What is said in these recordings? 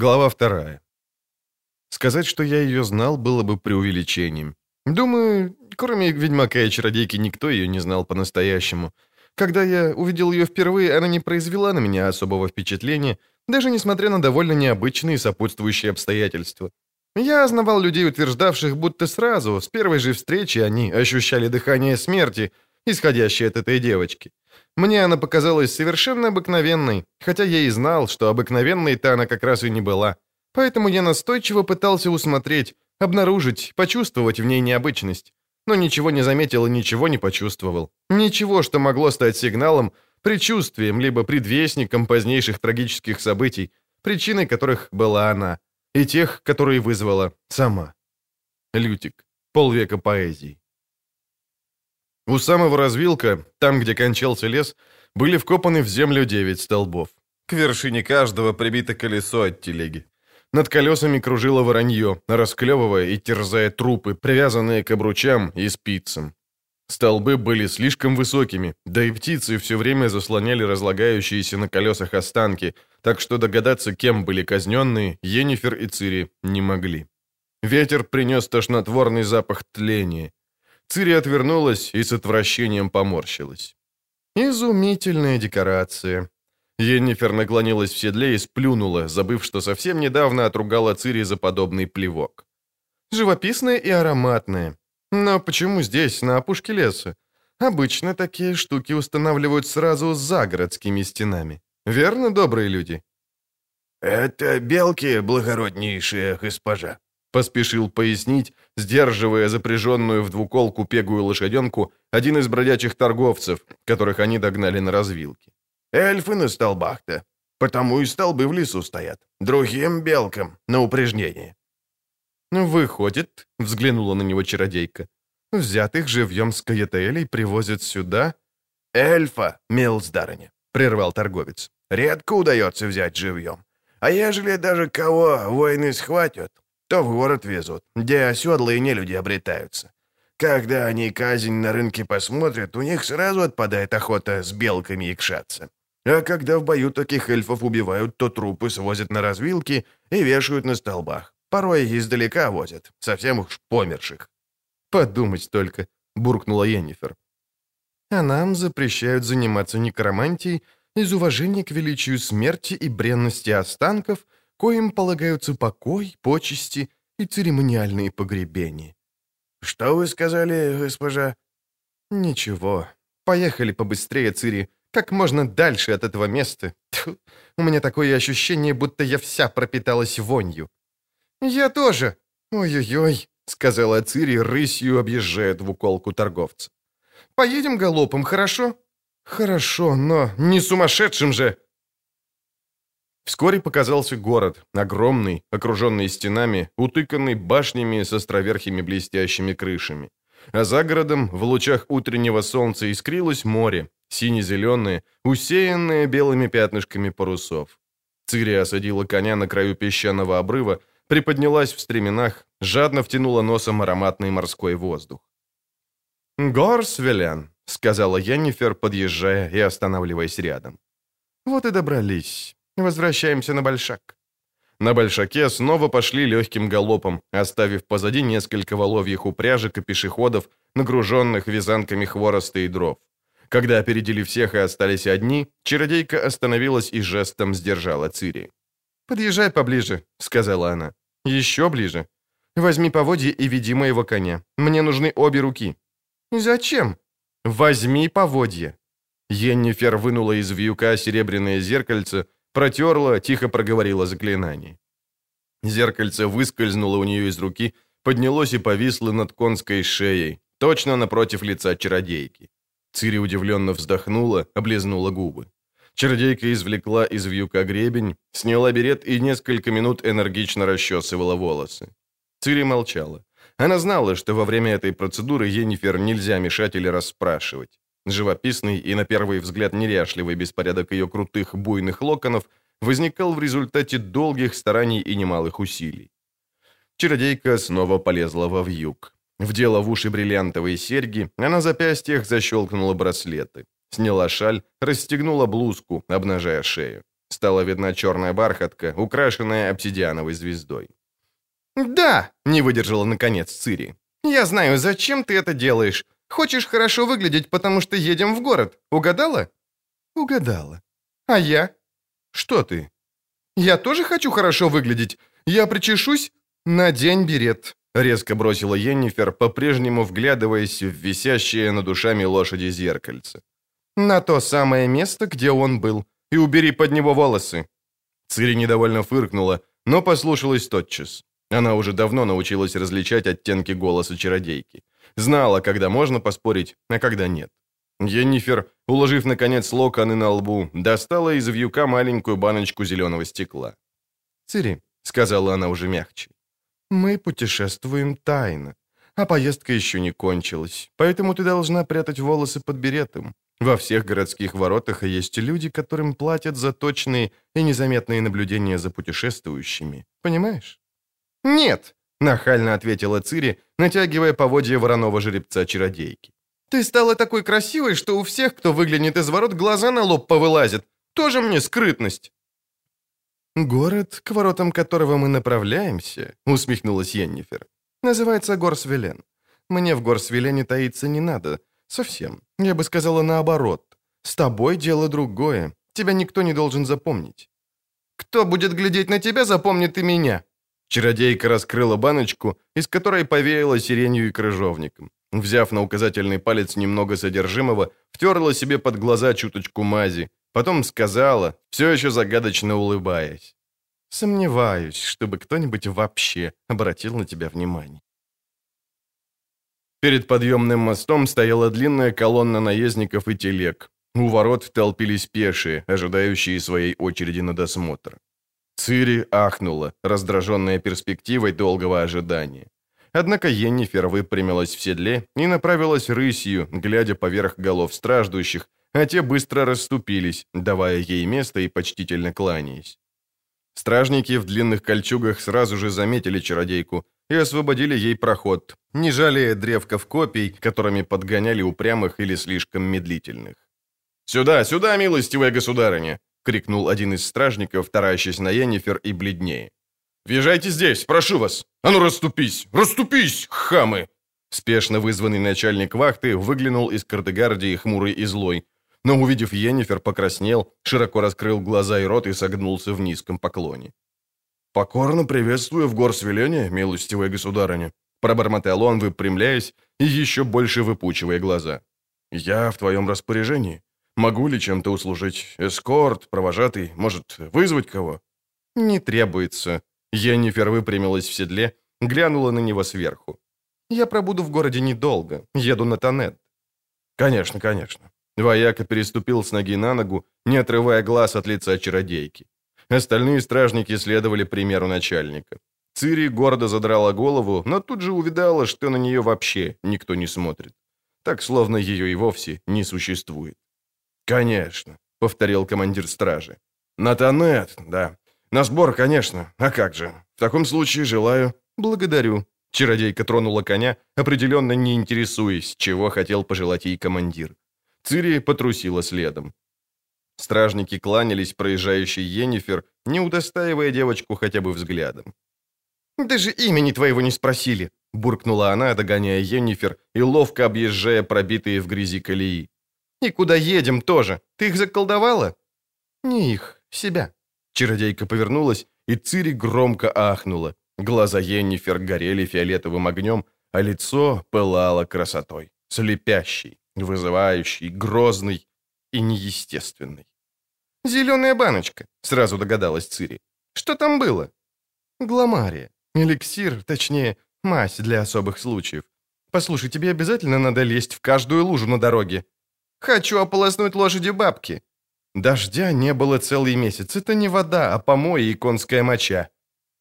Глава вторая. Сказать, что я ее знал, было бы преувеличением. Думаю, кроме ведьмака и чародейки, никто ее не знал по-настоящему. Когда я увидел ее впервые, она не произвела на меня особого впечатления, даже несмотря на довольно необычные сопутствующие обстоятельства. Я знавал людей, утверждавших, будто сразу, с первой же встречи, они ощущали дыхание смерти, исходящее от этой девочки. Мне она показалась совершенно обыкновенной, хотя я и знал, что обыкновенной-то она как раз и не была. Поэтому я настойчиво пытался усмотреть, обнаружить, почувствовать в ней необычность. Но ничего не заметил и ничего не почувствовал. Ничего, что могло стать сигналом, предчувствием, либо предвестником позднейших трагических событий, причиной которых была она, и тех, которые вызвала сама. Лютик. Полвека поэзии. У самого развилка, там, где кончался лес, были вкопаны в землю девять столбов. К вершине каждого прибито колесо от телеги. Над колесами кружило воронье, расклевывая и терзая трупы, привязанные к обручам и спицам. Столбы были слишком высокими, да и птицы все время заслоняли разлагающиеся на колесах останки, так что догадаться, кем были казненные, Енифер и Цири не могли. Ветер принес тошнотворный запах тления. Цири отвернулась и с отвращением поморщилась. Изумительная декорация. Еннифер наклонилась в седле и сплюнула, забыв, что совсем недавно отругала Цири за подобный плевок. Живописная и ароматная. Но почему здесь, на опушке леса? Обычно такие штуки устанавливают сразу за городскими стенами. Верно, добрые люди? «Это белки, благороднейшая госпожа», Поспешил пояснить, сдерживая запряженную в двуколку пегую лошаденку, один из бродячих торговцев, которых они догнали на развилке. «Эльфы на столбах-то, потому и столбы в лесу стоят. Другим белкам на упрежнение». «Выходит», — взглянула на него чародейка, «взятых живьем с Каетелей привозят сюда?» «Эльфа, милсдарыня», — прервал торговец. «Редко удается взять живьем. А ежели даже кого воины схватят, то в город везут, где оседлые нелюди обретаются. Когда они казнь на рынке посмотрят, у них сразу отпадает охота с белками икшаться. А когда в бою таких эльфов убивают, то трупы свозят на развилки и вешают на столбах. Порой издалека возят, совсем уж померших. «Подумать только», — буркнула Йеннифер. «А нам запрещают заниматься некромантией из уважения к величию смерти и бренности останков — коим полагаются покой, почести и церемониальные погребения. «Что вы сказали, госпожа?» «Ничего. Поехали побыстрее, Цири, как можно дальше от этого места. Тьфу, у меня такое ощущение, будто я вся пропиталась вонью». «Я тоже. Ой-ой-ой», — сказала Цири, рысью объезжая двуколку торговца. «Поедем галопом, хорошо?» «Хорошо, но не сумасшедшим же!» Вскоре показался город, огромный, окруженный стенами, утыканный башнями с островерхими блестящими крышами. А за городом, в лучах утреннего солнца, искрилось море, сине-зеленое, усеянное белыми пятнышками парусов. Цири осадила коня на краю песчаного обрыва, приподнялась в стременах, жадно втянула носом ароматный морской воздух. «Горсвелян», — сказала Йеннифер, подъезжая и останавливаясь рядом. «Вот и добрались. Возвращаемся на Большак». На Большаке снова пошли легким галопом, оставив позади несколько воловьих упряжек и пешеходов, нагруженных вязанками хвороста и дров. Когда опередили всех и остались одни, чародейка остановилась и жестом сдержала Цири. «Подъезжай поближе», — сказала она. «Еще ближе. Возьми поводье и веди моего коня. Мне нужны обе руки». «Зачем?» «Возьми поводье». Йеннифер вынула из вьюка серебряное зеркальце, протерла, тихо проговорила заклинание. Зеркальце выскользнуло у нее из руки, поднялось и повисло над конской шеей, точно напротив лица чародейки. Цири удивленно вздохнула, облизнула губы. Чародейка извлекла из вьюка гребень, сняла берет и несколько минут энергично расчесывала волосы. Цири молчала. Она знала, что во время этой процедуры Енифер нельзя мешать или расспрашивать. Живописный и, на первый взгляд, неряшливый беспорядок ее крутых буйных локонов возникал в результате долгих стараний и немалых усилий. Чародейка снова полезла во вьюг. Вдела в уши бриллиантовые серьги, а на запястьях защелкнула браслеты. Сняла шаль, расстегнула блузку, обнажая шею. Стала видна черная бархатка, украшенная обсидиановой звездой. «Да!» — не выдержала наконец Цири. «Я знаю, зачем ты это делаешь. Хочешь хорошо выглядеть, потому что едем в город. Угадала?» «Угадала». «А я?» «Что ты?» «Я тоже хочу хорошо выглядеть. Я причешусь? Надень берет», — резко бросила Йеннифер, по-прежнему вглядываясь в висящее над ушами лошади зеркальце. «На то самое место, где он был, и убери под него волосы». Цири недовольно фыркнула, но послушалась тотчас. Она уже давно научилась различать оттенки голоса чародейки. Знала, когда можно поспорить, а когда нет. Йеннифер, уложив, наконец, локоны на лбу, достала из вьюка маленькую баночку зеленого стекла. «Цири», — сказала она уже мягче, — «мы путешествуем тайно, а поездка еще не кончилась, поэтому ты должна прятать волосы под беретом. Во всех городских воротах есть люди, которым платят за точные и незаметные наблюдения за путешествующими. Понимаешь?» «Нет», — нахально ответила Цири, натягивая поводья вороного жеребца-чародейки. «Ты стала такой красивой, что у всех, кто выглянет из ворот, глаза на лоб повылазят. Тоже мне скрытность». «Город, к воротам которого мы направляемся», — усмехнулась Йеннифер, — «называется Горсвелен. Мне в Горсвелене таиться не надо. Совсем. Я бы сказала наоборот. С тобой дело другое. Тебя никто не должен запомнить». «Кто будет глядеть на тебя, запомнит и меня», Чародейка раскрыла баночку, из которой повеяло сиренью и крыжовником. Взяв на указательный палец немного содержимого, втерла себе под глаза чуточку мази, потом сказала, все еще загадочно улыбаясь. «Сомневаюсь, чтобы кто-нибудь вообще обратил на тебя внимание». Перед подъемным мостом стояла длинная колонна наездников и телег. У ворот толпились пешие, ожидающие своей очереди на досмотр. Цири ахнула, раздраженная перспективой долгого ожидания. Однако Йеннифер выпрямилась в седле и направилась рысью, глядя поверх голов страждущих, а те быстро расступились, давая ей место и почтительно кланяясь. Стражники в длинных кольчугах сразу же заметили чародейку и освободили ей проход, не жалея древков копий, которыми подгоняли упрямых или слишком медлительных. «Сюда, сюда, милостивая государыня!» Крикнул один из стражников, таращась на Йеннифер и бледнее. «Въезжайте здесь, прошу вас! А ну расступись! Расступись, хамы!» Спешно вызванный начальник вахты выглянул из кардегардии хмурый и злой, но, увидев Йеннифер, покраснел, широко раскрыл глаза и рот и согнулся в низком поклоне. «Покорно приветствую в горсвелене, милостивая государыня», пробормотал он, выпрямляясь и еще больше выпучивая глаза. «Я в твоем распоряжении. Могу ли чем-то услужить? Эскорт, провожатый, может, вызвать кого?» «Не требуется». Йеннифер выпрямилась в седле, глянула на него сверху. «Я пробуду в городе недолго. Еду на Тонет». «Конечно, конечно». Вояка переступил с ноги на ногу, не отрывая глаз от лица чародейки. Остальные стражники следовали примеру начальника. Цири гордо задрала голову, но тут же увидала, что на нее вообще никто не смотрит. Так, словно ее и вовсе не существует. «Конечно», — повторил командир стражи. «Натанет, да. На сбор, конечно. А как же? В таком случае желаю...» «Благодарю». Чародейка тронула коня, определенно не интересуясь, чего хотел пожелать ей командир. Цири потрусила следом. Стражники кланялись проезжающей Йеннифер, не удостаивая девочку хотя бы взглядом. «Даже имени твоего не спросили», — буркнула она, догоняя Йеннифер и ловко объезжая пробитые в грязи колеи. И куда едем тоже. Ты их заколдовала?» «Не их, себя». Чародейка повернулась, и Цири громко ахнула. Глаза Йеннифер горели фиолетовым огнем, а лицо пылало красотой. Слепящей, вызывающей, грозной и неестественной. «Зеленая баночка», — сразу догадалась Цири. «Что там было?» «Гламария. Эликсир, точнее, мазь для особых случаев. Послушай, тебе обязательно надо лезть в каждую лужу на дороге. Хочу ополоснуть лошади бабки». Дождя не было целый месяц. Это не вода, а помои и конская моча.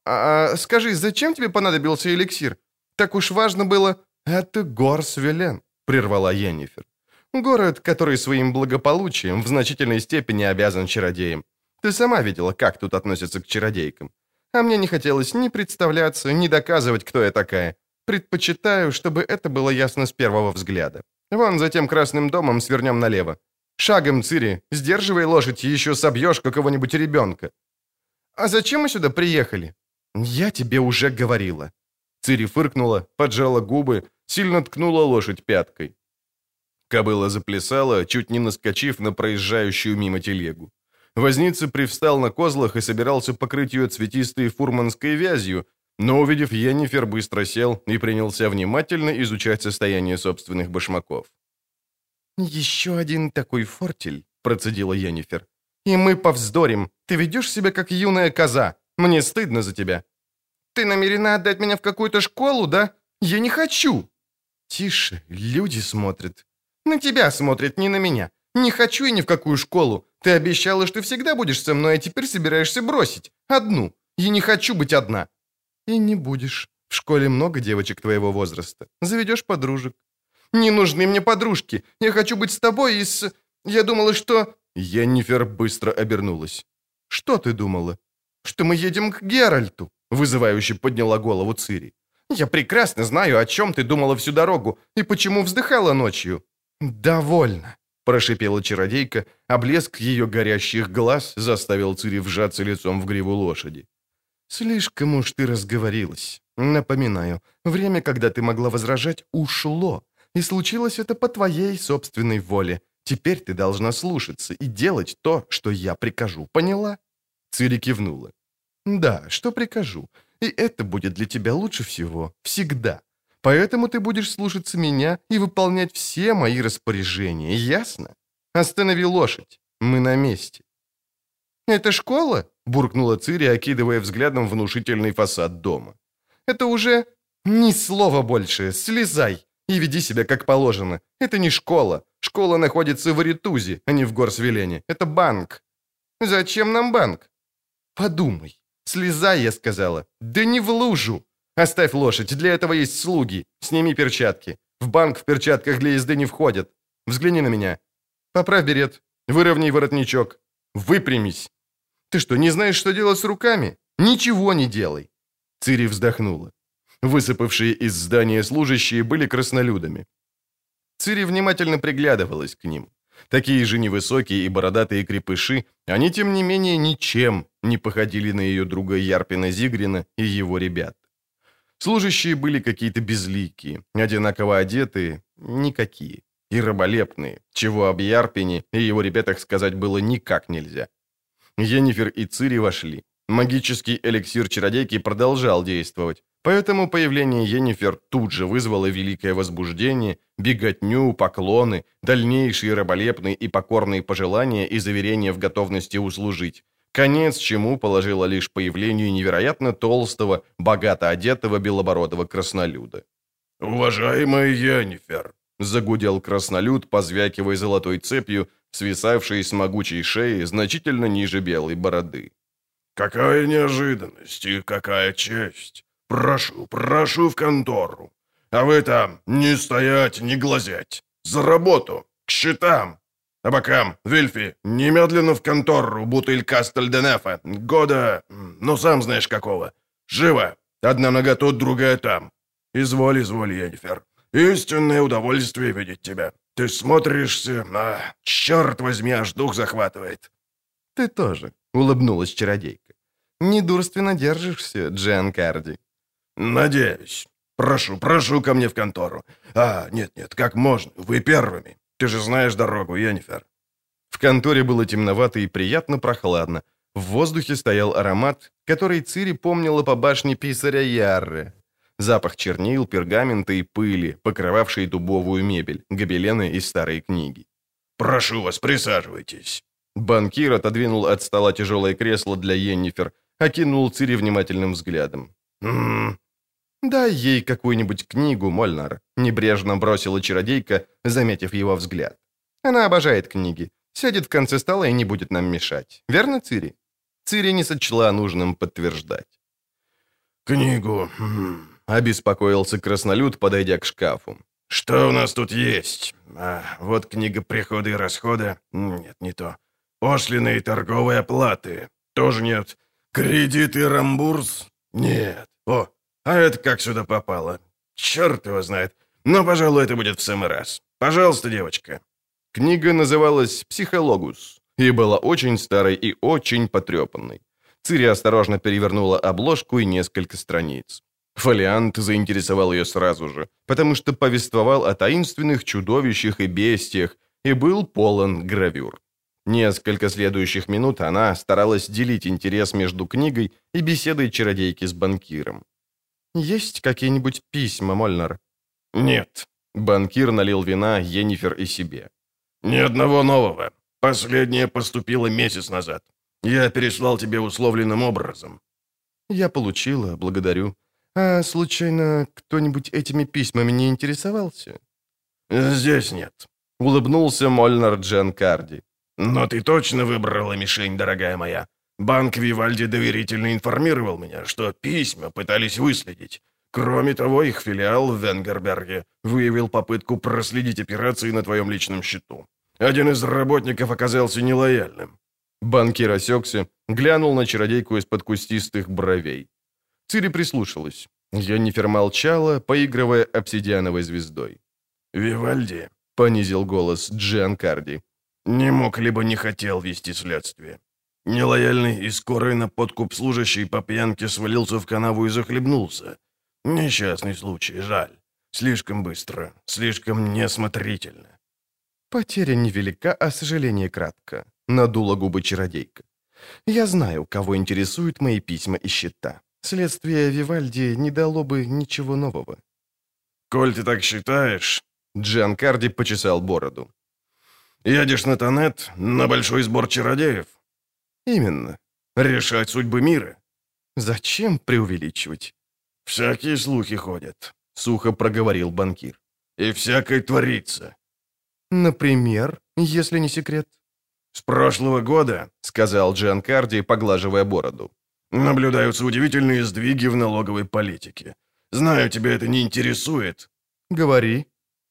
А, а скажи, зачем тебе понадобился эликсир? Так уж важно было... Это Горсвелен, прервала Йеннифер. Город, который своим благополучием в значительной степени обязан чародеям. Ты сама видела, как тут относятся к чародейкам. А мне не хотелось ни представляться, ни доказывать, кто я такая. Предпочитаю, чтобы это было ясно с первого взгляда. Вон за тем красным домом свернем налево. Шагом, Цири, сдерживай лошадь, еще собьешь какого-нибудь ребенка. А зачем мы сюда приехали? Я тебе уже говорила. Цири фыркнула, поджала губы, сильно ткнула лошадь пяткой. Кобыла заплясала, чуть не наскочив на проезжающую мимо телегу. Возница привстал на козлах и собирался покрыть ее цветистой фурманской вязью, но, увидев Йеннифер, быстро сел и принялся внимательно изучать состояние собственных башмаков. «Еще один такой фортель», — процедила Йеннифер. «И мы повздорим. Ты ведешь себя, как юная коза. Мне стыдно за тебя». «Ты намерена отдать меня в какую-то школу, да? Я не хочу!» «Тише, люди смотрят». «На тебя смотрят, не на меня. Не хочу и ни в какую школу. Ты обещала, что всегда будешь со мной, а теперь собираешься бросить. Одну. Я не хочу быть одна». «И не будешь. В школе много девочек твоего возраста. Заведешь подружек». «Не нужны мне подружки. Я хочу быть с тобой и с... Я думала, что...» Йеннифер быстро обернулась. «Что ты думала?» «Что мы едем к Геральту», — вызывающе подняла голову Цири. «Я прекрасно знаю, о чем ты думала всю дорогу и почему вздыхала ночью». «Довольно», — прошипела чародейка, а блеск ее горящих глаз заставил Цири вжаться лицом в гриву лошади. «Слишком уж ты разговорилась. Напоминаю, время, когда ты могла возражать, ушло, и случилось это по твоей собственной воле. Теперь ты должна слушаться и делать то, что я прикажу. Поняла?» Цири кивнула. «Да, что прикажу. И это будет для тебя лучше всего. Всегда. Поэтому ты будешь слушаться меня и выполнять все мои распоряжения. Ясно? Останови лошадь. Мы на месте». «Это школа?» – буркнула Цири, окидывая взглядом внушительный фасад дома. «Это уже...» «Ни слова больше. Слезай и веди себя как положено. Это не школа. Школа находится в Аритузе, а не в Горсвелене. Это банк». «Зачем нам банк?» «Подумай. Слезай, я сказала. Да не в лужу. Оставь лошадь, для этого есть слуги. Сними перчатки. В банк в перчатках для езды не входят. Взгляни на меня. Поправь берет. Выровняй воротничок. Выпрямись. Ты что, не знаешь, что делать с руками? Ничего не делай. Цири вздохнула. Высыпавшие из здания служащие были краснолюдами. Цири внимательно приглядывалась к ним. Такие же невысокие и бородатые крепыши, они, тем не менее, ничем не походили на ее друга Ярпина Зигрина и его ребят. Служащие были какие-то безликие, одинаково одетые, никакие, и раболепные, чего об Ярпине и его ребятах сказать было никак нельзя. Енифер и Цири вошли. Магический эликсир чародейки продолжал действовать, поэтому появление Енифер тут же вызвало великое возбуждение, беготню, поклоны, дальнейшие раболепные и покорные пожелания и заверения в готовности услужить, конец чему положило лишь появлению невероятно толстого, богато одетого белобородого краснолюда. «Уважаемая Енифер!» — загудел краснолюд, позвякивая золотой цепью, свисавшей с могучей шеи значительно ниже белой бороды. «Какая неожиданность и какая честь! Прошу, прошу в контору. А вы там не стоять, не глазеть. За работу, к счетам. А бокам, Вильфи, немедленно в контору, бутыль Кастельденефа. Года, ну сам знаешь какого. Живо. Одна нога тут, другая там. Изволь, изволь, Енифер. Истинное удовольствие видеть тебя. Ты смотришься, а, черт возьми, аж дух захватывает. Ты тоже, улыбнулась чародейка. Недурственно держишься, Джен Карди. Надеюсь. Прошу, прошу ко мне в контору. А, нет-нет, как можно, вы первыми. Ты же знаешь дорогу, Йеннифер. В конторе было темновато и приятно прохладно. В воздухе стоял аромат, который Цири помнила по башне писаря Ярры. Запах чернил, пергамента и пыли, покрывавшей дубовую мебель, гобелены и старые книги. «Прошу вас, присаживайтесь». Банкир отодвинул от стола тяжелое кресло для Йеннифер, окинул Цири внимательным взглядом. «М -м, «Дай ей какую-нибудь книгу, Мольнар», — небрежно бросила чародейка, заметив его взгляд. «Она обожает книги. Сядет в конце стола и не будет нам мешать. Верно, Цири?» Цири не сочла нужным подтверждать. «Книгу...» — обеспокоился краснолюд, подойдя к шкафу. «Что у нас тут есть? А, вот книга прихода и расхода. Нет, не то. Пошлины и торговые оплаты. Тоже нет. Кредит и рамбурс? Нет. О, а это как сюда попало? Черт его знает. Но, пожалуй, это будет в самый раз. Пожалуйста, девочка». Книга называлась «Психологус» и была очень старой и очень потрепанной. Цири осторожно перевернула обложку и несколько страниц. Фолиант заинтересовал ее сразу же, потому что повествовал о таинственных чудовищах и бестиях и был полон гравюр. Несколько следующих минут она старалась делить интерес между книгой и беседой чародейки с банкиром. «Есть какие-нибудь письма, Мольнер?» «Нет». Банкир налил вина Енифер и себе. «Ни одного нового. Последнее поступило месяц назад. Я переслал тебе условленным образом». «Я получила, благодарю. А, случайно, кто-нибудь этими письмами не интересовался?» «Здесь нет», — улыбнулся Мольнер Джен Карди. «Но ты точно выбрала мишень, дорогая моя. Банк Вивальди доверительно информировал меня, что письма пытались выследить. Кроме того, их филиал в Венгерберге выявил попытку проследить операции на твоем личном счету. Один из работников оказался нелояльным». Банкир осекся, глянул на чародейку из-под кустистых бровей. Цири прислушалась. Йеннифер молчала, поигрывая обсидиановой звездой. «Вивальди», — понизил голос Джиан Карди, — «не мог либо не хотел вести следствие. Нелояльный и скорый на подкуп служащий по пьянке свалился в канаву и захлебнулся. Несчастный случай, жаль. Слишком быстро, слишком неосмотрительно». «Потеря невелика, а сожаление кратко», — надула губы чародейка. «Я знаю, кого интересуют мои письма и счета. Следствие Вивальди не дало бы ничего нового». «Коль ты так считаешь...» Джан Карди почесал бороду. «Едешь на Тонет, на большой сбор чародеев?» «Именно. Решать судьбы мира». «Зачем преувеличивать?» «Всякие слухи ходят», — сухо проговорил банкир. «И всякое творится». «Например, если не секрет?» «С прошлого года», — сказал Джан Карди, поглаживая бороду, Наблюдаются удивительные сдвиги в налоговой политике. Знаю, тебя это не интересует. Говори.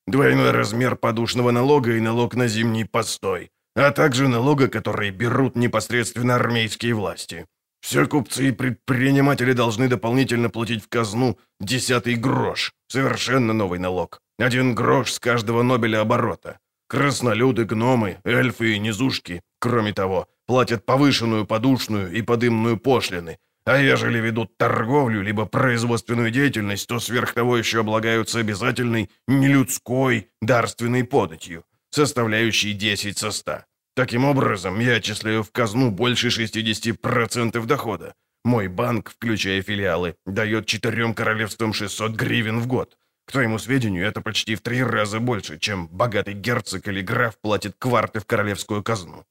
Двойной размер подушного налога и налог на зимний постой, а также налога, которые берут непосредственно армейские власти. Все купцы и предприниматели должны дополнительно платить в казну десятый грош. Совершенно новый налог. Один грош с каждого нобеля оборота. Краснолюды, гномы, эльфы и низушки, кроме того, платят повышенную подушную и подымную пошлины, а ежели ведут торговлю либо производственную деятельность, то сверх того еще облагаются обязательной нелюдской дарственной податью, составляющей 10 со 100. Таким образом, я отчисляю в казну больше 60% дохода. Мой банк, включая филиалы, дает четырем королевствам 600 гривен в год. К твоему сведению, это почти в три раза больше, чем богатый герцог или граф платит кварты в королевскую казну.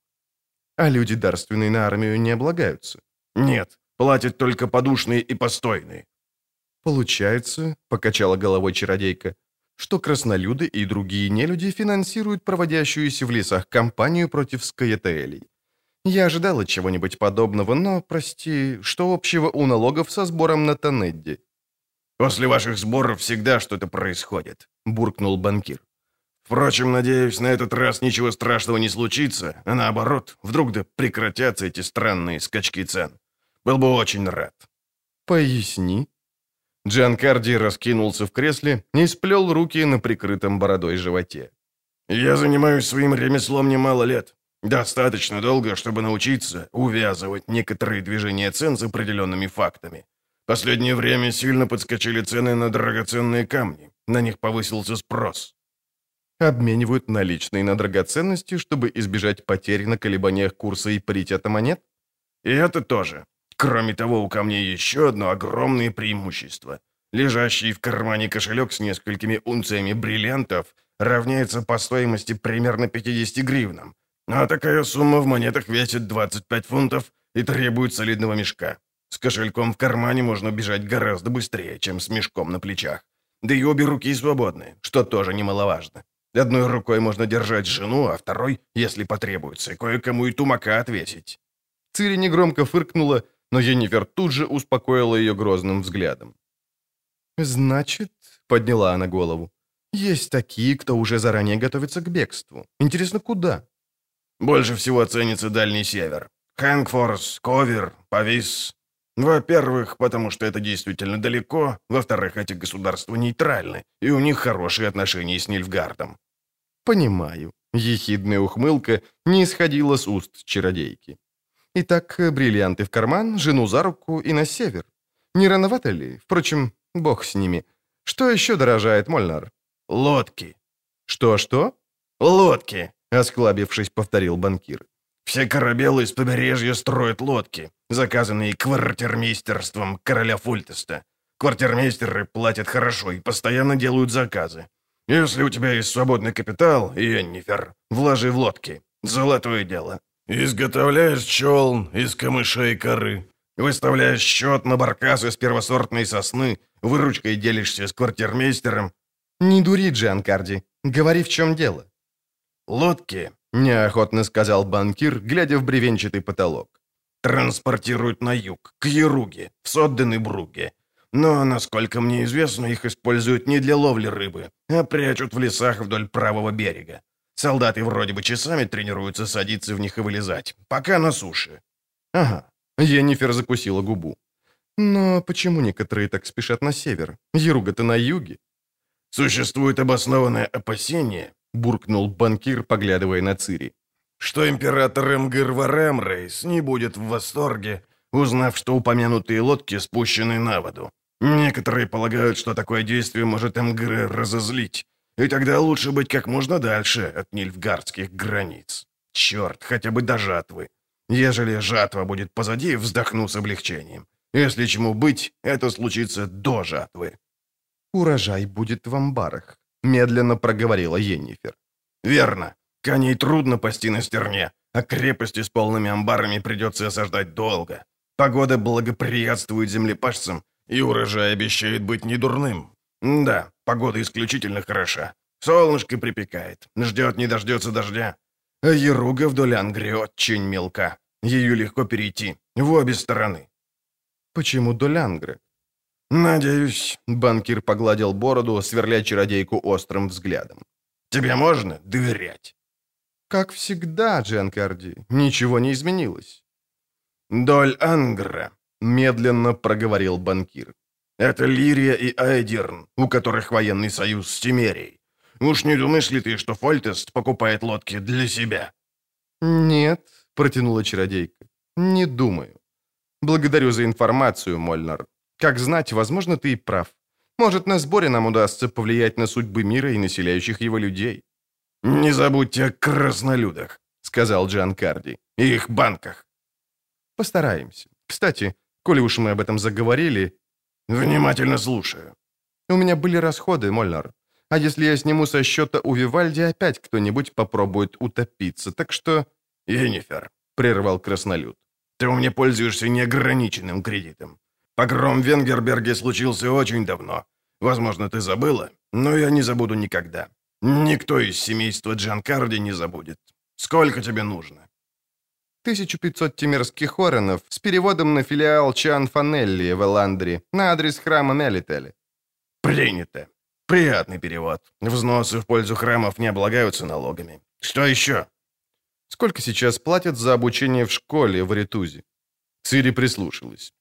А люди дарственные на армию не облагаются? Нет, платят только подушные и постойные. Получается, покачала головой чародейка, что краснолюды и другие нелюди финансируют проводящуюся в лесах кампанию против скаетелей. Я ожидала чего-нибудь подобного, но, прости, что общего у налогов со сбором на Тонедди? «После ваших сборов всегда что-то происходит», — буркнул банкир. «Впрочем, надеюсь, на этот раз ничего страшного не случится, а наоборот, вдруг да прекратятся эти странные скачки цен. Был бы очень рад». «Поясни». Джанкарди раскинулся в кресле и сплел руки на прикрытом бородой животе. «Я занимаюсь своим ремеслом немало лет. Достаточно долго, чтобы научиться увязывать некоторые движения цен с определенными фактами. Последнее время сильно подскочили цены на драгоценные камни. На них повысился спрос. Обменивают наличные на драгоценности, чтобы избежать потерь на колебаниях курса и паритета монет? И это тоже. Кроме того, у камней еще одно огромное преимущество. Лежащий в кармане кошелек с несколькими унциями бриллиантов равняется по стоимости примерно 50 гривнам. А такая сумма в монетах весит 25 фунтов и требует солидного мешка. С кошельком в кармане можно бежать гораздо быстрее, чем с мешком на плечах. Да и обе руки свободны, что тоже немаловажно. Одной рукой можно держать жену, а второй, если потребуется, кое-кому и тумака отвесить. Цири негромко фыркнула, но Енифер тут же успокоила ее грозным взглядом. «Значит», — подняла она голову, — «есть такие, кто уже заранее готовится к бегству. Интересно, куда?» «Больше всего ценится Дальний Север. Хэнгфорс, Ковер, Павис, во-первых, потому что это действительно далеко. Во-вторых, эти государства нейтральны, и у них хорошие отношения с Нильфгардом. Понимаю. Ехидная ухмылка не исходила с уст чародейки. Итак, бриллианты в карман, жену за руку и на север. Не рановато ли? Впрочем, бог с ними. Что еще дорожает Мольнар? Лодки. Что-что? Лодки, осклабившись, повторил банкир. Все корабелы из побережья строят лодки, заказанные квартирмейстерством короля Фультеста. Квартирмейстеры платят хорошо и постоянно делают заказы. Если у тебя есть свободный капитал, Йеннифер, вложи в лодки. Золотое дело. Изготовляешь челн из камышей коры. Выставляешь счет на баркас из первосортной сосны, выручкой делишься с квартирмейстером. Не дури, Джанкарди. Говори, в чем дело. Лодки, неохотно сказал банкир, глядя в бревенчатый потолок. Транспортируют на юг, к Еруге, в Содден-и-Бруге. Но, насколько мне известно, их используют не для ловли рыбы, а прячут в лесах вдоль правого берега. Солдаты вроде бы часами тренируются садиться в них и вылезать, пока на суше. Ага. Енифер закусила губу. Но почему некоторые так спешат на север? Еруга-то на юге. Существует обоснованное опасение, буркнул банкир, поглядывая на Цири, что император Эмгир Варемрейс не будет в восторге, узнав, что упомянутые лодки спущены на воду. Некоторые полагают, что такое действие может Эмгры разозлить, и тогда лучше быть как можно дальше от нильфгардских границ. Черт, хотя бы до жатвы. Ежели жатва будет позади, вздохну с облегчением. Если чему быть, это случится до жатвы. «Урожай будет в амбарах», — медленно проговорила Енифер. «Верно. Коней трудно пасти на стерне, а крепости с полными амбарами придется осаждать долго. Погода благоприятствует землепашцам, и урожай обещает быть недурным. Да, погода исключительно хороша. Солнышко припекает, ждет не дождется дождя. А Еруга вдоль Ангри очень мелка. Ее легко перейти, в обе стороны. Почему Долянгры? Надеюсь, банкир погладил бороду, сверля чародейку острым взглядом. Тебе можно доверять? Как всегда, Дженкарди, ничего не изменилось. Доль Ангра, медленно проговорил банкир. Это Лирия и Айдерн, у которых военный союз с Тимерией. Уж не думаешь ли ты, что Фольтест покупает лодки для себя?» «Нет», — протянула чародейка, — «не думаю. Благодарю за информацию, Мольнар. Как знать, возможно, ты и прав. Может, на сборе нам удастся повлиять на судьбы мира и населяющих его людей». «Не забудьте о краснолюдах», — сказал Джан Карди, — «и их банках». «Постараемся. Кстати, коли уж мы об этом заговорили, «Внимательно слушаю». «У меня были расходы, Мольнар. А если я сниму со счета у Вивальди, опять кто-нибудь попробует утопиться. Так что...» «Енифер», — прервал краснолюд, — «ты у меня пользуешься неограниченным кредитом. Погром в Венгерберге случился очень давно. Возможно, ты забыла, но я не забуду никогда. Никто из семейства Джанкарди не забудет. Сколько тебе нужно?» 1500 тимирских оронов с переводом на филиал Чан Фанелли в Эландре на адрес храма Мелители. Принято. Приятный перевод. Взносы в пользу храмов не облагаются налогами. Что еще? Сколько сейчас платят за обучение в школе в Ритузе? Цири прислушалась.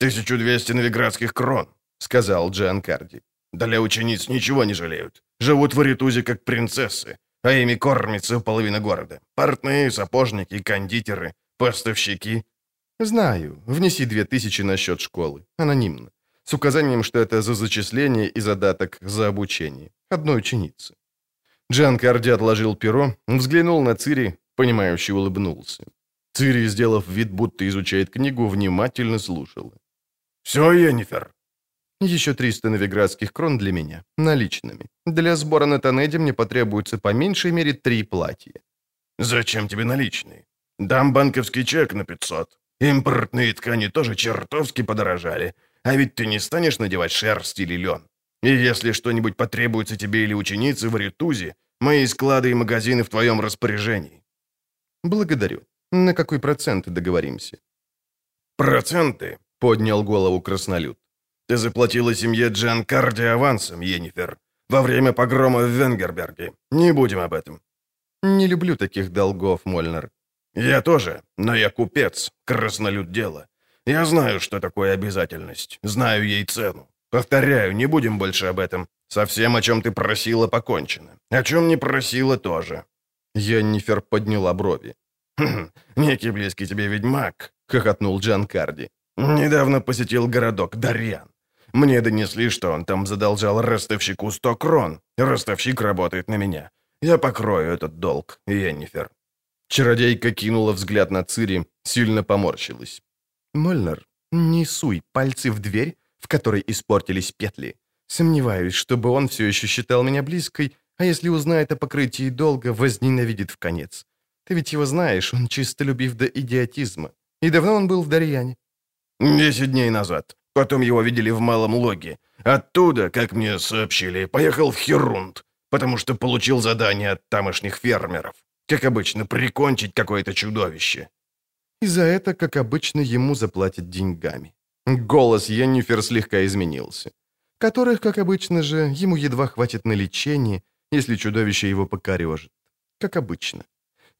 1200 новиградских крон, сказал Джан Карди. Для учениц ничего не жалеют. Живут в Ритузе как принцессы а ими кормится половина города. Портные, сапожники, кондитеры, поставщики. Знаю. Внеси две тысячи на счет школы. Анонимно. С указанием, что это за зачисление и задаток за обучение. Одной ученицы. Джан Карди отложил перо, взглянул на Цири, понимающе улыбнулся. Цири, сделав вид, будто изучает книгу, внимательно слушала. «Все, Йеннифер?» Еще 300 новиградских крон для меня, наличными. Для сбора на Тонеде мне потребуется по меньшей мере три платья. Зачем тебе наличные? Дам банковский чек на 500. Импортные ткани тоже чертовски подорожали. А ведь ты не станешь надевать шерсть или лен. И если что-нибудь потребуется тебе или ученице в Ритузе, мои склады и магазины в твоем распоряжении. Благодарю. На какой процент договоримся? Проценты, поднял голову краснолюд. Ты заплатила семье Джан Карди авансом, Йеннифер, во время погрома в Венгерберге. Не будем об этом». «Не люблю таких долгов, Мольнер». «Я тоже, но я купец, краснолюд дела. Я знаю, что такое обязательность, знаю ей цену. Повторяю, не будем больше об этом. Совсем, о чем ты просила, покончено. О чем не просила, тоже». Йеннифер подняла брови. «Хм, «Некий близкий тебе ведьмак», — хохотнул Джан Карди. «Недавно посетил городок Дарьян. Мне донесли, что он там задолжал ростовщику сто крон. Ростовщик работает на меня. Я покрою этот долг, Йеннифер». Чародейка кинула взгляд на Цири, сильно поморщилась. «Мольнер, не суй пальцы в дверь, в которой испортились петли. Сомневаюсь, чтобы он все еще считал меня близкой, а если узнает о покрытии долга, возненавидит в конец. Ты ведь его знаешь, он чистолюбив до идиотизма. И давно он был в Дарьяне?» «Десять дней назад. Потом его видели в Малом Логе. Оттуда, как мне сообщили, поехал в Херунд, потому что получил задание от тамошних фермеров. Как обычно, прикончить какое-то чудовище». И за это, как обычно, ему заплатят деньгами. Голос Йеннифер слегка изменился. Которых, как обычно же, ему едва хватит на лечение, если чудовище его покорежит. Как обычно.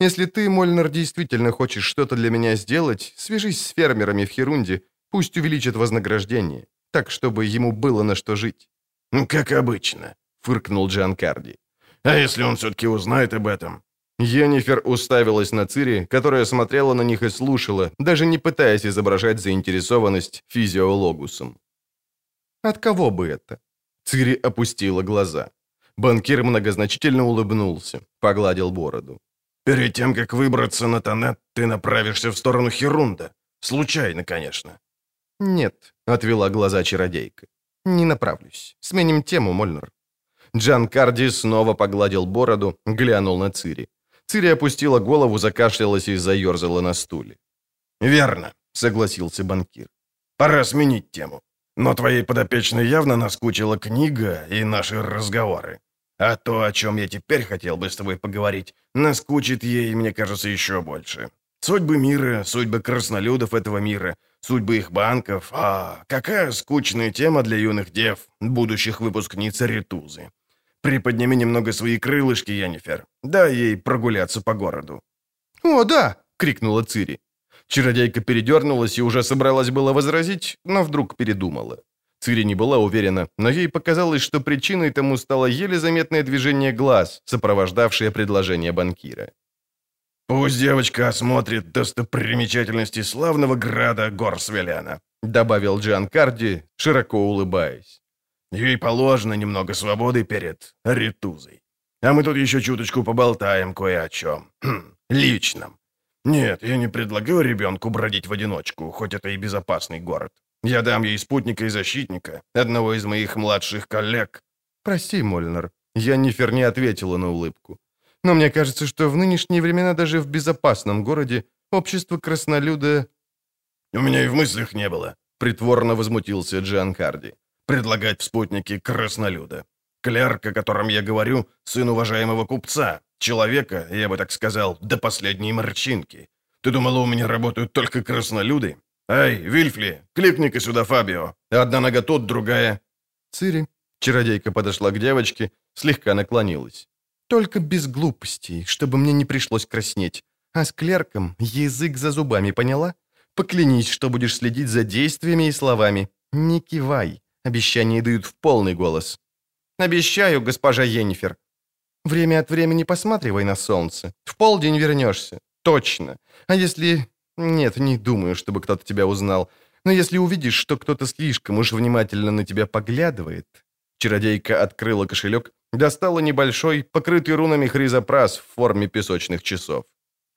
Если ты, Мольнер, действительно хочешь что-то для меня сделать, свяжись с фермерами в Херунде, пусть увеличат вознаграждение, так, чтобы ему было на что жить». «Как обычно», — фыркнул Джан Карди. «А если он все-таки узнает об этом?» Йеннифер уставилась на Цири, которая смотрела на них и слушала, даже не пытаясь изображать заинтересованность физиологусом. «От кого бы это?» Цири опустила глаза. Банкир многозначительно улыбнулся, погладил бороду. «Перед тем, как выбраться на Тонет, ты направишься в сторону Херунда. Случайно, конечно». «Нет», — отвела глаза чародейка. «Не направлюсь. Сменим тему, Мольнер». Джан Карди снова погладил бороду, глянул на Цири. Цири опустила голову, закашлялась и заерзала на стуле. «Верно», — согласился банкир. «Пора сменить тему. Но твоей подопечной явно наскучила книга и наши разговоры. А то, о чем я теперь хотел бы с тобой поговорить, наскучит ей, мне кажется, еще больше. Судьбы мира, судьбы краснолюдов этого мира, судьбы их банков. А, какая скучная тема для юных дев, будущих выпускниц Ритузы. Приподними немного свои крылышки, Янифер. Дай ей прогуляться по городу». «О, да!» — крикнула Цири. Чародейка передернулась и уже собралась было возразить, но вдруг передумала. Цири не была уверена, но ей показалось, что причиной тому стало еле заметное движение глаз, сопровождавшее предложение банкира. «Пусть девочка осмотрит достопримечательности славного града Горсвеляна», добавил Джан Карди, широко улыбаясь. «Ей положено немного свободы перед Ритузой. А мы тут еще чуточку поболтаем кое о чем. Хм, личном. Нет, я не предлагаю ребенку бродить в одиночку, хоть это и безопасный город. Я дам ей спутника и защитника, одного из моих младших коллег». «Прости, Мольнер». Я Нифер не ответила на улыбку. «Но мне кажется, что в нынешние времена даже в безопасном городе общество краснолюда...» «У меня и в мыслях не было», — притворно возмутился Джан Харди. «Предлагать в спутники краснолюда. Клерк, о котором я говорю, сын уважаемого купца, человека, я бы так сказал, до последней морчинки. Ты думала, у меня работают только краснолюды? «Эй, Вильфли, кликни-ка сюда Фабио. Одна нога тут, другая...» «Цири». Чародейка подошла к девочке, слегка наклонилась. «Только без глупостей, чтобы мне не пришлось краснеть. А с клерком язык за зубами, поняла? Поклянись, что будешь следить за действиями и словами. Не кивай. Обещания дают в полный голос». «Обещаю, госпожа Йеннифер». «Время от времени посматривай на солнце. В полдень вернешься. Точно. А если нет, не думаю, чтобы кто-то тебя узнал. Но если увидишь, что кто-то слишком уж внимательно на тебя поглядывает...» Чародейка открыла кошелек, достала небольшой, покрытый рунами хризопрас в форме песочных часов.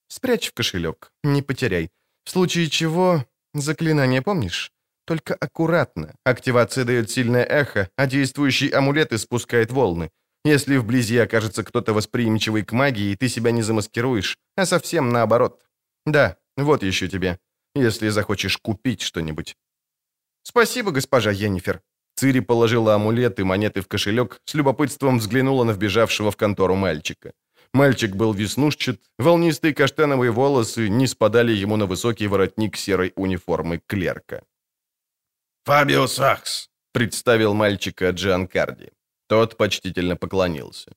«Спрячь в кошелек, не потеряй. В случае чего... Заклинание помнишь? Только аккуратно. Активация дает сильное эхо, а действующий амулет испускает волны. Если вблизи окажется кто-то восприимчивый к магии, ты себя не замаскируешь, а совсем наоборот. Да, вот еще тебе, если захочешь купить что-нибудь». «Спасибо, госпожа Йеннифер». Цири положила амулет и монеты в кошелек, с любопытством взглянула на вбежавшего в контору мальчика. Мальчик был веснушчат, волнистые каштановые волосы не спадали ему на высокий воротник серой униформы клерка. «Фабио Сакс», — представил мальчика Джан Карди. Тот почтительно поклонился.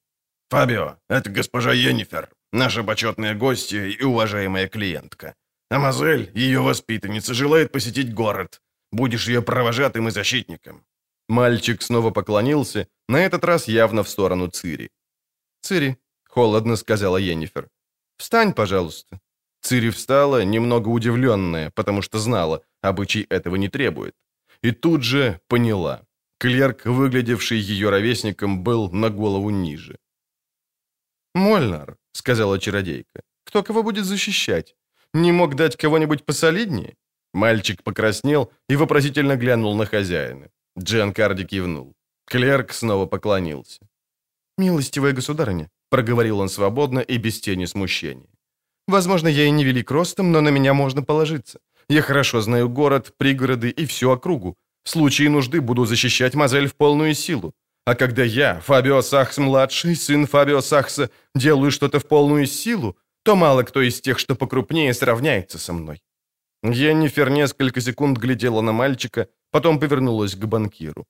«Фабио, это госпожа Йеннифер, наша почетная гостья и уважаемая клиентка. А Мазель, ее воспитанница, желает посетить город. Будешь ее провожатым и защитником». Мальчик снова поклонился, на этот раз явно в сторону Цири. «Цири», — холодно сказала Йеннифер, Встань, пожалуйста». Цири встала, немного удивленная, потому что знала, обычай этого не требует. И тут же поняла. Клерк, выглядевший ее ровесником, был на голову ниже. «Мольнар», — сказала чародейка, — «кто кого будет защищать? Не мог дать кого-нибудь посолиднее?» Мальчик покраснел и вопросительно глянул на хозяина. Джен Карди кивнул. Клерк снова поклонился. «Милостивая государыня», — проговорил он свободно и без тени смущения. «Возможно, я и не велик ростом, но на меня можно положиться. Я хорошо знаю город, пригороды и всю округу. В случае нужды буду защищать Мазель в полную силу. А когда я, Фабио Сахс-младший, сын Фабио Сахса, делаю что-то в полную силу, то мало кто из тех, что покрупнее, сравняется со мной». Йеннифер несколько секунд глядела на мальчика, потом повернулась к банкиру.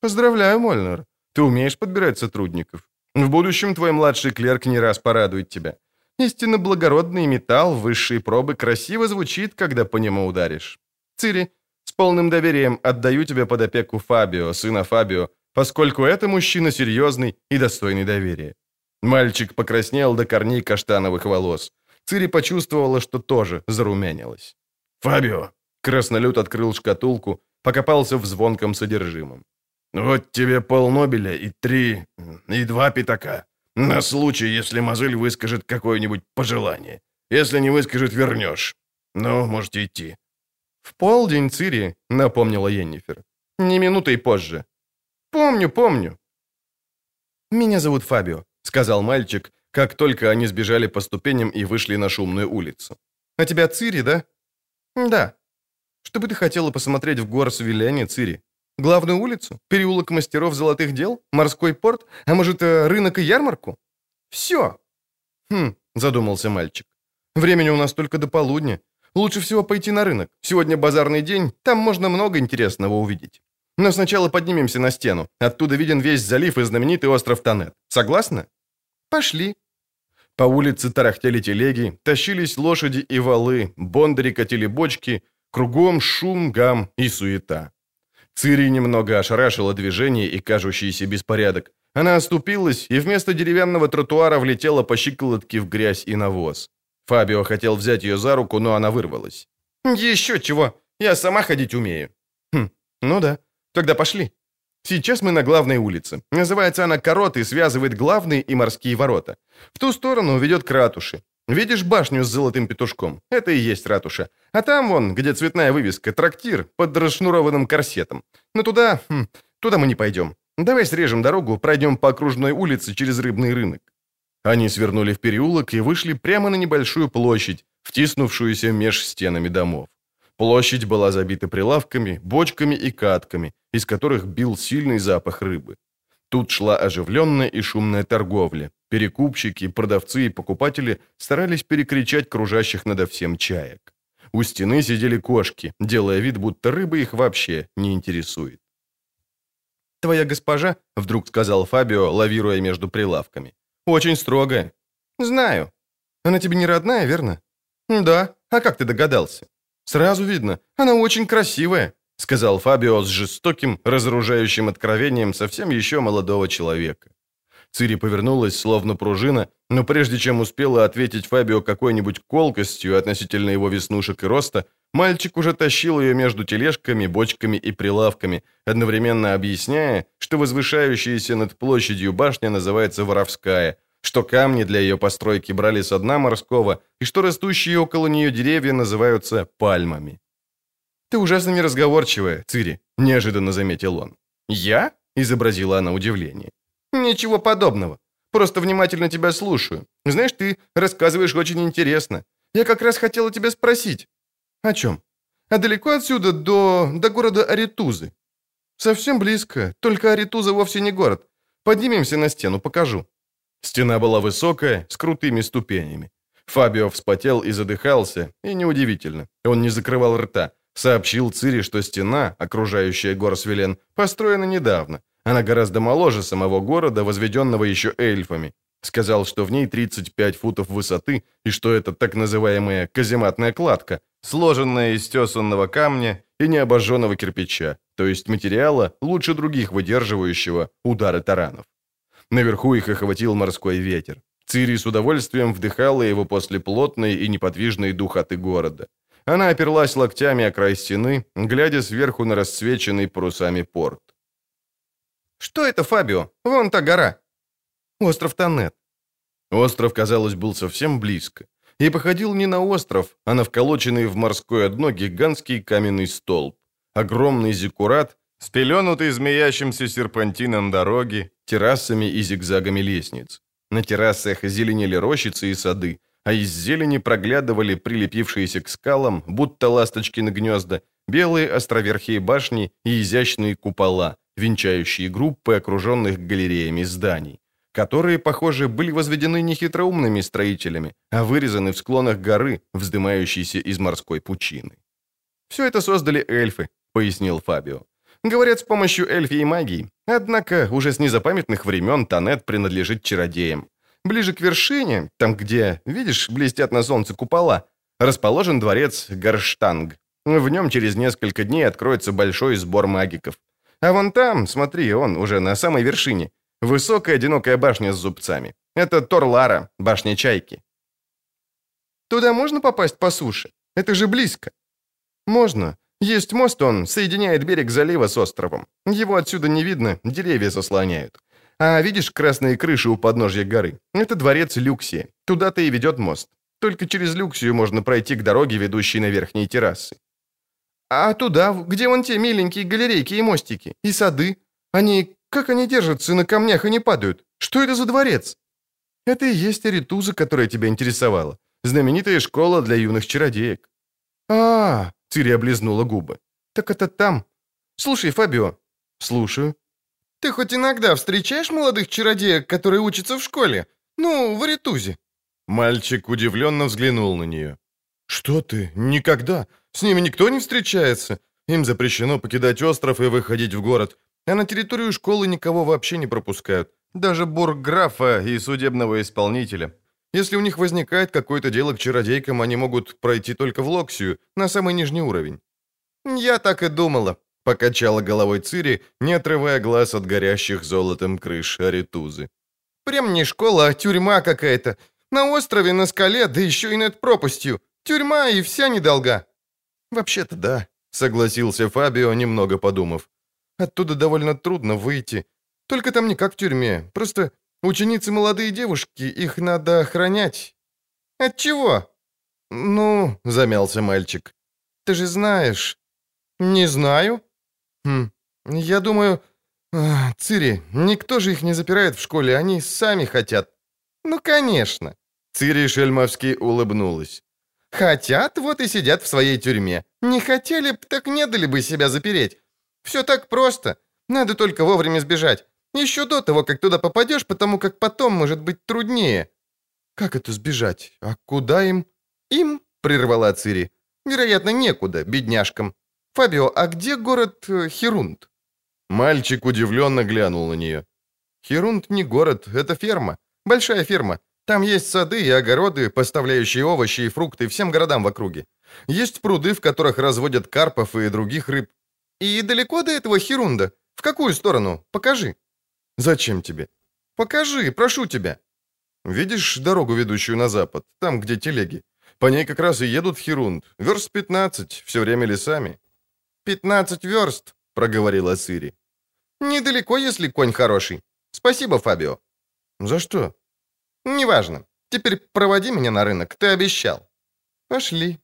«Поздравляю, Мольнер. Ты умеешь подбирать сотрудников. В будущем твой младший клерк не раз порадует тебя. Истинно благородный металл высшей пробы красиво звучит, когда по нему ударишь. Цири, с полным доверием отдаю тебя под опеку Фабио, сына Фабио, поскольку это мужчина серьезный и достойный доверия». Мальчик покраснел до корней каштановых волос. Цири почувствовала, что тоже зарумянилась. «Фабио!» Краснолюд открыл шкатулку, покопался в звонком содержимом. «Вот тебе полнобеля и три... и два пятака. На случай, если Мозыль выскажет какое-нибудь пожелание. Если не выскажет, вернешь. Ну, можете идти». «В полдень, Цири», — напомнила Йеннифер. «Не минутой позже». «Помню, помню». «Меня зовут Фабио», — сказал мальчик, как только они сбежали по ступеням и вышли на шумную улицу. «А тебя Цири, да?» «Да». «Что бы ты хотела посмотреть в Горс-Виллиане, Цири? Главную улицу? Переулок мастеров золотых дел? Морской порт? А может, э, рынок и ярмарку?» «Все». «Хм», — задумался мальчик. «Времени у нас только до полудня. Лучше всего пойти на рынок. Сегодня базарный день, там можно много интересного увидеть. Но сначала поднимемся на стену. Оттуда виден весь залив и знаменитый остров Танет. Согласна?» «Пошли», по улице тарахтели телеги, тащились лошади и валы, бондари катили бочки, кругом шум, гам и суета. Цири немного ошарашила движение и кажущийся беспорядок. Она оступилась и вместо деревянного тротуара влетела по щиколотке в грязь и навоз. Фабио хотел взять ее за руку, но она вырвалась. «Еще чего! Я сама ходить умею». «Хм, ну да. Тогда пошли». Сейчас мы на главной улице. Называется она Корот и связывает главные и морские ворота. В ту сторону ведет к ратуше. Видишь башню с золотым петушком? Это и есть ратуша. А там вон, где цветная вывеска, трактир под расшнурованным корсетом. Но туда... Хм, туда мы не пойдем. Давай срежем дорогу, пройдем по окружной улице через рыбный рынок. Они свернули в переулок и вышли прямо на небольшую площадь, втиснувшуюся меж стенами домов. Площадь была забита прилавками, бочками и катками, из которых бил сильный запах рыбы. Тут шла оживленная и шумная торговля. Перекупщики, продавцы и покупатели старались перекричать кружащих надо всем чаек. У стены сидели кошки, делая вид, будто рыба их вообще не интересует. «Твоя госпожа», — вдруг сказал Фабио, лавируя между прилавками, — «очень строгая». «Знаю. Она тебе не родная, верно?» «Да. А как ты догадался?» «Сразу видно. Она очень красивая», — сказал Фабио с жестоким, разоружающим откровением совсем еще молодого человека. Цири повернулась, словно пружина, но прежде чем успела ответить Фабио какой-нибудь колкостью относительно его веснушек и роста, мальчик уже тащил ее между тележками, бочками и прилавками, одновременно объясняя, что возвышающаяся над площадью башня называется Воровская — что камни для ее постройки брали с дна морского, и что растущие около нее деревья называются пальмами. «Ты ужасно неразговорчивая, Цири», — неожиданно заметил он. «Я?» — изобразила она удивление. «Ничего подобного. Просто внимательно тебя слушаю. Знаешь, ты рассказываешь очень интересно. Я как раз хотела тебя спросить». «О чем?» «А далеко отсюда до... до города Аритузы?» «Совсем близко, только Аритуза вовсе не город. Поднимемся на стену, покажу». Стена была высокая, с крутыми ступенями. Фабио вспотел и задыхался, и неудивительно. Он не закрывал рта. Сообщил Цири, что стена, окружающая Горсвелен, построена недавно. Она гораздо моложе самого города, возведенного еще эльфами. Сказал, что в ней 35 футов высоты, и что это так называемая казематная кладка, сложенная из тесанного камня и необожженного кирпича, то есть материала, лучше других выдерживающего удары таранов. Наверху их охватил морской ветер. Цири с удовольствием вдыхала его после плотной и неподвижной духоты города. Она оперлась локтями о край стены, глядя сверху на расцвеченный парусами порт. «Что это, Фабио? Вон та гора!» «Остров Танет». Остров, казалось, был совсем близко. И походил не на остров, а на вколоченный в морское дно гигантский каменный столб. Огромный зиккурат, спеленутый змеящимся серпантином дороги, террасами и зигзагами лестниц. На террасах зеленели рощицы и сады, а из зелени проглядывали прилепившиеся к скалам, будто ласточкины гнезда, белые островерхие башни и изящные купола, венчающие группы окруженных галереями зданий, которые, похоже, были возведены не хитроумными строителями, а вырезаны в склонах горы, вздымающейся из морской пучины. «Все это создали эльфы», — пояснил Фабио. «Говорят, с помощью эльфии магии. Однако уже с незапамятных времен Танет принадлежит чародеям. Ближе к вершине, там, где, видишь, блестят на солнце купола, расположен дворец Гарштанг. В нем через несколько дней откроется большой сбор магиков. А вон там, смотри, он уже на самой вершине. Высокая одинокая башня с зубцами. Это Торлара, башня Чайки. Туда можно попасть по суше? Это же близко. Можно. Есть мост, он соединяет берег залива с островом. Его отсюда не видно, деревья заслоняют. А видишь красные крыши у подножья горы? Это дворец Люксии. Туда-то и ведет мост. Только через Люксию можно пройти к дороге, ведущей на верхние террасы. А туда, где вон те миленькие галерейки и мостики, и сады? Они, как они держатся на камнях и не падают? Что это за дворец? Это и есть Аритуза, которая тебя интересовала. Знаменитая школа для юных чародеек. А, -а, -а Цири облизнула губы. Так это там. Слушай, Фабио. Слушаю. Ты хоть иногда встречаешь молодых чародеек, которые учатся в школе? Ну, в Аритузе?» Мальчик удивленно взглянул на нее. «Что ты? Никогда. С ними никто не встречается. Им запрещено покидать остров и выходить в город. А на территорию школы никого вообще не пропускают. Даже бургграфа и судебного исполнителя. Если у них возникает какое-то дело к чародейкам, они могут пройти только в Локсию, на самый нижний уровень». «Я так и думала», Покачала головой Цири, не отрывая глаз от горящих золотом крыш Аритузы. «Прям не школа, а тюрьма какая-то. На острове, на скале, да еще и над пропастью. Тюрьма и вся недолга». «Вообще-то да», — согласился Фабио, немного подумав. «Оттуда довольно трудно выйти. Только там не как в тюрьме. Просто ученицы молодые девушки, их надо охранять». «От чего?» «Ну», — замялся мальчик. «Ты же знаешь». «Не знаю», Хм, я думаю... Цири, никто же их не запирает в школе, они сами хотят. Ну, конечно. Цири Шельмовски улыбнулась. Хотят, вот и сидят в своей тюрьме. Не хотели б, так не дали бы себя запереть. Все так просто. Надо только вовремя сбежать. Еще до того, как туда попадешь, потому как потом может быть труднее. Как это сбежать? А куда им? Им, прервала Цири. Вероятно, некуда, бедняжкам. «Фабио, а где город э, Херунд?» Мальчик удивленно глянул на нее. «Херунд не город, это ферма. Большая ферма. Там есть сады и огороды, поставляющие овощи и фрукты всем городам в округе. Есть пруды, в которых разводят карпов и других рыб. И далеко до этого Херунда? В какую сторону? Покажи». «Зачем тебе?» «Покажи, прошу тебя». «Видишь дорогу, ведущую на запад, там, где телеги? По ней как раз и едут в Херунд. Верст 15, все время лесами. «Пятнадцать верст», — проговорила Цири. «Недалеко, если конь хороший. Спасибо, Фабио». «За что?» «Неважно. Теперь проводи меня на рынок, ты обещал». «Пошли».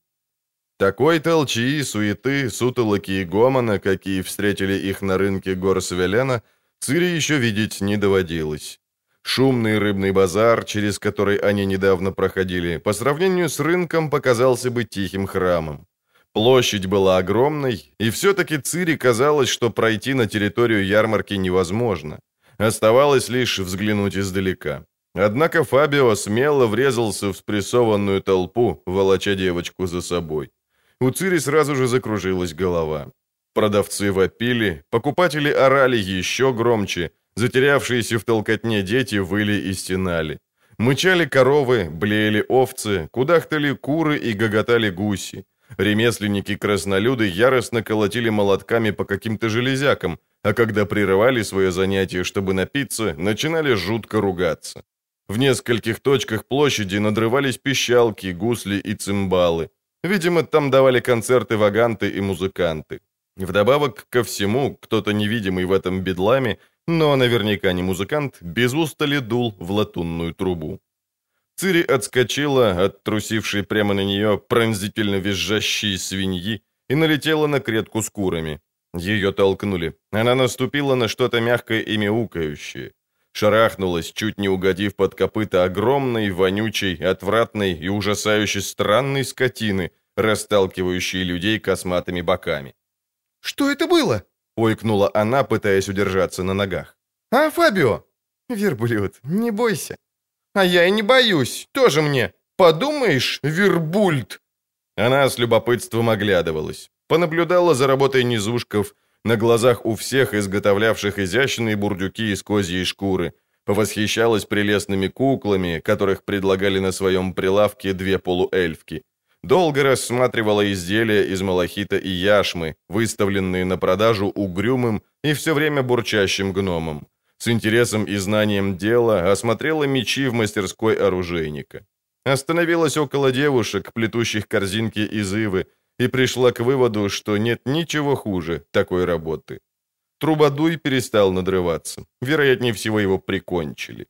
Такой толчи, суеты, сутолоки и гомона, какие встретили их на рынке гор Свелена, Цири еще видеть не доводилось. Шумный рыбный базар, через который они недавно проходили, по сравнению с рынком показался бы тихим храмом. Площадь была огромной, и все-таки Цири казалось, что пройти на территорию ярмарки невозможно. Оставалось лишь взглянуть издалека. Однако Фабио смело врезался в спрессованную толпу, волоча девочку за собой. У Цири сразу же закружилась голова. Продавцы вопили, покупатели орали еще громче, затерявшиеся в толкотне дети выли и стенали. Мычали коровы, блеяли овцы, кудахтали куры и гоготали гуси. Ремесленники-краснолюды яростно колотили молотками по каким-то железякам, а когда прерывали свое занятие, чтобы напиться, начинали жутко ругаться. В нескольких точках площади надрывались пищалки, гусли и цимбалы. Видимо, там давали концерты ваганты и музыканты. Вдобавок ко всему, кто-то невидимый в этом бедламе, но наверняка не музыкант, без устали дул в латунную трубу. Цири отскочила от трусившей прямо на нее пронзительно визжащей свиньи и налетела на кретку с курами. Ее толкнули. Она наступила на что-то мягкое и мяукающее. Шарахнулась, чуть не угодив под копыта огромной, вонючей, отвратной и ужасающе странной скотины, расталкивающей людей косматыми боками. «Что это было?» — ойкнула она, пытаясь удержаться на ногах. «А, Фабио?» «Верблюд, не бойся». «А я и не боюсь, тоже мне. Подумаешь, вербульт!» Она с любопытством оглядывалась, понаблюдала за работой низушков, на глазах у всех изготовлявших изящные бурдюки из козьей шкуры, повосхищалась прелестными куклами, которых предлагали на своем прилавке две полуэльфки. Долго рассматривала изделия из малахита и яшмы, выставленные на продажу угрюмым и все время бурчащим гномом. С интересом и знанием дела осмотрела мечи в мастерской оружейника. Остановилась около девушек, плетущих корзинки из ивы, и пришла к выводу, что нет ничего хуже такой работы. Трубадуй перестал надрываться. Вероятнее всего, его прикончили.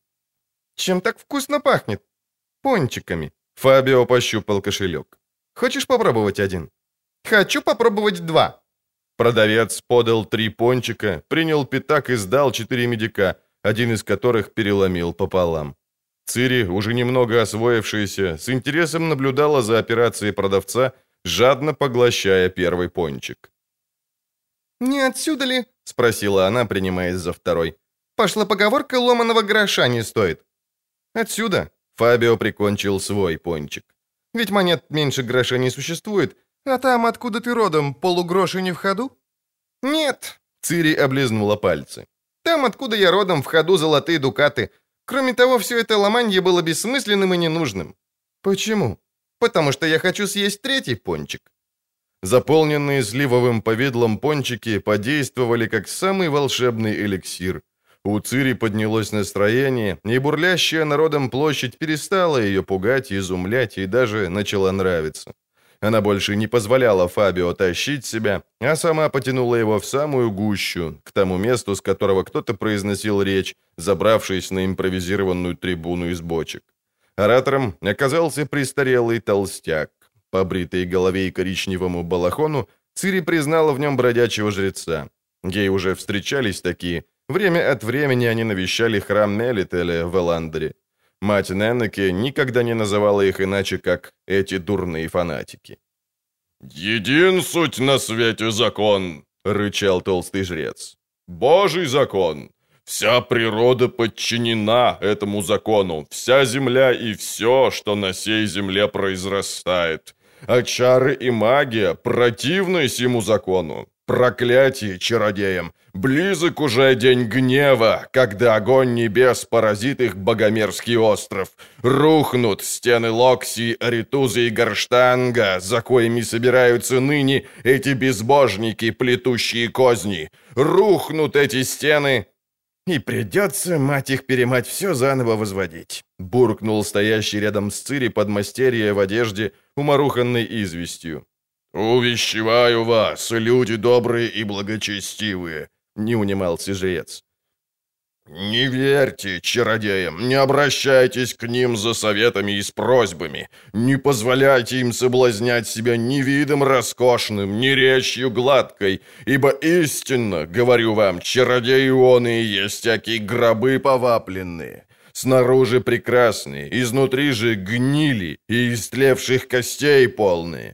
«Чем так вкусно пахнет?» «Пончиками». Фабио пощупал кошелек. «Хочешь попробовать один?» «Хочу попробовать два». Продавец подал три пончика, принял пятак и сдал четыре медика, один из которых переломил пополам. Цири, уже немного освоившаяся, с интересом наблюдала за операцией продавца, жадно поглощая первый пончик. «Не отсюда ли?» — спросила она, принимаясь за второй. «Пошла поговорка, ломаного гроша не стоит». «Отсюда?» — Фабио прикончил свой пончик. «Ведь монет меньше гроша не существует, а там, откуда ты родом, полугроши не в ходу?» «Нет», — Цири облизнула пальцы. «Там, откуда я родом, в ходу золотые дукаты. Кроме того, все это ломанье было бессмысленным и ненужным». «Почему?» «Потому что я хочу съесть третий пончик». Заполненные сливовым повидлом пончики подействовали как самый волшебный эликсир. У Цири поднялось настроение, и бурлящая народом площадь перестала ее пугать, изумлять и даже начала нравиться. Она больше не позволяла Фабио тащить себя, а сама потянула его в самую гущу, к тому месту, с которого кто-то произносил речь, забравшись на импровизированную трибуну из бочек. Оратором оказался престарелый толстяк. По бритой голове и коричневому балахону Цири признала в нем бродячего жреца. Ей уже встречались такие. Время от времени они навещали храм Мелителя в Эландере. Мать Неннеке никогда не называла их иначе, как «эти дурные фанатики». «Един суть на свете закон», — рычал толстый жрец. «Божий закон. Вся природа подчинена этому закону, вся земля и все, что на сей земле произрастает. А чары и магия противны сему закону. Проклятие чародеям! Близок уже день гнева, когда огонь небес поразит их богомерзкий остров. Рухнут стены Локси, Аритузы и Горштанга, за коими собираются ныне эти безбожники, плетущие козни. Рухнут эти стены, «И придется, мать их перемать, все заново возводить», — буркнул стоящий рядом с Цири подмастерье в одежде, уморуханной известью. «Увещеваю вас, люди добрые и благочестивые», — не унимался жрец. «Не верьте чародеям, не обращайтесь к ним за советами и с просьбами, не позволяйте им соблазнять себя ни видом роскошным, ни речью гладкой, ибо истинно, говорю вам, чародеи он и есть всякие гробы повапленные, снаружи прекрасные, изнутри же гнили и истлевших костей полные».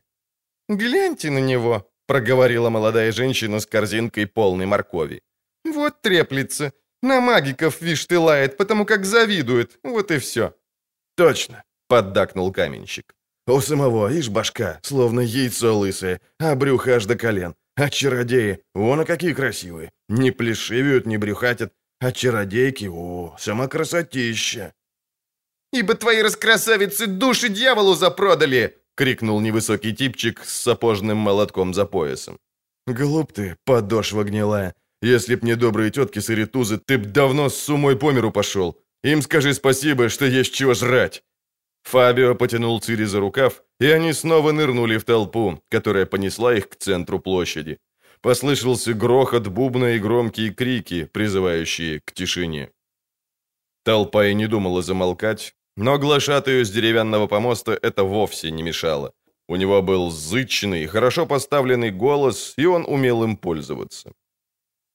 «Гляньте на него», — проговорила молодая женщина с корзинкой полной моркови. «Вот треплется». На магиков, вишь, ты лает, потому как завидует. Вот и все». «Точно», — поддакнул каменщик. «У самого, ишь, башка, словно яйцо лысое, а брюхо аж до колен. А чародеи, вон а какие красивые. Не плешивеют, не брюхатят. А чародейки, о, сама красотища». «Ибо твои раскрасавицы души дьяволу запродали!» — крикнул невысокий типчик с сапожным молотком за поясом. «Глуп ты, подошва гнилая. Если б не добрые тетки с Иритузы, ты б давно с умой по миру пошел. Им скажи спасибо, что есть чего жрать!» Фабио потянул Цири за рукав, и они снова нырнули в толпу, которая понесла их к центру площади. Послышался грохот бубна и громкие крики, призывающие к тишине. Толпа и не думала замолкать, но глашатую с деревянного помоста это вовсе не мешало. У него был зычный, хорошо поставленный голос, и он умел им пользоваться.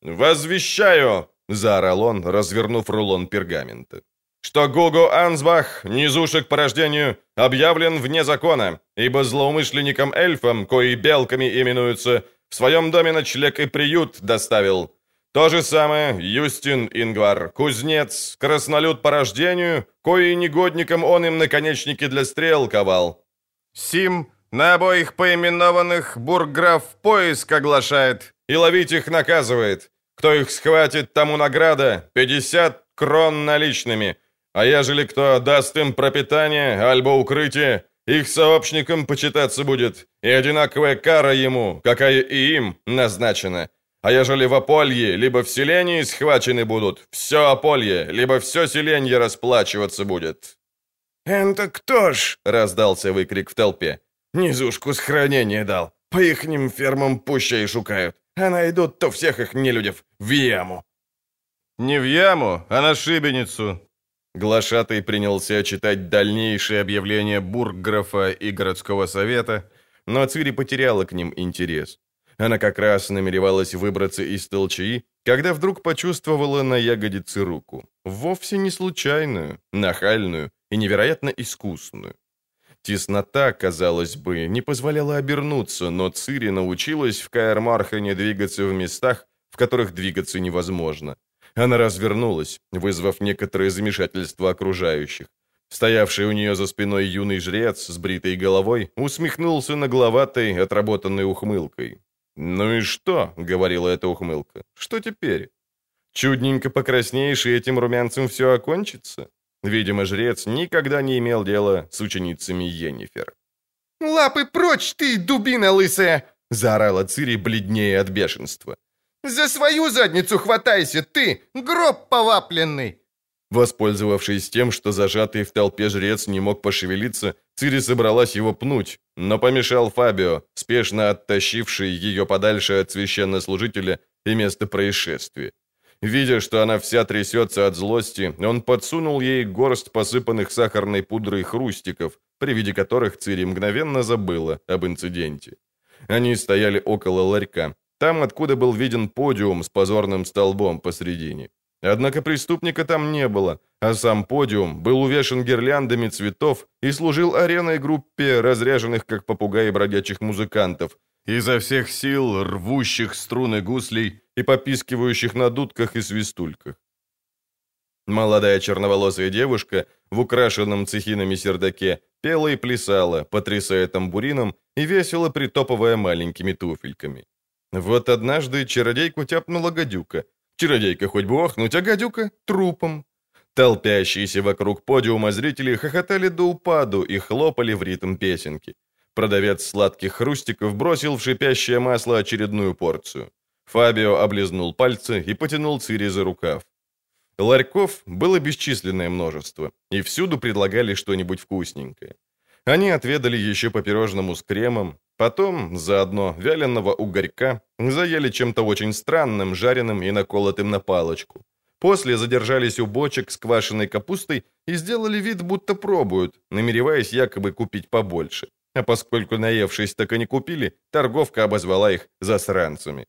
«Возвещаю!» — заорал он, развернув рулон пергамента что Гугу Ансбах, низушек по рождению, объявлен вне закона, ибо злоумышленникам-эльфам, кои белками именуются, в своем доме ночлег и приют доставил. То же самое Юстин Ингвар, кузнец, краснолюд по рождению, кои негодникам он им наконечники для стрел ковал. Сим на обоих поименованных бурграф поиск оглашает и ловить их наказывает. Кто их схватит, тому награда, 50 крон наличными, а ежели кто даст им пропитание, альбо укрытие, их сообщникам почитаться будет, и одинаковая кара ему, какая и им назначена. А ежели в Аполье, либо в селении схвачены будут, все Аполье, либо все селенье расплачиваться будет». «Это кто ж?» — раздался выкрик в толпе. «Низушку с хранения дал. По ихним фермам пуща шукают. А найдут то всех их нелюдев в яму». «Не в яму, а на шибеницу», Глашатый принялся читать дальнейшие объявления бургграфа и городского совета, но Цири потеряла к ним интерес. Она как раз намеревалась выбраться из толчаи, когда вдруг почувствовала на ягодице руку. Вовсе не случайную, нахальную и невероятно искусную. Теснота, казалось бы, не позволяла обернуться, но Цири научилась в Каэрмархане двигаться в местах, в которых двигаться невозможно. Она развернулась, вызвав некоторое замешательство окружающих. Стоявший у нее за спиной юный жрец с бритой головой усмехнулся нагловатой, отработанной ухмылкой. «Ну и что?» — говорила эта ухмылка. «Что теперь? Чудненько покраснеешь, и этим румянцем все окончится?» Видимо, жрец никогда не имел дела с ученицами Йеннифер. «Лапы прочь, ты, дубина лысая!» — заорала Цири, бледнее от бешенства. За свою задницу хватайся, ты, гроб повапленный!» Воспользовавшись тем, что зажатый в толпе жрец не мог пошевелиться, Цири собралась его пнуть, но помешал Фабио, спешно оттащивший ее подальше от священнослужителя и места происшествия. Видя, что она вся трясется от злости, он подсунул ей горсть посыпанных сахарной пудрой хрустиков, при виде которых Цири мгновенно забыла об инциденте. Они стояли около ларька, там, откуда был виден подиум с позорным столбом посредине. Однако преступника там не было, а сам подиум был увешан гирляндами цветов и служил ареной группе разряженных, как попугаи бродячих музыкантов, изо всех сил рвущих струны гуслей и попискивающих на дудках и свистульках. Молодая черноволосая девушка в украшенном цехинами сердаке пела и плясала, потрясая тамбурином и весело притопывая маленькими туфельками. Вот однажды чародейку тяпнула гадюка. Чародейка хоть бы охнуть, а гадюка — трупом. Толпящиеся вокруг подиума зрители хохотали до упаду и хлопали в ритм песенки. Продавец сладких хрустиков бросил в шипящее масло очередную порцию. Фабио облизнул пальцы и потянул Цири за рукав. Ларьков было бесчисленное множество, и всюду предлагали что-нибудь вкусненькое. Они отведали еще по пирожному с кремом, потом заодно вяленого угорька, заели чем-то очень странным, жареным и наколотым на палочку. После задержались у бочек с квашеной капустой и сделали вид, будто пробуют, намереваясь якобы купить побольше. А поскольку наевшись так и не купили, торговка обозвала их засранцами.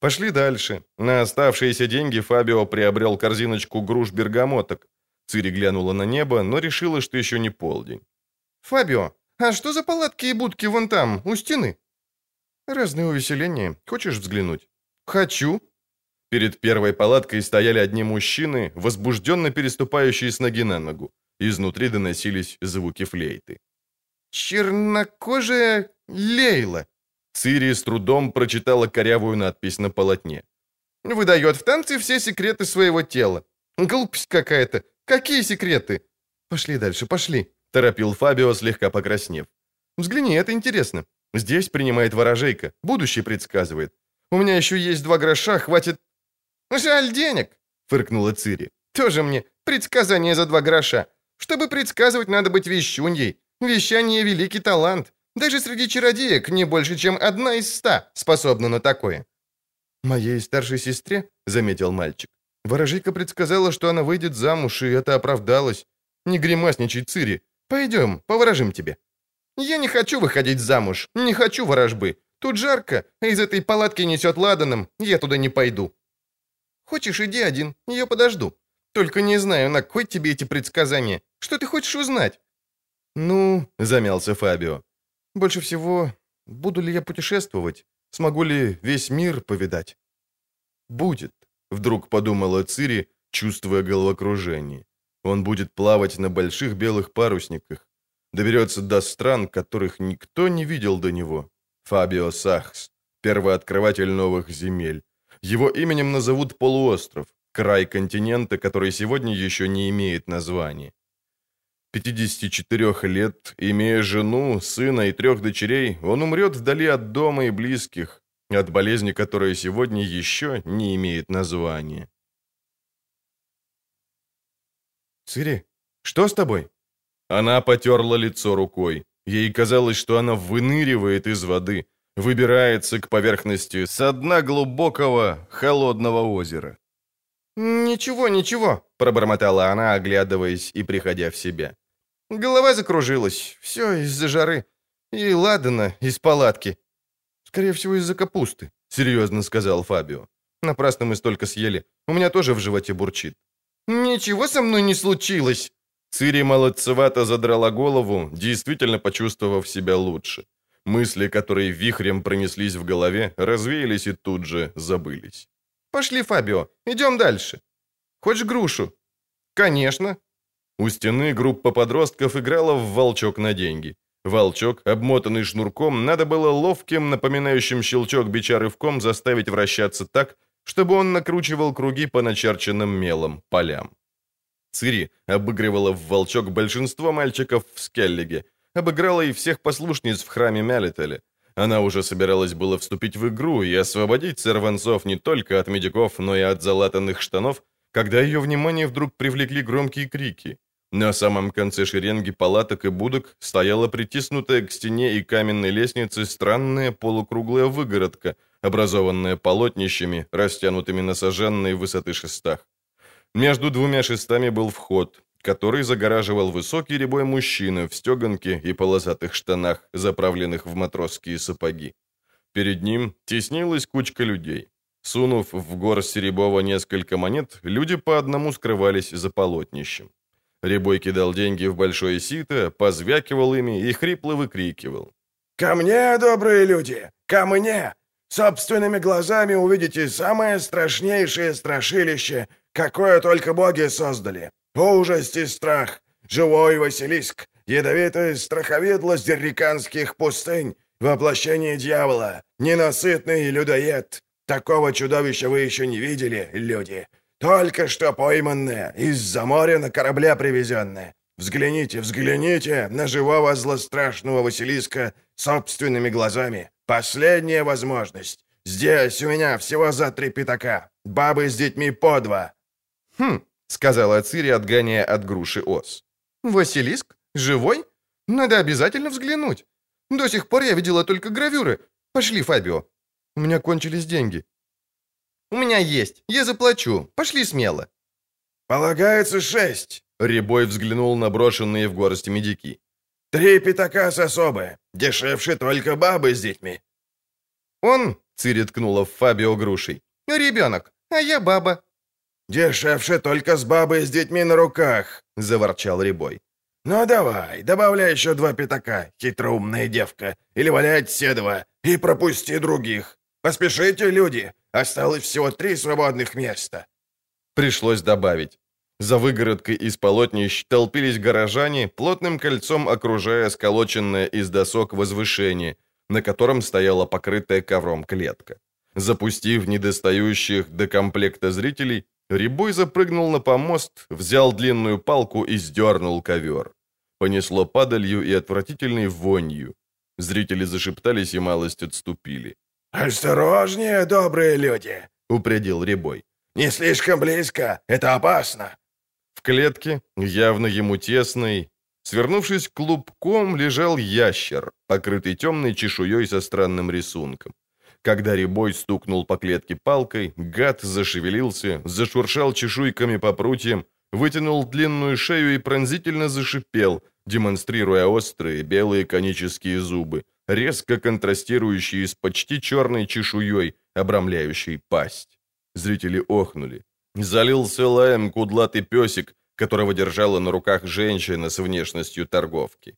Пошли дальше. На оставшиеся деньги Фабио приобрел корзиночку груш бергамоток. Цири глянула на небо, но решила, что еще не полдень. «Фабио, а что за палатки и будки вон там, у стены?» «Разные увеселения. Хочешь взглянуть?» «Хочу». Перед первой палаткой стояли одни мужчины, возбужденно переступающие с ноги на ногу. Изнутри доносились звуки флейты. «Чернокожая Лейла!» Цири с трудом прочитала корявую надпись на полотне. «Выдает в танце все секреты своего тела. Глупость какая-то. Какие секреты?» «Пошли дальше, пошли». — торопил Фабио, слегка покраснев. «Взгляни, это интересно. Здесь принимает ворожейка, будущее предсказывает. У меня еще есть два гроша, хватит...» «Жаль денег!» — фыркнула Цири. Тоже мне предсказание за два гроша. Чтобы предсказывать, надо быть вещуньей. Вещание — великий талант. Даже среди чародеек не больше, чем одна из ста способна на такое». «Моей старшей сестре», — заметил мальчик, «ворожейка предсказала, что она выйдет замуж, и это оправдалось. Не гримасничай, Цири. Пойдем, поворожим тебе». «Я не хочу выходить замуж, не хочу ворожбы. Тут жарко, а из этой палатки несет ладаном, я туда не пойду». «Хочешь, иди один, я подожду. Только не знаю, на кой тебе эти предсказания. Что ты хочешь узнать?» «Ну», — замялся Фабио, — «больше всего, буду ли я путешествовать? Смогу ли весь мир повидать?» «Будет», — вдруг подумала Цири, чувствуя головокружение. «Он будет плавать на больших белых парусниках, доберется до стран, которых никто не видел до него. Фабио Сахс, первооткрыватель новых земель. Его именем назовут полуостров, край континента, который сегодня еще не имеет названия. 54 лет, имея жену, сына и трех дочерей, он умрет вдали от дома и близких, от болезни, которая сегодня еще не имеет названия. «Цири, что с тобой?» Она потерла лицо рукой. Ей казалось, что она выныривает из воды, выбирается к поверхности со дна глубокого, холодного озера. «Ничего, ничего», — пробормотала она, оглядываясь и приходя в себя. «Голова закружилась. Все из-за жары. И ладана из палатки. Скорее всего, из-за капусты», — серьезно сказал Фабио. «Напрасно мы столько съели. У меня тоже в животе бурчит». «Ничего со мной не случилось!» Цири молодцевато задрала голову, действительно почувствовав себя лучше. Мысли, которые вихрем пронеслись в голове, развеялись и тут же забылись. Пошли, Фабио, идем дальше. Хочешь грушу? Конечно. У стены группа подростков играла в волчок на деньги. Волчок, обмотанный шнурком, надо было ловким, напоминающим щелчок бича рывком заставить вращаться так, чтобы он накручивал круги по начерченным мелом полям. Цири обыгрывала в волчок большинство мальчиков в Скеллиге, обыграла и всех послушниц в храме Мялителя, она уже собиралась было вступить в игру и освободить сорванцов не только от медиков, но и от залатанных штанов, когда ее внимание вдруг привлекли громкие крики. На самом конце шеренги палаток и будок стояла притиснутая к стене и каменной лестнице странная полукруглая выгородка, образованная полотнищами, растянутыми на сожженной высоты шестах. Между двумя шестами был вход, который загораживал высокий рябой мужчина в стеганке и полосатых штанах, заправленных в матросские сапоги. Перед ним теснилась кучка людей. Сунув в горсть Рябова несколько монет, люди по одному скрывались за полотнищем. Рябой кидал деньги в большое сито, позвякивал ими и хрипло выкрикивал. «Ко мне, добрые люди! Ко мне! Собственными глазами увидите самое страшнейшее страшилище, какое только боги создали. Ужасть и страх, живой Василиск, ядовитая страховидлость дерриканских пустынь, воплощение дьявола, ненасытный людоед. Такого чудовища вы еще не видели, люди. Только что пойманное, из-за моря на корабле привезенное. Взгляните, взгляните на живого злострашного Василиска собственными глазами. Последняя возможность. Здесь у меня всего за три пятака. Бабы с детьми по два. Хм, — сказала Цири, отгоняя от груши ос. «Василиск? Живой? Надо обязательно взглянуть. До сих пор я видела только гравюры. Пошли, Фабио. У меня кончились деньги». «У меня есть. Я заплачу. Пошли смело». «Полагается шесть», — Рябой взглянул на брошенные в горсть медики. «Три пятака с особы. Дешевше только бабы с детьми». «Он», — Цири ткнула в Фабио грушей, — «ребенок, а я баба». «Дешевше только с бабой с детьми на руках», — заворчал Рябой. «Ну давай, добавляй еще два пятака, хитроумная девка, или валять все два, и пропусти других. Поспешите, люди, осталось всего три свободных места». Пришлось добавить. За выгородкой из полотнищ толпились горожане, плотным кольцом окружая сколоченное из досок возвышение, на котором стояла покрытая ковром клетка. Запустив недостающих до комплекта зрителей, Рябой запрыгнул на помост, взял длинную палку и сдернул ковер. Понесло падалью и отвратительной вонью. Зрители зашептались и малость отступили. «Осторожнее, добрые люди!» — упредил Рябой. «Не слишком близко, это опасно. В клетке, явно ему тесной, свернувшись клубком, лежал ящер, покрытый темной чешуей со странным рисунком. Когда Рябой стукнул по клетке палкой, гад зашевелился, зашуршал чешуйками по прутьям, вытянул длинную шею и пронзительно зашипел, демонстрируя острые белые конические зубы, резко контрастирующие с почти черной чешуей, обрамляющей пасть. Зрители охнули. Залился лаем кудлатый песик, которого держала на руках женщина с внешностью торговки.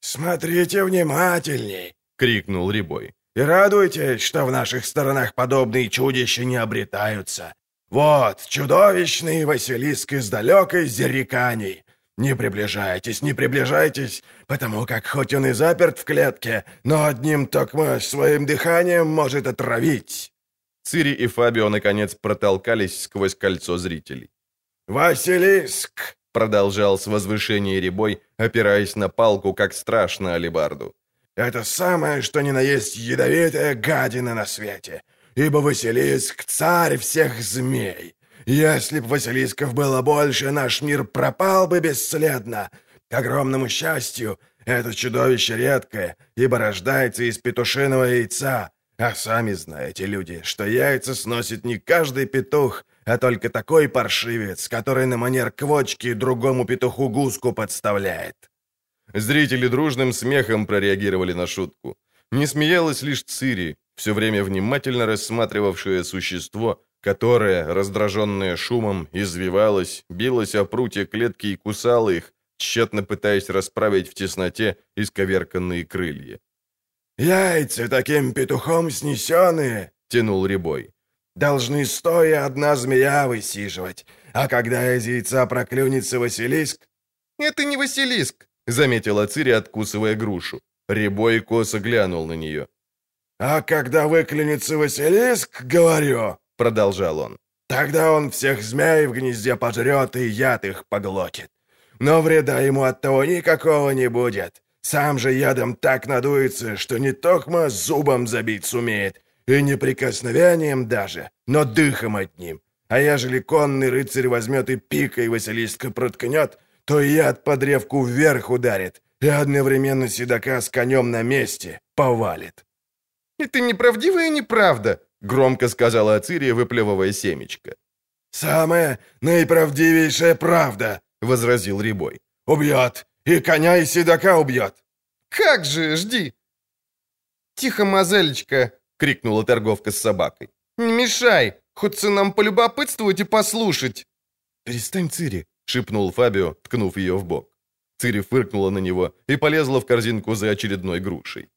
«Смотрите внимательней!» — крикнул Рябой. «И радуйтесь, что в наших сторонах подобные чудища не обретаются. Вот, чудовищный Василиск из далекой Зериканей. Не приближайтесь, не приближайтесь, потому как хоть он и заперт в клетке, но одним токмо своим дыханием может отравить». Цири и Фабио, наконец, протолкались сквозь кольцо зрителей. «Василиск!» — продолжал с возвышения ребой, опираясь на палку, как страшно алибарду. «Это самое, что ни на есть ядовитая гадина на свете, ибо Василиск — царь всех змей. Если б Василисков было больше, наш мир пропал бы бесследно. К огромному счастью, это чудовище редкое, ибо рождается из петушиного яйца. А сами знаете, люди, что яйца сносит не каждый петух, а только такой паршивец, который на манер квочки другому петуху гуску подставляет. Зрители дружным смехом прореагировали на шутку. Не смеялась лишь Цири, все время внимательно рассматривавшее существо, которое, раздраженное шумом, извивалось, билось о прутья клетки и кусало их, тщетно пытаясь расправить в тесноте исковерканные крылья. «Яйца таким петухом снесенные!» — тянул Рябой. «Должны стоя одна змея высиживать, а когда из яйца проклюнется Василиск...» «Это не Василиск!» — заметила Цири, откусывая грушу. Рябой косо глянул на нее. «А когда выклюнется Василиск, говорю, продолжал он. «Тогда он всех змей в гнезде пожрет и яд их поглотит. Но вреда ему от того никакого не будет. Сам же ядом так надуется, что не токмо зубом забить сумеет, и не прикосновением даже, но дыхом одним. А ежели конный рыцарь возьмет и пикой Василиска проткнет, то яд по древку вверх ударит, и одновременно седока с конем на месте повалит. «Это неправдивая неправда», Громко сказала Ацирия, выплевывая семечко. «Самая наиправдивейшая правда», — возразил Рябой. «Убьет! И коня, и седока убьет!» «Как же, жди!» «Тихо, мазелечка!» — крикнула торговка с собакой. «Не мешай! Хочется нам полюбопытствовать и послушать!» «Перестань, Цири!» — шепнул Фабио, ткнув ее в бок. Цири фыркнула на него и полезла в корзинку за очередной грушей.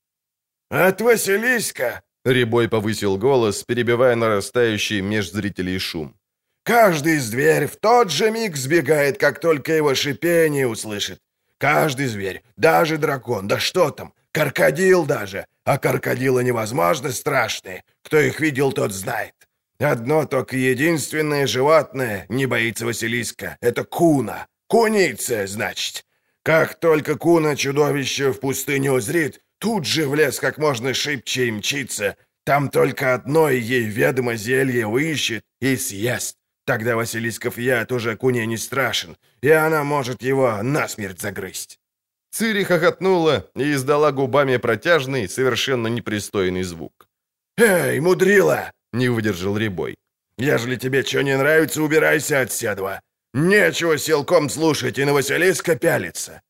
«От Василиска!» Рябой повысил голос, перебивая нарастающий меж зрителей шум. «Каждый зверь в тот же миг сбегает, как только его шипение услышит. Каждый зверь, даже дракон, да что там, крокодил даже. А крокодилы невозможно страшные. Кто их видел, тот знает. Одно только единственное животное не боится Василиска. Это куна. Куница, значит. Как только куна чудовище в пустыне узрит, Тут же в лес как можно шибче и мчится. Там только одно ей ведомо зелье выищет и съест. Тогда Василисков яд уже куне не страшен, и она может его насмерть загрызть». Цири хохотнула и издала губами протяжный, совершенно непристойный звук. «Эй, мудрила!» — не выдержал Рябой. «Ежели тебе что не нравится, убирайся от седва. Нечего силком слушать и на Василиска пялиться».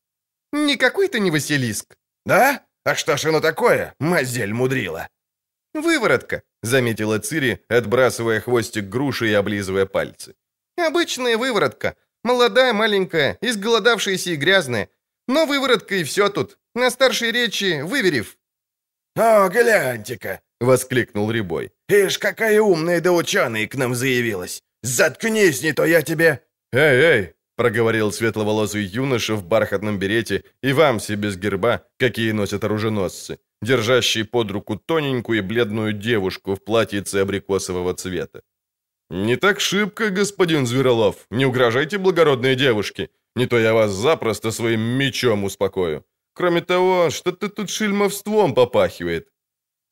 «Никакой ты не Василиск». «Да? «А что ж оно такое, мазель мудрила?» «Выворотка», — заметила Цири, отбрасывая хвостик груши и облизывая пальцы. «Обычная выворотка. Молодая, маленькая, изголодавшаяся и грязная. Но выворотка и все тут. На старшей речи выверив». «О, гляньте-ка!» — воскликнул Рябой. «Ишь, какая умная да ученая к нам заявилась! Заткнись, не то я тебе...» «Эй, эй!» проговорил светловолосый юноша в бархатном берете и вамсе без герба, какие носят оруженосцы, держащий под руку тоненькую и бледную девушку в платьице абрикосового цвета. «Не так шибко, господин Зверолов, не угрожайте благородной девушке, не то я вас запросто своим мечом успокою. Кроме того, что-то тут шельмовством попахивает».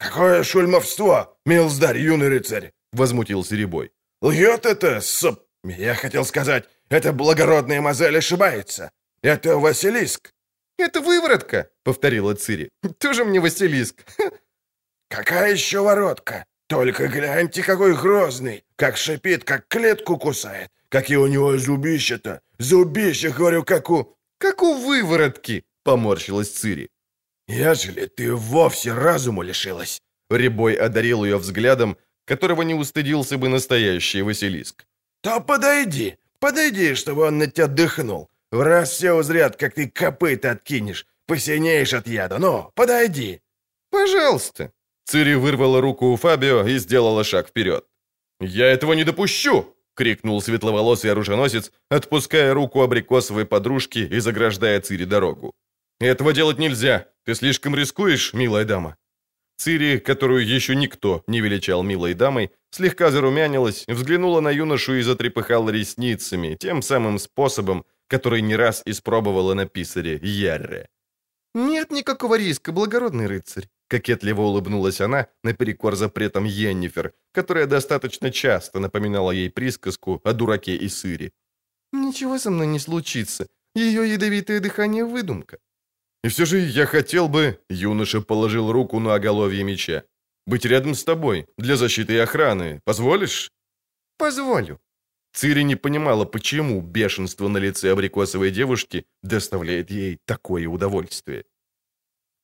«Какое шельмовство, милздарь, юный рыцарь?» — возмутился Рябой. «Льет это, соп Я хотел сказать, эта благородная мазель ошибается. Это Василиск. «Это выворотка», — повторила Цири. «Тоже мне Василиск». «Какая еще воротка? Только гляньте, какой грозный, как шипит, как клетку кусает. Какие у него зубища-то! Зубища, говорю, как у...» «Как у выворотки!» — поморщилась Цири. «Ежели ты вовсе разуму лишилась!» Рябой одарил ее взглядом, которого не устыдился бы настоящий Василиск. «То подойди, подойди, чтобы он на тебя дыхнул. В раз все узрят, как ты копыта откинешь, посинеешь от яда. Ну, подойди!» «Пожалуйста!» Цири вырвала руку у Фабио и сделала шаг вперед. «Я этого не допущу!» — крикнул светловолосый оруженосец, отпуская руку абрикосовой подружки и заграждая Цири дорогу. «Этого делать нельзя. Ты слишком рискуешь, милая дама». Цири, которую еще никто не величал милой дамой, слегка зарумянилась, взглянула на юношу и затрепыхала ресницами, тем самым способом, который не раз испробовала на писаре Ярре. «Нет никакого риска, благородный рыцарь», — кокетливо улыбнулась она наперекор запретам Йеннифер, которая достаточно часто напоминала ей присказку о дураке и сыре. «Ничего со мной не случится. Ее ядовитое дыхание — выдумка». «И все же я хотел бы...» — юноша положил руку на оголовье меча. «Быть рядом с тобой, для защиты и охраны. Позволишь?» «Позволю», Цири не понимала, почему бешенство на лице абрикосовой девушки доставляет ей такое удовольствие.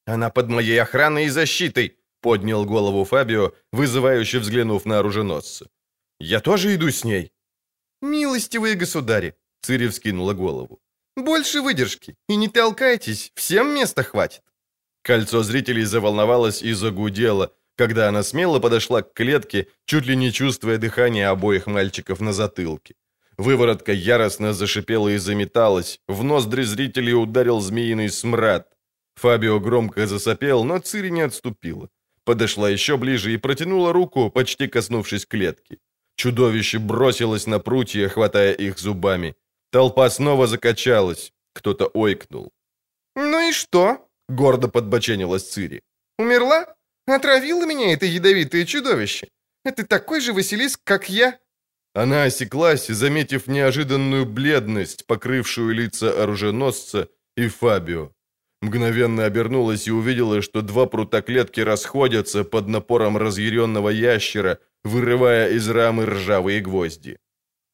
«Она под моей охраной и защитой!» — поднял голову Фабио, вызывающе взглянув на оруженосца. «Я тоже иду с ней!» «Милостивые государи!» — Цири вскинула голову. «Больше выдержки, и не толкайтесь, всем места хватит!» Кольцо зрителей заволновалось и загудело, когда она смело подошла к клетке, чуть ли не чувствуя дыхание обоих мальчиков на затылке. Выворотка яростно зашипела и заметалась, в ноздри зрителей ударил змеиный смрад. Фабио громко засопел, но Цири не отступила. Подошла еще ближе и протянула руку, почти коснувшись клетки. Чудовище бросилось на прутья, хватая их зубами. Толпа снова закачалась. Кто-то ойкнул. «Ну и что?» — гордо подбоченилась Цири. «Умерла? Отравило меня это ядовитое чудовище. Это такой же Василиск, как я». Она осеклась, заметив неожиданную бледность, покрывшую лица оруженосца и Фабио. Мгновенно обернулась и увидела, что два прута клетки расходятся под напором разъяренного ящера, вырывая из рамы ржавые гвозди.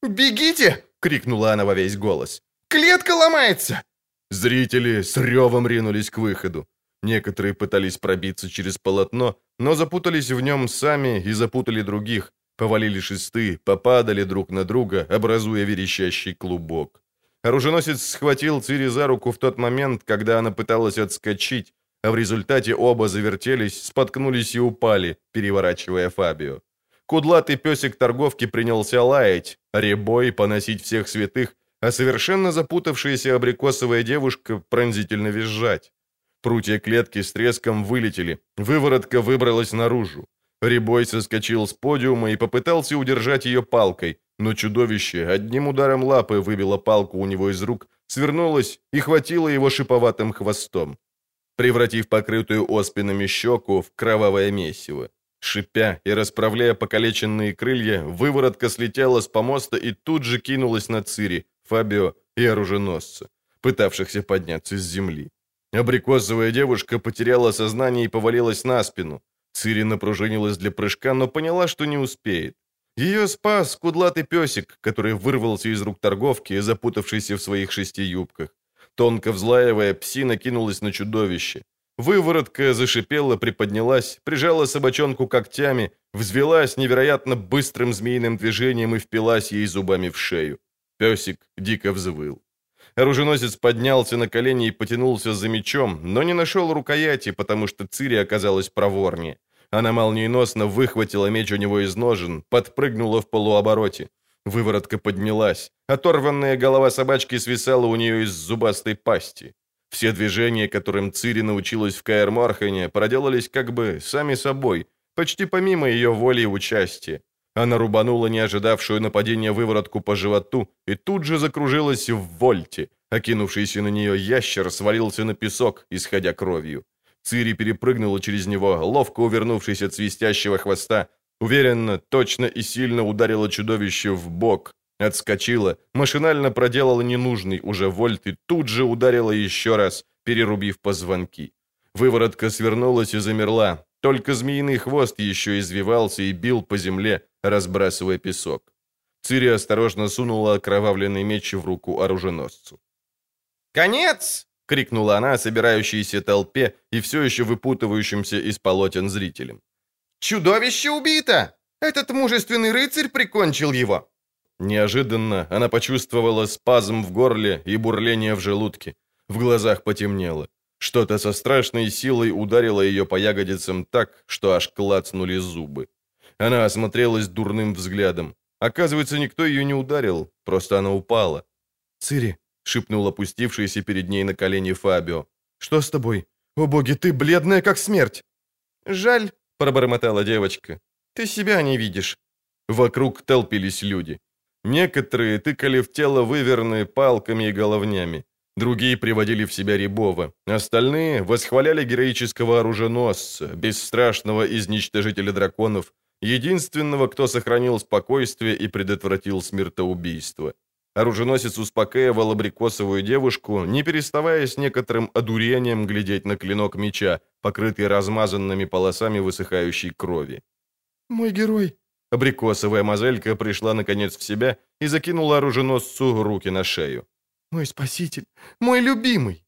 «Бегите!» — крикнула она во весь голос. «Клетка ломается!» Зрители с ревом ринулись к выходу. Некоторые пытались пробиться через полотно, но запутались в нем сами и запутали других, повалили шесты, попадали друг на друга, образуя верещащий клубок. Оруженосец схватил Цири за руку в тот момент, когда она пыталась отскочить, а в результате оба завертелись, споткнулись и упали, переворачивая Фабио. Кудлатый песик торговки принялся лаять, ребой поносить всех святых, а совершенно запутавшаяся абрикосовая девушка пронзительно визжать. Прутья клетки с треском вылетели, выворотка выбралась наружу. Рябой соскочил с подиума и попытался удержать ее палкой, но чудовище одним ударом лапы выбило палку у него из рук, свернулось и хватило его шиповатым хвостом, превратив покрытую оспинами щеку в кровавое месиво. Шипя и расправляя покалеченные крылья, выворотка слетела с помоста и тут же кинулась на Цири, Фабио и оруженосца, пытавшихся подняться с земли. Абрикосовая девушка потеряла сознание и повалилась на спину. Цири напружинилась для прыжка, но поняла, что не успеет. Ее спас кудлатый песик, который вырвался из рук торговки, запутавшийся в своих шести юбках. Тонко взлаивая, псина кинулась на чудовище. Выворотка зашипела, приподнялась, прижала собачонку когтями, взвелась невероятно быстрым змеиным движением и впилась ей зубами в шею. Песик дико взвыл. Оруженосец поднялся на колени и потянулся за мечом, но не нашел рукояти, потому что Цири оказалась проворнее. Она молниеносно выхватила меч у него из ножен, подпрыгнула в полуобороте. Выворотка поднялась. Оторванная голова собачки свисала у нее из зубастой пасти. Все движения, которым Цири научилась в Каэр проделались как бы сами собой, почти помимо ее воли и участия. Она рубанула не ожидавшую нападения выворотку по животу и тут же закружилась в вольте. Окинувшийся на нее ящер свалился на песок, исходя кровью. Цири перепрыгнула через него, ловко увернувшись от свистящего хвоста, уверенно, точно и сильно ударила чудовище в бок, Отскочила, машинально проделала ненужный уже вольт и тут же ударила еще раз, перерубив позвонки. Выворотка свернулась и замерла, только змеиный хвост еще извивался и бил по земле, разбрасывая песок. Цири осторожно сунула окровавленный меч в руку оруженосцу. «Конец!» — крикнула она собирающейся толпе и все еще выпутывающимся из полотен зрителям. «Чудовище убито! Этот мужественный рыцарь прикончил его!» Неожиданно она почувствовала спазм в горле и бурление в желудке. В глазах потемнело. Что-то со страшной силой ударило ее по ягодицам так, что аж клацнули зубы. Она осмотрелась дурным взглядом. Оказывается, никто ее не ударил, просто она упала. «Цири», — шепнул опустившийся перед ней на колени Фабио. «Что с тобой? О боги, ты бледная, как смерть!» «Жаль», — пробормотала девочка. «Ты себя не видишь». Вокруг толпились люди. Некоторые тыкали в тело выверны палками и головнями. Другие приводили в себя Рябова. Остальные восхваляли героического оруженосца, бесстрашного изничтожителя драконов, единственного, кто сохранил спокойствие и предотвратил смертоубийство. Оруженосец успокаивал абрикосовую девушку, не переставая с некоторым одурением глядеть на клинок меча, покрытый размазанными полосами высыхающей крови. «Мой герой!» Абрикосовая мозелька пришла наконец в себя и закинула оруженосцу руки на шею. «Мой спаситель! Мой любимый!»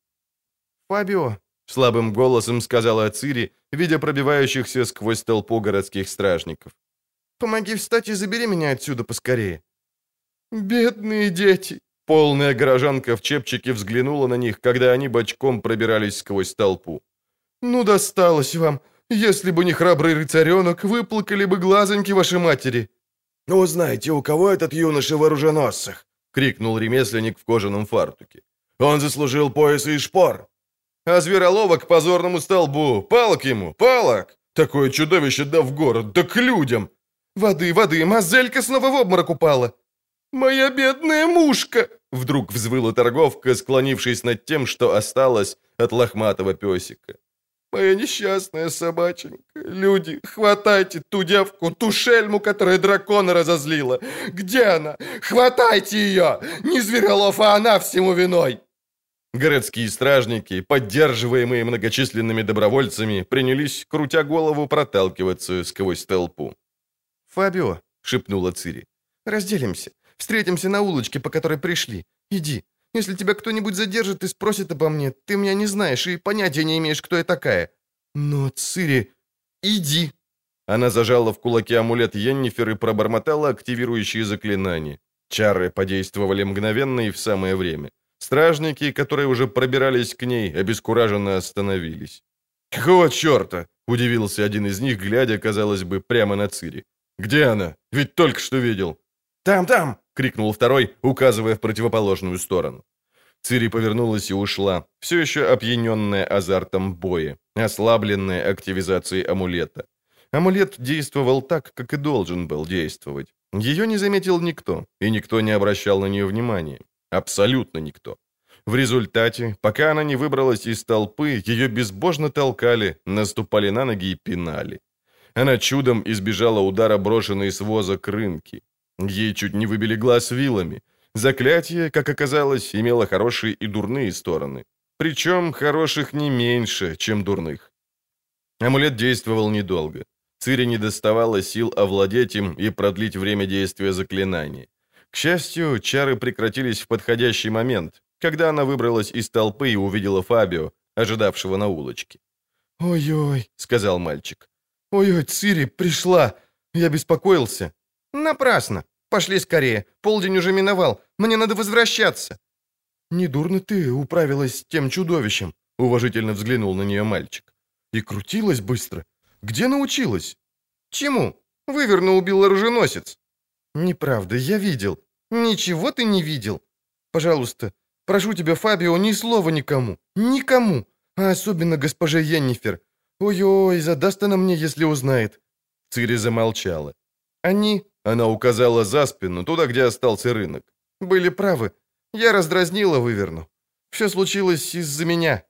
«Фабио!» — слабым голосом сказала Цири, видя пробивающихся сквозь толпу городских стражников. «Помоги встать и забери меня отсюда поскорее!» «Бедные дети!» Полная горожанка в чепчике взглянула на них, когда они бочком пробирались сквозь толпу. «Ну, досталось вам! Если бы не храбрый рыцаренок, выплакали бы глазоньки вашей матери!» «Ну, знаете, у кого этот юноша в оруженосцах?» — крикнул ремесленник в кожаном фартуке. «Он заслужил пояс и шпор!» «А зверолова к позорному столбу! Палок ему! Палок! Такое чудовище да в город, да к людям! Воды, воды! Мазелька снова в обморок упала!» «Моя бедная мушка!» Вдруг взвыла торговка, склонившись над тем, что осталось от лохматого песика. «Моя несчастная собаченька! Люди, хватайте ту девку, ту шельму, которая дракона разозлила! Где она? Хватайте ее! Не Зверолов, а она всему виной!» Городские стражники, поддерживаемые многочисленными добровольцами, принялись, крутя голову, проталкиваться сквозь толпу. «Фабио», — шепнула Цири, — «разделимся. Встретимся на улочке, по которой пришли. Иди. Если тебя кто-нибудь задержит и спросит обо мне, ты меня не знаешь и понятия не имеешь, кто я такая. Но, Цири, иди!» Она зажала в кулаке амулет Йеннифер и пробормотала активирующие заклинания. Чары подействовали мгновенно и в самое время. Стражники, которые уже пробирались к ней, обескураженно остановились. «Какого черта?» – удивился один из них, глядя, казалось бы, прямо на Цири. «Где она? Ведь только что видел». «Там, там!» — крикнул второй, указывая в противоположную сторону. Цири повернулась и ушла, все еще опьяненная азартом боя, ослабленная активизацией амулета. Амулет действовал так, как и должен был действовать. Ее не заметил никто, и никто не обращал на нее внимания. Абсолютно никто. В результате, пока она не выбралась из толпы, ее безбожно толкали, наступали на ноги и пинали. Она чудом избежала удара брошенной с воза крынки. Ей чуть не выбили глаз вилами. Заклятие, как оказалось, имело хорошие и дурные стороны. Причем хороших не меньше, чем дурных. Амулет действовал недолго. Цири не доставало сил овладеть им и продлить время действия заклинания. К счастью, чары прекратились в подходящий момент, когда она выбралась из толпы и увидела Фабио, ожидавшего на улочке. «Ой-ой», — сказал мальчик. «Ой-ой, Цири, пришла! Я беспокоился». «Напрасно! Пошли скорее! Полдень уже миновал! Мне надо возвращаться!» «Недурно ты управилась с тем чудовищем», — уважительно взглянул на нее мальчик. «И крутилась быстро. Где научилась?» «Чему? Выверно убил оруженосец». «Неправда, я видел». «Ничего ты не видел. Пожалуйста, прошу тебя, Фабио, ни слова никому. Никому. А особенно госпоже Йеннифер. Ой-ой, задаст она мне, если узнает». Цири замолчала. «Они она указала за спину, туда, где остался рынок. «Были правы. Я раздразнила выверну. Все случилось из-за меня».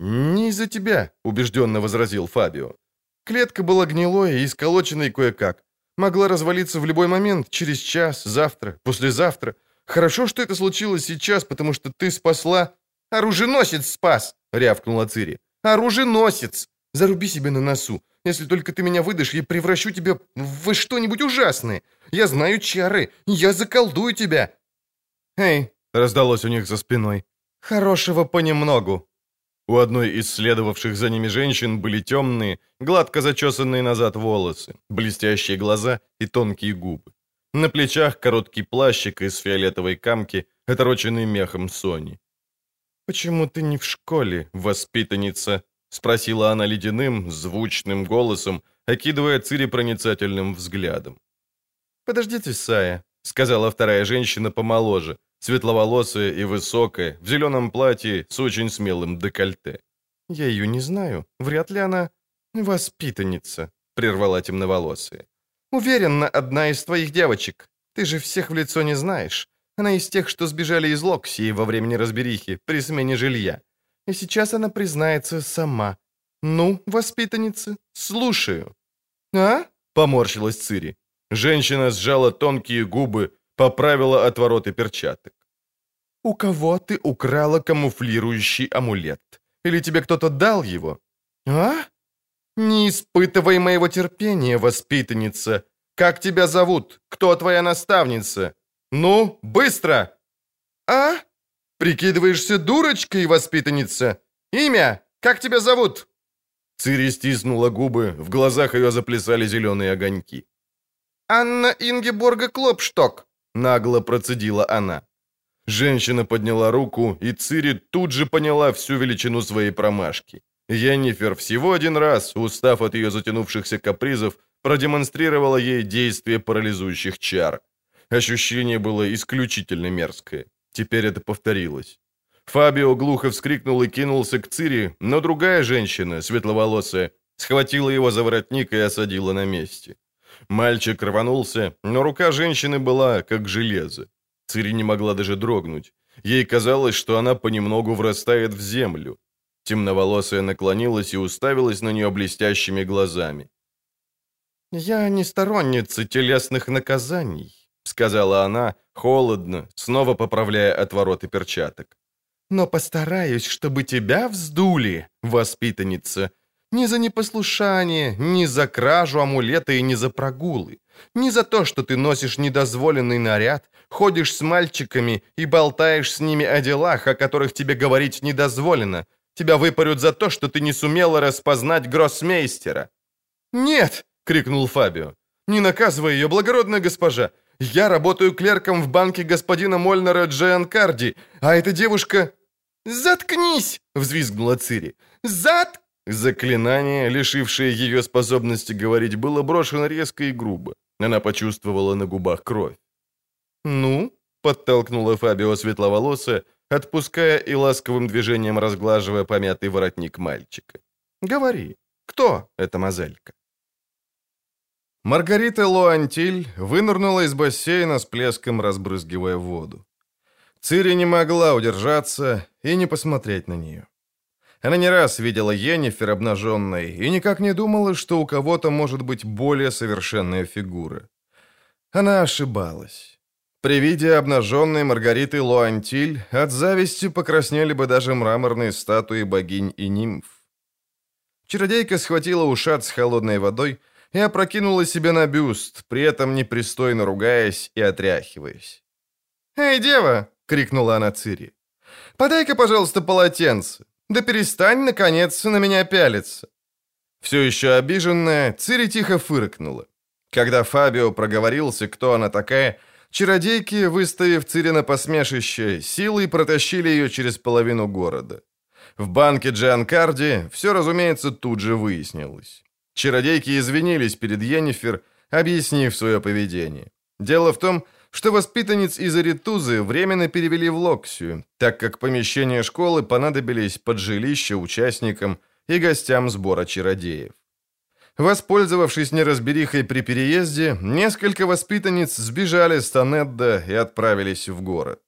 «Не из-за тебя», — убежденно возразил Фабио. «Клетка была гнилой и сколоченной кое-как. Могла развалиться в любой момент, через час, завтра, послезавтра. Хорошо, что это случилось сейчас, потому что ты спасла...» «Оруженосец спас!» — рявкнула Цири. «Оруженосец! Заруби себе на носу. Если только ты меня выдашь, я превращу тебя в что-нибудь ужасное. Я знаю чары. Я заколдую тебя». «Эй!» — раздалось у них за спиной. «Хорошего понемногу». У одной из следовавших за ними женщин были темные, гладко зачесанные назад волосы, блестящие глаза и тонкие губы. На плечах короткий плащик из фиолетовой камки, отороченный мехом Сони. «Почему ты не в школе, воспитанница?» — спросила она ледяным, звучным голосом, окидывая Цири проницательным взглядом. «Подождите, Сая», — сказала вторая женщина помоложе, светловолосая и высокая, в зеленом платье с очень смелым декольте. «Я ее не знаю. Вряд ли она воспитанница», — прервала темноволосая. «Уверена, одна из твоих девочек. Ты же всех в лицо не знаешь. Она из тех, что сбежали из Локсии во время неразберихи при смене жилья. И сейчас она признается сама. Ну, воспитанница, слушаю». «А?» — поморщилась Цири. Женщина сжала тонкие губы, поправила отвороты перчаток. «У кого ты украла камуфлирующий амулет? Или тебе кто-то дал его?» «А? Не испытывай моего терпения, воспитанница. Как тебя зовут? Кто твоя наставница? Ну, быстро!» «А? Прикидываешься дурочкой, воспитанница? Имя? Как тебя зовут?» Цири стиснула губы, в глазах ее заплясали зеленые огоньки. «Анна Ингеборга Клопшток», — нагло процедила она. Женщина подняла руку, и Цири тут же поняла всю величину своей промашки. Йеннифер всего один раз, устав от ее затянувшихся капризов, продемонстрировала ей действие парализующих чар. Ощущение было исключительно мерзкое. Теперь это повторилось. Фабио глухо вскрикнул и кинулся к Цири, но другая женщина, светловолосая, схватила его за воротник и осадила на месте. Мальчик рванулся, но рука женщины была как железо. Цири не могла даже дрогнуть. Ей казалось, что она понемногу врастает в землю. Темноволосая наклонилась и уставилась на нее блестящими глазами. «Я не сторонница телесных наказаний», — сказала она, холодно, снова поправляя отвороты перчаток. «Но постараюсь, чтобы тебя вздули, воспитанница, ни за непослушание, ни за кражу амулета и ни за прогулы. Не за то, что ты носишь недозволенный наряд, ходишь с мальчиками и болтаешь с ними о делах, о которых тебе говорить недозволено. Тебя выпарют за то, что ты не сумела распознать гроссмейстера». «Нет!» — крикнул Фабио. «Не наказывай ее, благородная госпожа! Я работаю клерком в банке господина Мольнера Джианкарди, а эта девушка...» «Заткнись!» — взвизгнула Цири. «Заткнись!» Заклинание, лишившее ее способности говорить, было брошено резко и грубо. Она почувствовала на губах кровь. «Ну?» — подтолкнула Фабио светловолосая, отпуская и ласковым движением разглаживая помятый воротник мальчика. «Говори, кто эта мозелька?» Маргарита Луантиль вынырнула из бассейна с плеском, разбрызгивая воду. Цири не могла удержаться и не посмотреть на нее. Она не раз видела Йеннифер обнаженной и никак не думала, что у кого-то может быть более совершенная фигура. Она ошибалась. При виде обнаженной Маргариты Луантиль от зависти покраснели бы даже мраморные статуи богинь и нимф. Чародейка схватила ушат с холодной водой и опрокинула себе на бюст, при этом непристойно ругаясь и отряхиваясь. «Эй, дева!» — крикнула она Цири. «Подай-ка, пожалуйста, полотенце. Да перестань, наконец, на меня пялиться!» Все еще обиженная, Цири тихо фыркнула. Когда Фабио проговорился, кто она такая, чародейки, выставив Цири на посмешище, силой протащили ее через половину города. В банке Джианкарди все, разумеется, тут же выяснилось. Чародейки извинились перед Йеннифер, объяснив свое поведение. Дело в том, что воспитанниц из Аритузы временно перевели в Локсию, так как помещения школы понадобились под жилище участникам и гостям сбора чародеев. Воспользовавшись неразберихой при переезде, несколько воспитанниц сбежали с Танедда и отправились в город.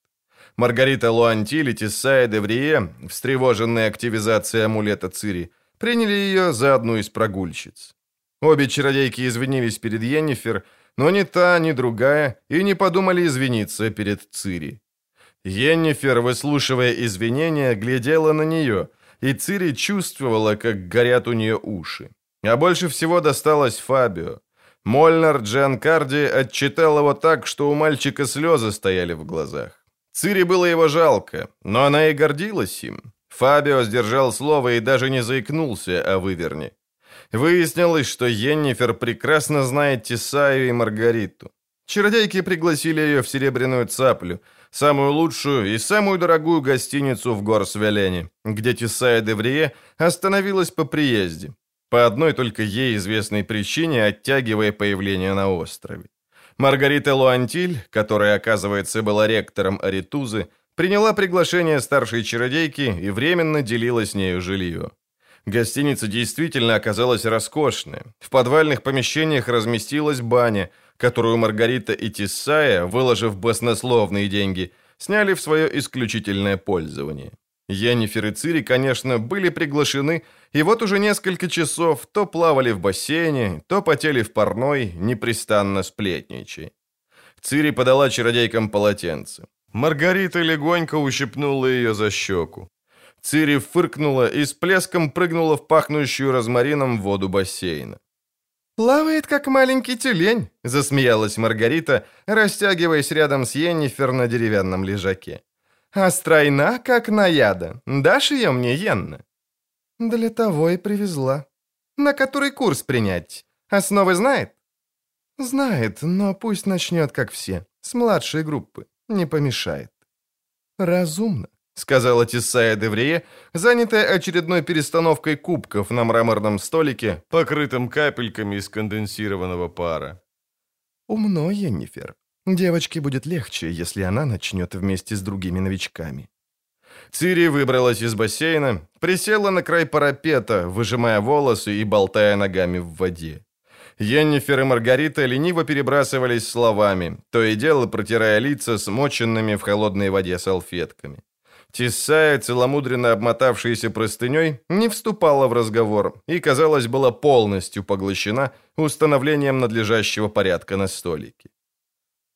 Маргарита Луантиль и Тесая Деврие, встревоженные активизацией амулета Цири, приняли ее за одну из прогульщиц. Обе чародейки извинились перед Йеннифер, но ни та, ни другая и не подумали извиниться перед Цири. Йеннифер, выслушивая извинения, глядела на нее, и Цири чувствовала, как горят у нее уши. А больше всего досталось Фабио. Мольнар Джанкарди отчитал его так, что у мальчика слезы стояли в глазах. Цири было его жалко, но она и гордилась им. Фабио сдержал слово и даже не заикнулся о выверне. Выяснилось, что Йеннифер прекрасно знает Тесаю и Маргариту. Чародейки пригласили ее в Серебряную Цаплю, самую лучшую и самую дорогую гостиницу в Горсвелене, где Тесая Деврие остановилась по приезде, по одной только ей известной причине оттягивая появление на острове. Маргарита Луантиль, которая, оказывается, была ректором Аритузы, приняла приглашение старшей чародейки и временно делила с нею жилье. Гостиница действительно оказалась роскошной. В подвальных помещениях разместилась баня, которую Маргарита и Тиссая, выложив баснословные деньги, сняли в свое исключительное пользование. Йеннифер и Цири, конечно, были приглашены, и вот уже несколько часов то плавали в бассейне, то потели в парной, непрестанно сплетничая. Цири подала чародейкам полотенце. Маргарита легонько ущипнула ее за щеку. Цири фыркнула и с плеском прыгнула в пахнущую розмарином воду бассейна. «Плавает, как маленький тюлень», — засмеялась Маргарита, растягиваясь рядом с Йеннифер на деревянном лежаке. «А стройна, как наяда. Дашь ее мне, Йенна?» «Для того и привезла. На который курс принять? Основы знает?» «Знает, но пусть начнет, как все, с младшей группы. Не помешает». «Разумно. — сказала Тиссая Деврие, занятая очередной перестановкой кубков на мраморном столике, покрытым капельками из конденсированного пара. «Умно, Йеннифер. Девочке будет легче, если она начнет вместе с другими новичками». Цири выбралась из бассейна, присела на край парапета, выжимая волосы и болтая ногами в воде. Йеннифер и Маргарита лениво перебрасывались словами, то и дело протирая лица смоченными в холодной воде салфетками. Тесая, целомудренно обмотавшаяся простыней, не вступала в разговор и, казалось, была полностью поглощена установлением надлежащего порядка на столике.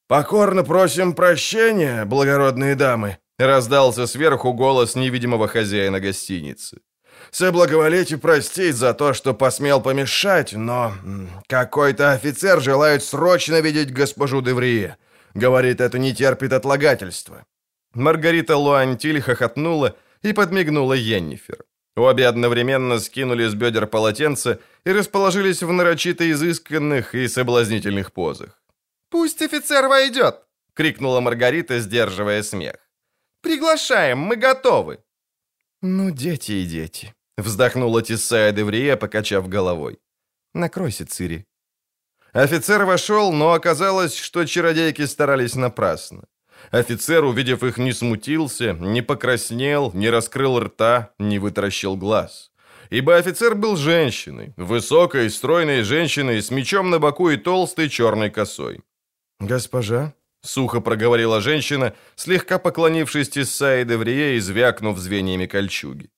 «Покорно просим прощения, благородные дамы», — раздался сверху голос невидимого хозяина гостиницы. «Соблаговолите простить за то, что посмел помешать, но какой-то офицер желает срочно видеть госпожу Деврие. Говорит, это не терпит отлагательства. Маргарита Луантиль хохотнула и подмигнула Йеннифер. Обе одновременно скинули с бедер полотенце и расположились в нарочито изысканных и соблазнительных позах. «Пусть офицер войдет!» — крикнула Маргарита, сдерживая смех. «Приглашаем, мы готовы!» «Ну, дети и дети!» — вздохнула Тиссая Деврия, покачав головой. «Накройся, Цири». Офицер вошел, но оказалось, что чародейки старались напрасно. Офицер, увидев их, не смутился, не покраснел, не раскрыл рта, не вытаращил глаз. Ибо офицер был женщиной, высокой, стройной женщиной с мечом на боку и толстой черной косой. «Госпожа?» — сухо проговорила женщина, слегка поклонившись Тесса и Деврие и звякнув звеньями кольчуги.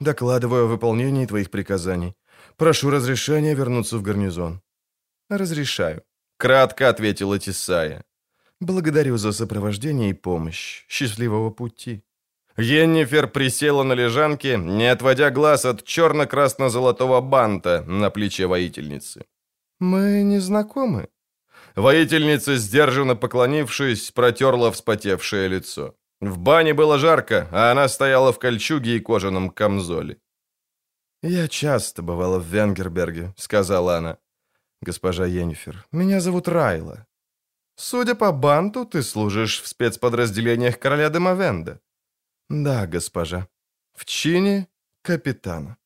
«Докладываю о выполнении твоих приказаний. Прошу разрешения вернуться в гарнизон». «Разрешаю», — кратко ответила Тесая. Благодарю за сопровождение и помощь. Счастливого пути». Йеннифер присела на лежанке, не отводя глаз от черно-красно-золотого банта на плече воительницы. «Мы не знакомы?» Воительница, сдержанно поклонившись, протерла вспотевшее лицо. В бане было жарко, а она стояла в кольчуге и кожаном камзоле. «Я часто бывала в Венгерберге», — сказала она. «Госпожа Йеннифер, меня зовут Райла. Судя по банту, ты служишь в спецподразделениях короля Демовенда. Да, госпожа. В чине капитана.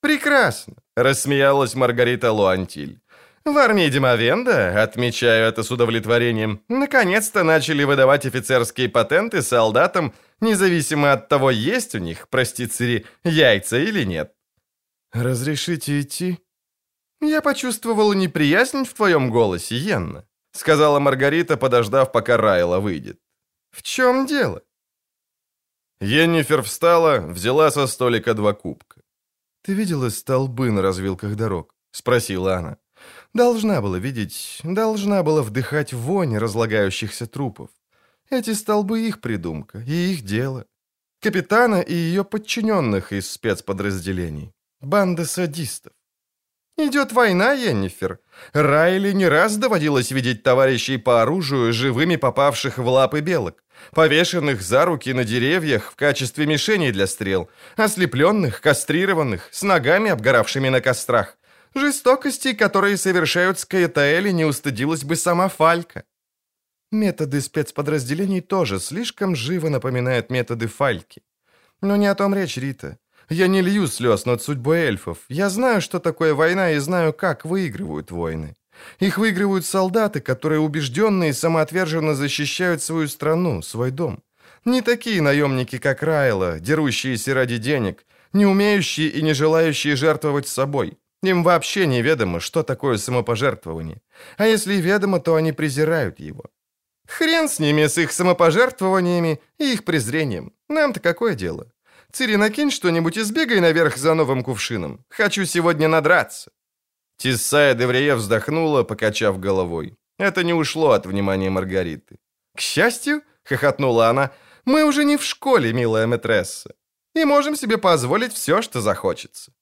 Прекрасно, рассмеялась Маргарита Луантиль. В армии Демовенда, отмечаю это с удовлетворением, наконец-то начали выдавать офицерские патенты солдатам, независимо от того, есть у них, прости Цири, яйца или нет. «Разрешите идти?» «Я почувствовала неприязнь в твоем голосе, Йенна сказала Маргарита, подождав, пока Райла выйдет. «В чем дело?» Йеннифер встала, взяла со столика два кубка. «Ты видела столбы на развилках дорог?» — спросила она. Должна была видеть, должна была вдыхать вонь разлагающихся трупов. Эти столбы их придумка и их дело. Капитана и ее подчиненных из спецподразделений. Банда садистов. Идет война, Йеннифер. Райли не раз доводилось видеть товарищей по оружию, живыми попавших в лапы белок, повешенных за руки на деревьях в качестве мишеней для стрел, ослепленных, кастрированных, с ногами, обгоравшими на кострах. Жестокости, которые совершают Скаэтаэли, не устыдилась бы сама Фалька. Методы спецподразделений тоже слишком живо напоминают методы Фальки. Но не о том речь, Рита. Я не лью слез над судьбой эльфов. Я знаю, что такое война, и знаю, как выигрывают войны. Их выигрывают солдаты, которые убежденные и самоотверженно защищают свою страну, свой дом. Не такие наемники, как Райла, дерущиеся ради денег, не умеющие и не желающие жертвовать собой. Им вообще неведомо, что такое самопожертвование. А если ведомо, то они презирают его. Хрен с ними, с их самопожертвованиями и их презрением. Нам-то какое дело? Цири, накинь что-нибудь и сбегай наверх за новым кувшином. Хочу сегодня надраться». Тиссая Деврие вздохнула, покачав головой. Это не ушло от внимания Маргариты. «К счастью», — хохотнула она, — «мы уже не в школе, милая мэтресса, и можем себе позволить все, что захочется».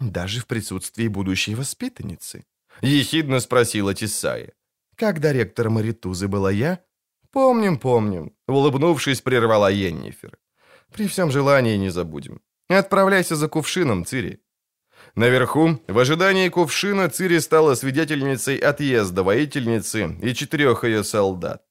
«Даже в присутствии будущей воспитанницы?» — ехидно спросила Тисая. «Когда ректор Маритузы была я?» «Помним, помним», — улыбнувшись, прервала Йеннифер. При всем желании не забудем. Отправляйся за кувшином, Цири». Наверху, в ожидании кувшина, Цири стала свидетельницей отъезда воительницы и четырех ее солдат.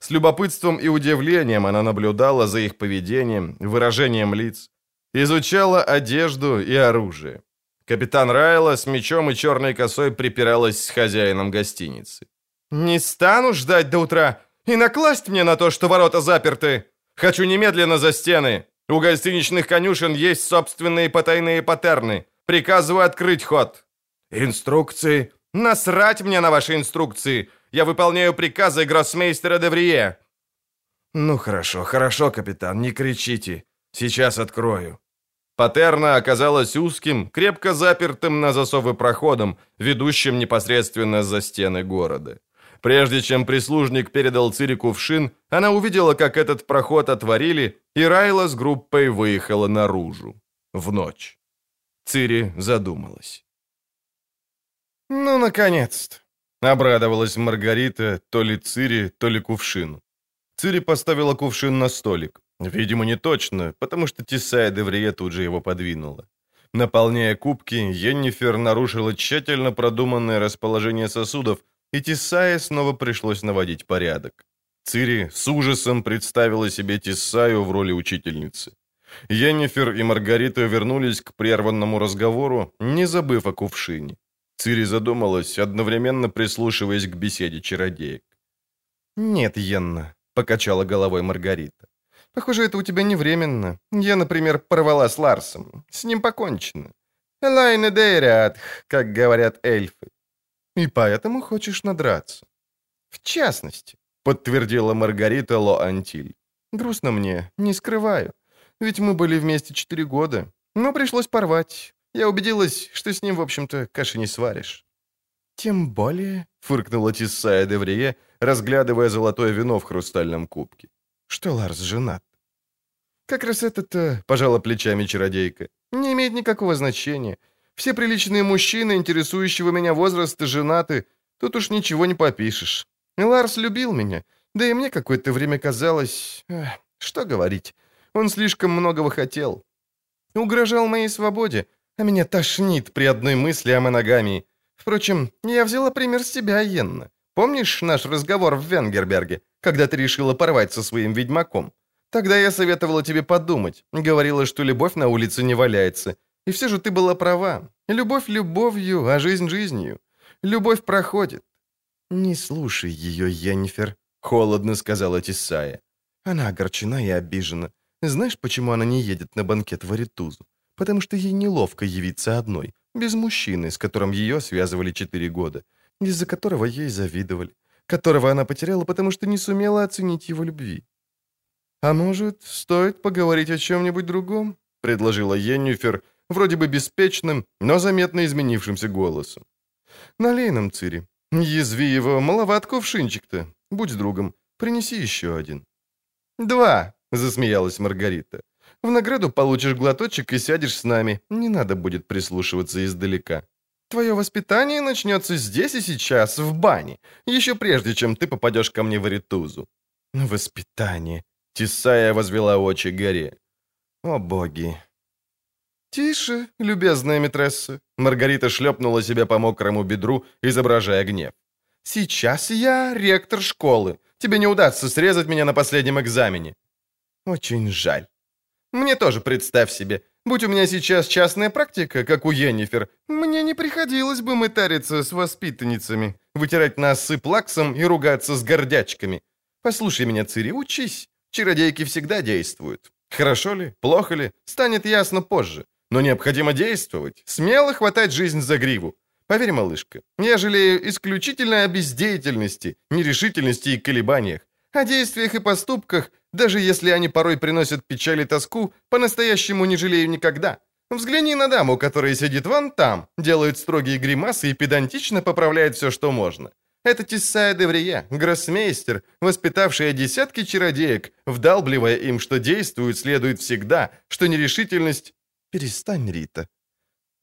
С любопытством и удивлением она наблюдала за их поведением, выражением лиц. Изучала одежду и оружие. Капитан Райла с мечом и черной косой припиралась с хозяином гостиницы. «Не стану ждать до утра и накласть мне на то, что ворота заперты!» Хочу немедленно за стены. У гостиничных конюшен есть собственные потайные паттерны. Приказываю открыть ход. Инструкции? Насрать мне на ваши инструкции. Я выполняю приказы гроссмейстера Деврие. Ну хорошо, хорошо, капитан, не кричите. Сейчас открою. Патерна оказалась узким, крепко запертым на засовы проходом, ведущим непосредственно за стены города. Прежде чем прислужник передал Цири кувшин, она увидела, как этот проход отворили, и Райла с группой выехала наружу. В ночь. Цири задумалась. «Ну, наконец-то!» — обрадовалась Маргарита то ли Цири, то ли кувшину. Цири поставила кувшин на столик. Видимо, не точно, потому что Тесая Деврие тут же его подвинула. Наполняя кубки, Йеннифер нарушила тщательно продуманное расположение сосудов, и Тисае снова пришлось наводить порядок. Цири с ужасом представила себе Тисаю в роли учительницы. Йеннифер и Маргарита вернулись к прерванному разговору, не забыв о кувшине. Цири задумалась, одновременно прислушиваясь к беседе чародеек. «Нет, Йенна», — покачала головой Маргарита. «Похоже, это у тебя не временно. Я, например, порвала с Ларсом. С ним покончено. Элайне Дейрят, как говорят эльфы. И поэтому хочешь надраться. В частности, подтвердила Маргарита Лоантиль. Грустно мне, не скрываю. Ведь мы были вместе четыре года. Но пришлось порвать. Я убедилась, что с ним, в общем-то, каши не сваришь. Тем более, фыркнула Тиссая Деврие, разглядывая золотое вино в хрустальном кубке. Что Ларс женат. Как раз это-то, пожала плечами чародейка, не имеет никакого значения. Все приличные мужчины, интересующего меня возраста, женаты. Тут уж ничего не попишешь. Ларс любил меня. Да и мне какое-то время казалось... Эх, что говорить. Он слишком многого хотел. Угрожал моей свободе, а меня тошнит при одной мысли о моногамии. Впрочем, я взяла пример с тебя, Йенна. Помнишь наш разговор в Венгерберге, когда ты решила порвать со своим ведьмаком? Тогда я советовала тебе подумать. Говорила, что любовь на улице не валяется. И все же ты была права. Любовь любовью, а жизнь жизнью. Любовь проходит. Не слушай ее, Йеннифер, холодно сказала Тисая. Она огорчена и обижена. Знаешь, почему она не едет на банкет в Аритузу? Потому что ей неловко явиться одной, без мужчины, с которым ее связывали четыре года, из-за которого ей завидовали, которого она потеряла, потому что не сумела оценить его любви. «А может, стоит поговорить о чем-нибудь другом?» — предложила Йеннифер, вроде бы беспечным, но заметно изменившимся голосом. Налей нам, Цири. Язви его, маловат кувшинчик-то. Будь другом, принеси еще один». «Два», — засмеялась Маргарита. «В награду получишь глоточек и сядешь с нами. Не надо будет прислушиваться издалека. Твое воспитание начнется здесь и сейчас, в бане, еще прежде, чем ты попадешь ко мне в Аритузу». «Воспитание», — Тисая возвела очи горе. «О, боги, «Тише, любезная митресса!» Маргарита шлепнула себя по мокрому бедру, изображая гнев. «Сейчас я ректор школы. Тебе не удастся срезать меня на последнем экзамене». «Очень жаль. Мне тоже представь себе. Будь у меня сейчас частная практика, как у Йеннифер, мне не приходилось бы мытариться с воспитанницами, вытирать носы плаксом и ругаться с гордячками. Послушай меня, Цири, учись. Чародейки всегда действуют. Хорошо ли, плохо ли, станет ясно позже. Но необходимо действовать, смело хватать жизнь за гриву. Поверь, малышка, я жалею исключительно о бездеятельности, нерешительности и колебаниях, о действиях и поступках, даже если они порой приносят печаль и тоску, по-настоящему не жалею никогда. Взгляни на даму, которая сидит вон там, делает строгие гримасы и педантично поправляет все, что можно. Это Тиссая Деврия, гроссмейстер, воспитавшая десятки чародеек, вдалбливая им, что действует следует всегда, что нерешительность «Перестань, Рита».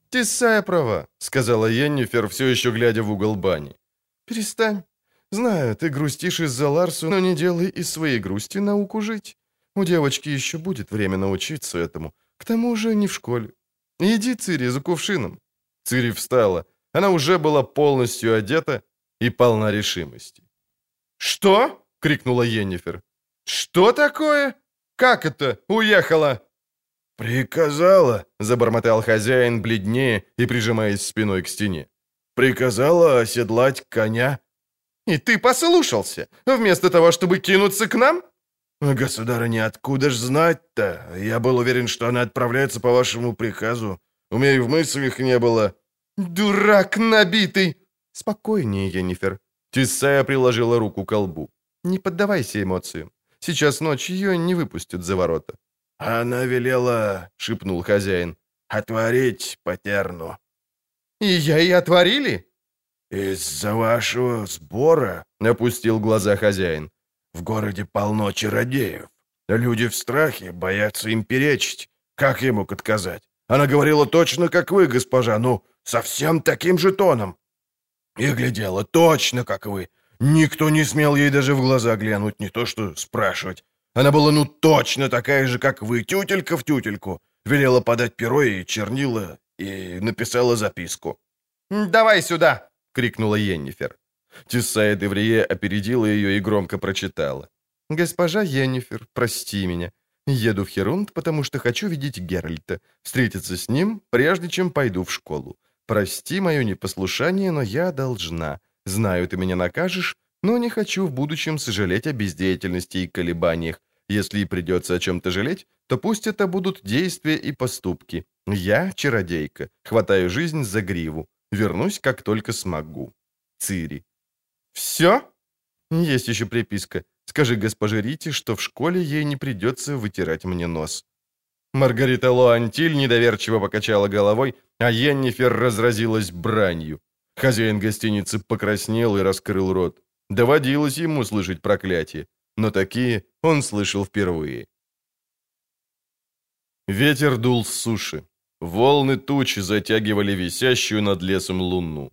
«Тесая права», — сказала Йеннифер, все еще глядя в угол бани. «Перестань. Знаю, ты грустишь из-за Ларсу, но не делай из своей грусти науку жить. У девочки еще будет время научиться этому. К тому же не в школе. Иди, Цири, за кувшином». Цири встала. Она уже была полностью одета и полна решимости. «Что?» — крикнула Йеннифер. «Что такое? Как это? Уехала?» «Приказала», — забормотал хозяин бледнее и прижимаясь спиной к стене. «Приказала оседлать коня». «И ты послушался, вместо того, чтобы кинуться к нам?» «Государыня, откуда ж знать-то? Я был уверен, что она отправляется по вашему приказу. У меня и в мыслях не было». «Дурак набитый!» «Спокойнее, Енифер». Тиссая приложила руку к колбу. «Не поддавайся эмоциям. Сейчас ночь ее не выпустят за ворота. «Она велела, — шепнул хозяин, — отворить потерну». «И я и отворили?» «Из-за вашего сбора, — опустил глаза хозяин, — в городе полно чародеев. Люди в страхе, боятся им перечить. Как я мог отказать? Она говорила точно, как вы, госпожа, ну, совсем таким же тоном. И глядела точно, как вы. Никто не смел ей даже в глаза глянуть, не то что спрашивать. Она была ну точно такая же, как вы, тютелька в тютельку. Велела подать перо и чернила, и написала записку. «Давай сюда!» — крикнула Йеннифер. Тиссая Деврие опередила ее и громко прочитала. «Госпожа Йеннифер, прости меня. Еду в Херунд, потому что хочу видеть Геральта, встретиться с ним, прежде чем пойду в школу. Прости мое непослушание, но я должна. Знаю, ты меня накажешь, но не хочу в будущем сожалеть о бездеятельности и колебаниях. Если и придется о чем-то жалеть, то пусть это будут действия и поступки. Я, чародейка, хватаю жизнь за гриву. Вернусь, как только смогу. Цири. Все? Есть еще приписка. Скажи госпоже Рите, что в школе ей не придется вытирать мне нос. Маргарита Лоантиль недоверчиво покачала головой, а Йеннифер разразилась бранью. Хозяин гостиницы покраснел и раскрыл рот. Доводилось ему слышать проклятие, но такие он слышал впервые. Ветер дул с суши. Волны тучи затягивали висящую над лесом луну.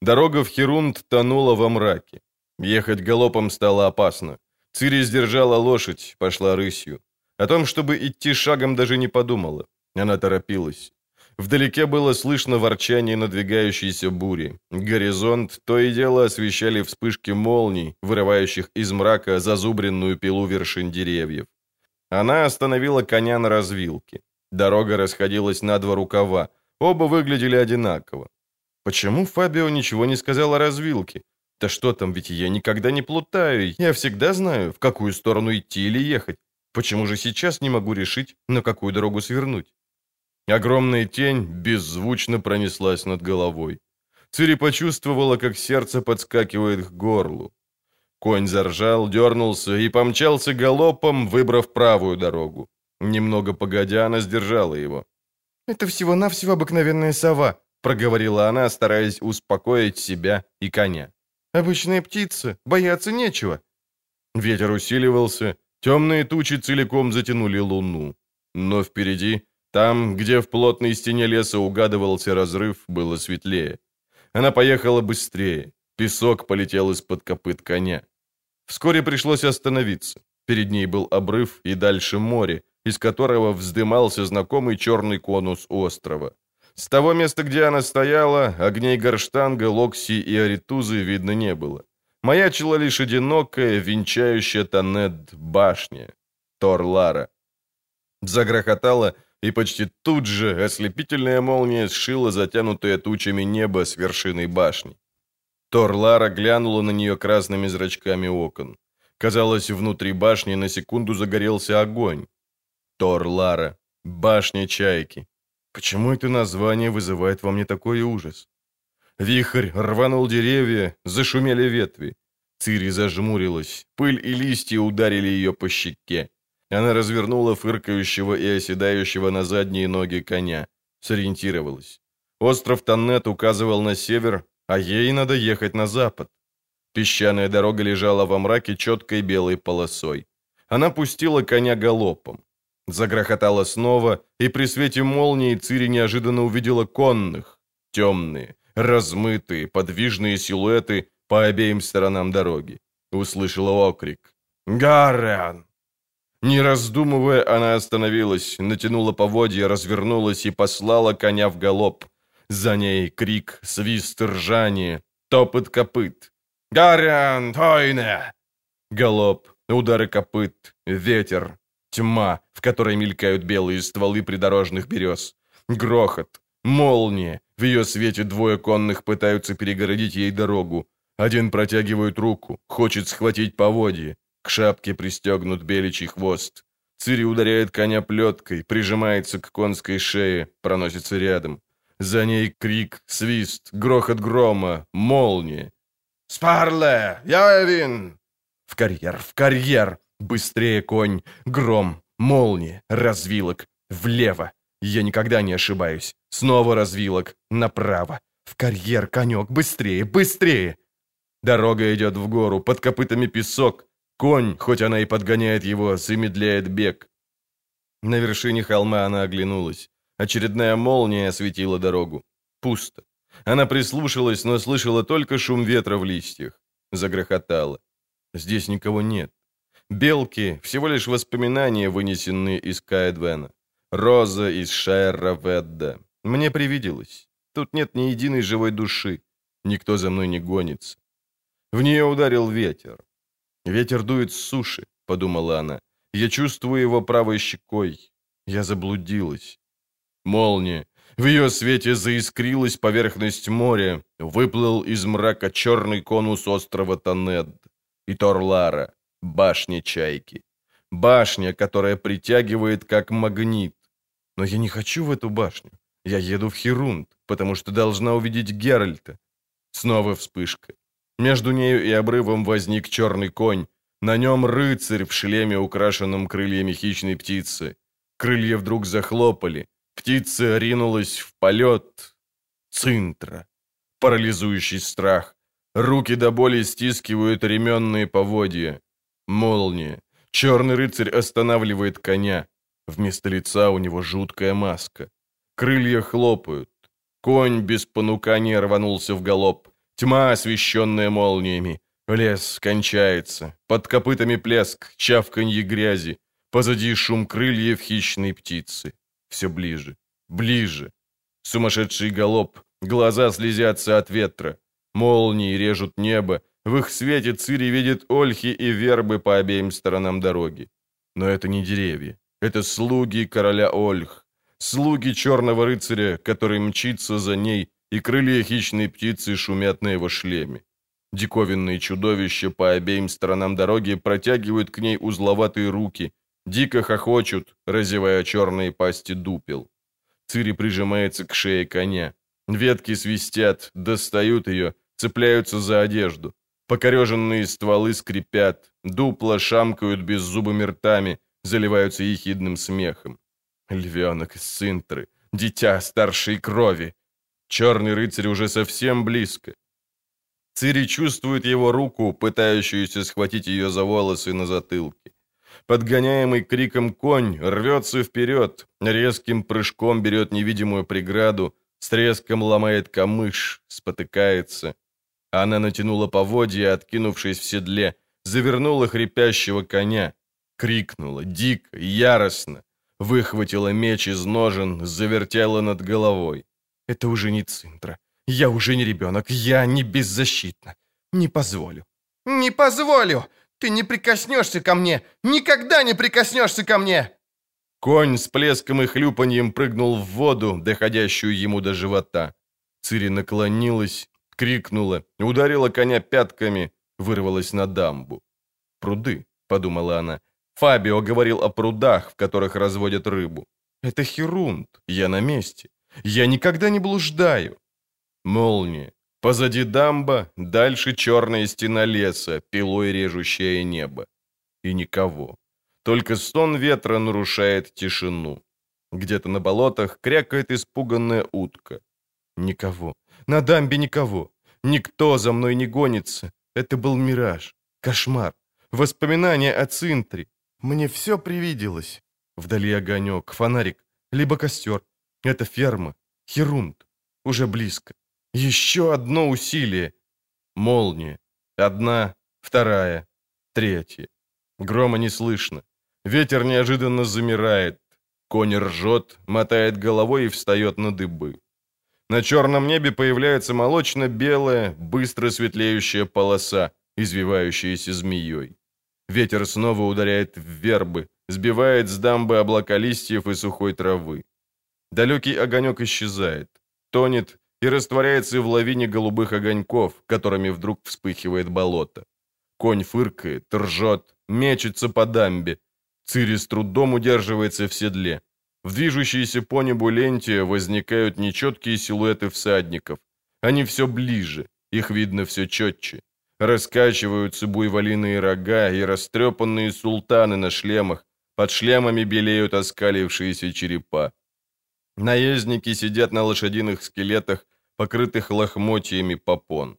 Дорога в Херунд тонула во мраке. Ехать галопом стало опасно. Цири сдержала лошадь, пошла рысью. О том, чтобы идти шагом, даже не подумала. Она торопилась. Вдалеке было слышно ворчание надвигающейся бури. Горизонт то и дело освещали вспышки молний, вырывающих из мрака зазубренную пилу вершин деревьев. Она остановила коня на развилке. Дорога расходилась на два рукава. Оба выглядели одинаково. Почему Фабио ничего не сказал о развилке? Да что там, ведь я никогда не плутаю. Я всегда знаю, в какую сторону идти или ехать. Почему же сейчас не могу решить, на какую дорогу свернуть? Огромная тень беззвучно пронеслась над головой. Цири почувствовала, как сердце подскакивает к горлу. Конь заржал, дернулся и помчался галопом, выбрав правую дорогу. Немного погодя, она сдержала его. «Это всего-навсего обыкновенная сова», — проговорила она, стараясь успокоить себя и коня. «Обычные птицы, бояться нечего». Ветер усиливался, темные тучи целиком затянули луну. Но впереди, там, где в плотной стене леса угадывался разрыв, было светлее. Она поехала быстрее. Песок полетел из-под копыт коня. Вскоре пришлось остановиться. Перед ней был обрыв и дальше море, из которого вздымался знакомый черный конус острова. С того места, где она стояла, огней Горштанга, Локси и Аритузы видно не было. Маячила лишь одинокая, венчающая Танед башня. Тор-Лара. Загрохотала, и почти тут же ослепительная молния сшила затянутое тучами небо с вершиной башни. Тор-Лара глянула на нее красными зрачками окон. Казалось, внутри башни на секунду загорелся огонь. Тор-Лара. Башня Чайки. Почему это название вызывает во мне такой ужас? Вихрь рванул деревья, зашумели ветви. Цири зажмурилась, пыль и листья ударили ее по щеке. Она развернула фыркающего и оседающего на задние ноги коня. Сориентировалась. Остров Таннет указывал на север, а ей надо ехать на запад. Песчаная дорога лежала во мраке четкой белой полосой. Она пустила коня галопом. Загрохотала снова, и при свете молнии Цири неожиданно увидела конных. Темные, размытые, подвижные силуэты по обеим сторонам дороги. Услышала окрик. «Гарриан!» Не раздумывая, она остановилась, натянула поводья, развернулась и послала коня в галоп. За ней крик, свист, ржание, топот копыт. «Гарриан, Тойне!» Галоп, удары копыт, ветер, тьма, в которой мелькают белые стволы придорожных берез. Грохот, молния. В ее свете двое конных пытаются перегородить ей дорогу. Один протягивает руку, хочет схватить поводье. К шапке пристегнут беличий хвост. Цири ударяет коня плеткой, прижимается к конской шее, проносится рядом. За ней крик, свист, грохот грома, молния. «Спарле! Явин!» В карьер, в карьер! Быстрее конь, гром, молния, развилок, влево. Я никогда не ошибаюсь. Снова развилок, направо. В карьер, конек, быстрее, быстрее! Дорога идет в гору, под копытами песок, Конь, хоть она и подгоняет его, замедляет бег. На вершине холма она оглянулась. Очередная молния осветила дорогу. Пусто. Она прислушалась, но слышала только шум ветра в листьях. Загрохотала. Здесь никого нет. Белки — всего лишь воспоминания, вынесенные из Каэдвена. Роза из Шайра Ведда. Мне привиделось. Тут нет ни единой живой души. Никто за мной не гонится. В нее ударил ветер. «Ветер дует с суши», — подумала она. «Я чувствую его правой щекой. Я заблудилась». Молния. В ее свете заискрилась поверхность моря. Выплыл из мрака черный конус острова Танед. И Торлара. Башня Чайки. Башня, которая притягивает как магнит. Но я не хочу в эту башню. Я еду в Херунд, потому что должна увидеть Геральта. Снова вспышка. Между нею и обрывом возник черный конь. На нем рыцарь в шлеме, украшенном крыльями хищной птицы. Крылья вдруг захлопали. Птица ринулась в полет. Цинтра. Парализующий страх. Руки до боли стискивают ременные поводья. Молния. Черный рыцарь останавливает коня. Вместо лица у него жуткая маска. Крылья хлопают. Конь без понукания рванулся в галоп. Тьма, освещенная молниями. Лес кончается. Под копытами плеск, чавканье грязи. Позади шум крыльев хищной птицы. Все ближе, ближе. Сумасшедший галоп. Глаза слезятся от ветра. Молнии режут небо. В их свете Цири видит ольхи и вербы по обеим сторонам дороги. Но это не деревья. Это слуги короля Ольх. Слуги черного рыцаря, который мчится за ней, и крылья хищной птицы шумят на его шлеме. Диковинные чудовища по обеим сторонам дороги протягивают к ней узловатые руки, дико хохочут, разевая черные пасти дупел. Цири прижимается к шее коня. Ветки свистят, достают ее, цепляются за одежду. Покореженные стволы скрипят, дупла шамкают беззубыми ртами, заливаются ехидным смехом. Львенок из Синтры, дитя старшей крови, Черный рыцарь уже совсем близко. Цири чувствует его руку, пытающуюся схватить ее за волосы на затылке. Подгоняемый криком конь рвется вперед, резким прыжком берет невидимую преграду, с треском ломает камыш, спотыкается. Она натянула поводья, откинувшись в седле, завернула хрипящего коня, крикнула дико, яростно, выхватила меч из ножен, завертела над головой. Это уже не Цинтра. Я уже не ребенок, я не беззащитна. Не позволю. Не позволю! Ты не прикоснешься ко мне! Никогда не прикоснешься ко мне!» Конь с плеском и хлюпаньем прыгнул в воду, доходящую ему до живота. Цири наклонилась, крикнула, ударила коня пятками, вырвалась на дамбу. «Пруды», — подумала она. Фабио говорил о прудах, в которых разводят рыбу. «Это Херунд, я на месте. Я никогда не блуждаю». Молния. Позади дамба, дальше черная стена леса, пилой режущее небо. И никого. Только стон ветра нарушает тишину. Где-то на болотах крякает испуганная утка. Никого. На дамбе никого. Никто за мной не гонится. Это был мираж. Кошмар. Воспоминания о Цинтре. Мне все привиделось. Вдали огонек, фонарик, либо костер. Это ферма. Херунд. Уже близко. Еще одно усилие. Молния. Одна, вторая, третья. Грома не слышно. Ветер неожиданно замирает. Конь ржет, мотает головой и встает на дыбы. На черном небе появляется молочно-белая, быстро светлеющая полоса, извивающаяся змеей. Ветер снова ударяет в вербы, сбивает с дамбы облака листьев и сухой травы. Далекий огонек исчезает, тонет и растворяется в лавине голубых огоньков, которыми вдруг вспыхивает болото. Конь фыркает, ржет, мечется по дамбе. Цири с трудом удерживается в седле. В движущейся по небу ленте возникают нечеткие силуэты всадников. Они все ближе, их видно все четче. Раскачиваются буйволиные рога и растрепанные султаны на шлемах. Под шлемами белеют оскалившиеся черепа. Наездники сидят на лошадиных скелетах, покрытых лохмотьями попон.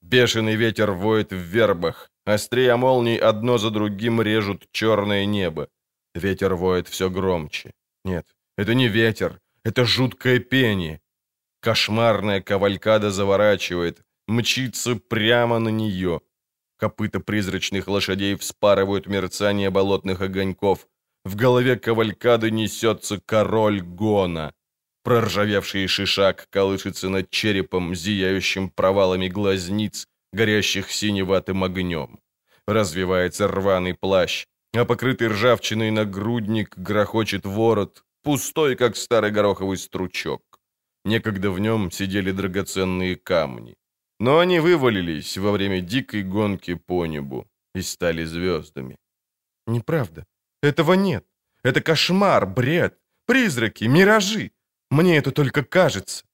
Бешеный ветер воет в вербах, острия молний одно за другим режут черное небо. Ветер воет все громче. Нет, это не ветер, это жуткое пение. Кошмарная кавалькада заворачивает, мчится прямо на нее. Копыта призрачных лошадей вспарывают мерцание болотных огоньков. В голове кавалькады несется король Гона. Проржавевший шишак колышется над черепом, зияющим провалами глазниц, горящих синеватым огнем. Развивается рваный плащ, а покрытый ржавчиной нагрудник грохочет ворот, пустой, как старый гороховый стручок. Некогда в нем сидели драгоценные камни. Но они вывалились во время дикой гонки по небу и стали звездами. Неправда. Этого нет. Это кошмар, бред, призраки, миражи. Мне это только кажется.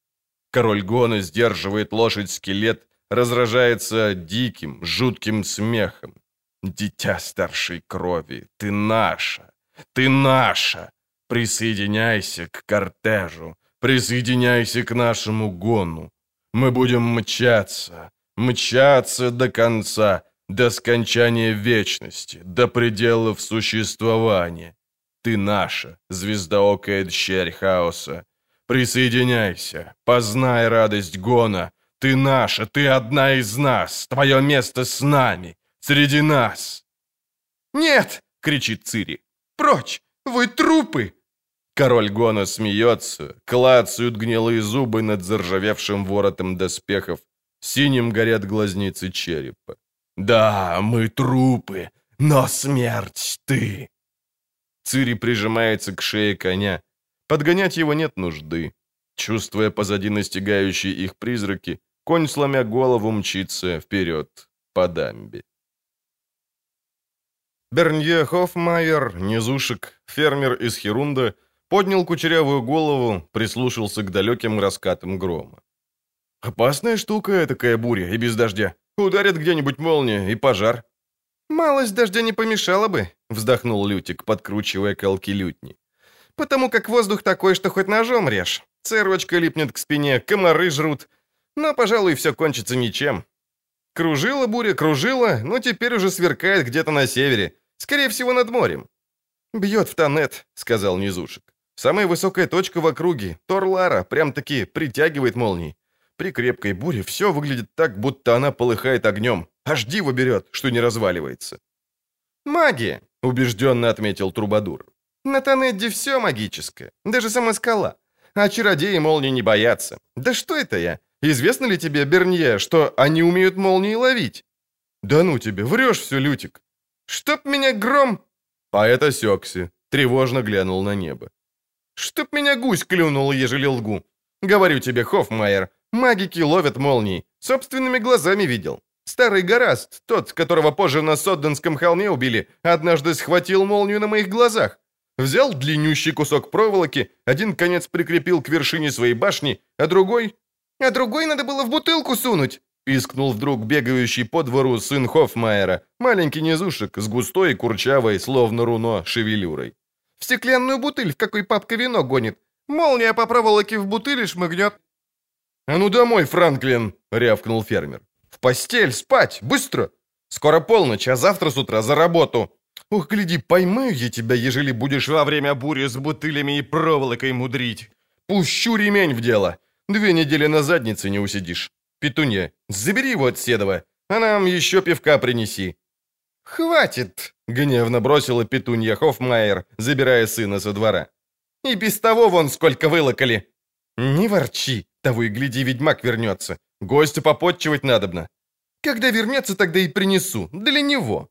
Король Гона сдерживает лошадь-скелет, разражается диким, жутким смехом. Дитя старшей крови, ты наша, ты наша. Присоединяйся к кортежу, присоединяйся к нашему гону. Мы будем мчаться, мчаться до конца, до скончания вечности, до пределов существования. Ты наша, звездоокая дщерь хаоса, Присоединяйся, познай радость гона. Ты наша, ты одна из нас. Твое место с нами, среди нас. «Нет!» — кричит Цири. «Прочь! Вы трупы!» Король Гона смеется, клацают гнилые зубы над заржавевшим воротом доспехов. Синим горят глазницы черепа. «Да, мы трупы, но смерть ты!» Цири прижимается к шее коня, Подгонять его нет нужды. Чувствуя позади настигающие их призраки, конь, сломя голову, мчится вперед по дамбе. Бернье Хоффмайер, низушек, фермер из Херунда, поднял кучерявую голову, прислушался к далеким раскатам грома. «Опасная штука такая буря и без дождя. Ударит где-нибудь молния и пожар». «Малость дождя не помешала бы», — вздохнул Лютик, подкручивая колки лютни потому как воздух такой, что хоть ножом режь. Церочка липнет к спине, комары жрут. Но, пожалуй, все кончится ничем. Кружила буря, кружила, но теперь уже сверкает где-то на севере. Скорее всего, над морем. «Бьет в тонет», — сказал Низушек. «Самая высокая точка в округе, Торлара, прям-таки притягивает молнии. При крепкой буре все выглядит так, будто она полыхает огнем. Аж диво берет, что не разваливается». «Магия», — убежденно отметил Трубадур. «На Тонедде все магическое, даже сама скала. А чародеи молнии не боятся. Да что это я? Известно ли тебе, Бернье, что они умеют молнии ловить?» «Да ну тебе, врешь все, Лютик!» «Чтоб меня гром...» Поэт осекся, тревожно глянул на небо. «Чтоб меня гусь клюнул, ежели лгу. Говорю тебе, Хоффмайер, магики ловят молнии. Собственными глазами видел. Старый Гораст, тот, которого позже на Содденском холме убили, однажды схватил молнию на моих глазах. Взял длиннющий кусок проволоки, один конец прикрепил к вершине своей башни, а другой... А другой надо было в бутылку сунуть, пискнул вдруг бегающий по двору сын Хоффмайера, маленький низушек с густой, курчавой, словно руно, шевелюрой. «В стеклянную бутыль, в какой папка вино гонит. Молния по проволоке в бутыле шмыгнет». «А ну домой, Франклин!» — рявкнул фермер. «В постель, спать, быстро! Скоро полночь, а завтра с утра за работу!» «Ух, гляди, поймаю я тебя, ежели будешь во время бури с бутылями и проволокой мудрить. Пущу ремень в дело. Две недели на заднице не усидишь. Петунья, забери его от Седова, а нам еще пивка принеси». «Хватит!» — гневно бросила Петунья Хоффмайер, забирая сына со двора. «И без того вон сколько вылокали!» «Не ворчи, того и гляди, ведьмак вернется. Гостю попотчевать надобно. Когда вернется, тогда и принесу. Для него».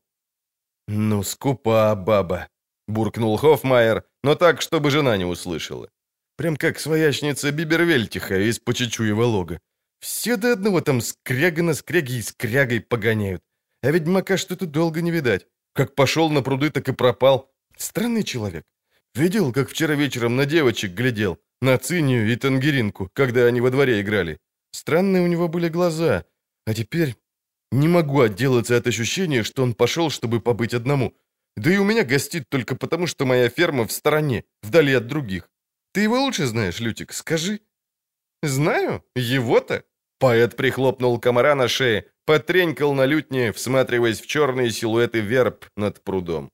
«Ну, скупа баба», — буркнул Хоффмайер, но так, чтобы жена не услышала. Прям как своячница Бибервельтиха из Почечуева лога. Все до одного там скряга на скряге и скрягой погоняют. А ведьмака что-то долго не видать. Как пошел на пруды, так и пропал. Странный человек. Видел, как вчера вечером на девочек глядел, на Цинию и Тангеринку, когда они во дворе играли. Странные у него были глаза. А теперь не могу отделаться от ощущения, что он пошел, чтобы побыть одному. Да и у меня гостит только потому, что моя ферма в стороне, вдали от других. Ты его лучше знаешь, Лютик, скажи. Знаю, его-то. Поэт прихлопнул комара на шее, потренькал на лютне, всматриваясь в черные силуэты верб над прудом.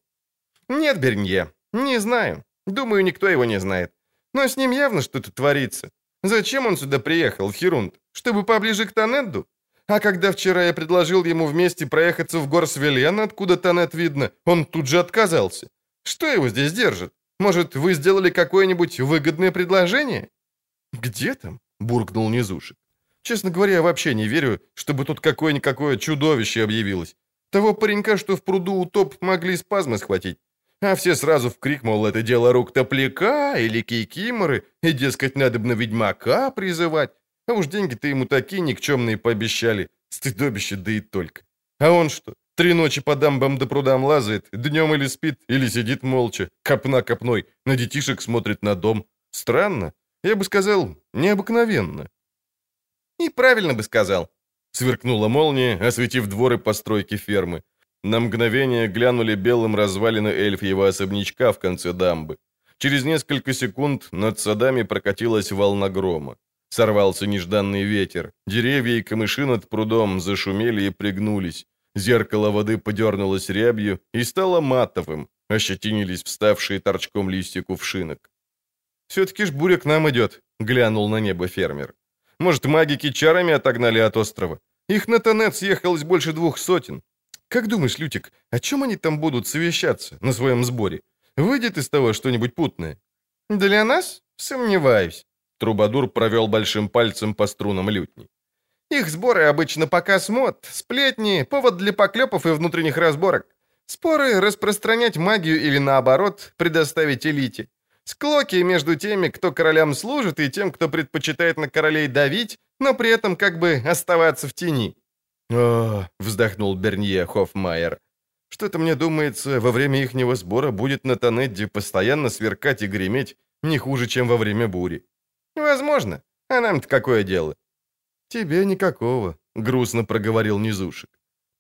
«Нет, Бернье, не знаю. Думаю, никто его не знает. Но с ним явно что-то творится. Зачем он сюда приехал, в Херунд? Чтобы поближе к Танедду? А когда вчера я предложил ему вместе проехаться в Горсвелен, откуда Танет видно, он тут же отказался. Что его здесь держит? Может, вы сделали какое-нибудь выгодное предложение?» «Где там?» — буркнул Низушек. Честно говоря, я вообще не верю, чтобы тут какое-никакое чудовище объявилось. Того паренька, что в пруду утоп, могли спазмы схватить. А все сразу в крик, мол, это дело рук топляка или кикиморы, и, дескать, надо бы на ведьмака призывать. А уж деньги-то ему такие никчемные пообещали. Стыдобище, да и только. А он что, три ночи по дамбам да прудам лазает, днем или спит, или сидит молча, копна копной, на детишек смотрит на дом. Странно. Я бы сказал, необыкновенно. «И правильно бы сказал», — сверкнула молния, осветив дворы постройки фермы. На мгновение глянули белым развалины эльфьего особнячка в конце дамбы. Через несколько секунд над садами прокатилась волна грома. Сорвался нежданный ветер. Деревья и камыши над прудом зашумели и пригнулись. Зеркало воды подернулось рябью и стало матовым. Ощетинились вставшие торчком листья кувшинок. «Все-таки ж буря к нам идет», — глянул на небо фермер. Может, магики чарами отогнали от острова? Их на Тонет съехалось больше двух сотен. Как думаешь, Лютик, о чем они там будут совещаться на своем сборе? Выйдет из того что-нибудь путное? Для нас? Сомневаюсь. Трубадур провел большим пальцем по струнам лютни. Их сборы обычно показ мод, сплетни, повод для поклепов и внутренних разборок. Споры распространять магию или наоборот предоставить элите. Склоки между теми, кто королям служит, и тем, кто предпочитает на королей давить, но при этом как бы оставаться в тени. «О», — вздохнул Бернье Хоффмайер, «что-то мне думается, во время ихнего сбора будет на Тонедде постоянно сверкать и греметь не хуже, чем во время бури». «Возможно. А нам-то какое дело?» «Тебе никакого», — грустно проговорил Низушек.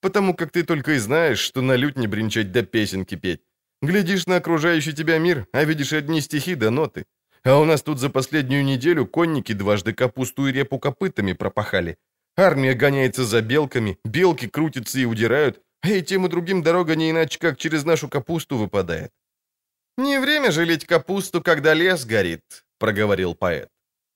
«Потому как ты только и знаешь, что на лютне бренчать да песенки петь. Глядишь на окружающий тебя мир, а видишь одни стихи да ноты. А у нас тут за последнюю неделю конники дважды капусту и репу копытами пропахали. Армия гоняется за белками, белки крутятся и удирают, а и тем и другим дорога не иначе, как через нашу капусту выпадает. «Не время жалеть капусту, когда лес горит», — проговорил поэт.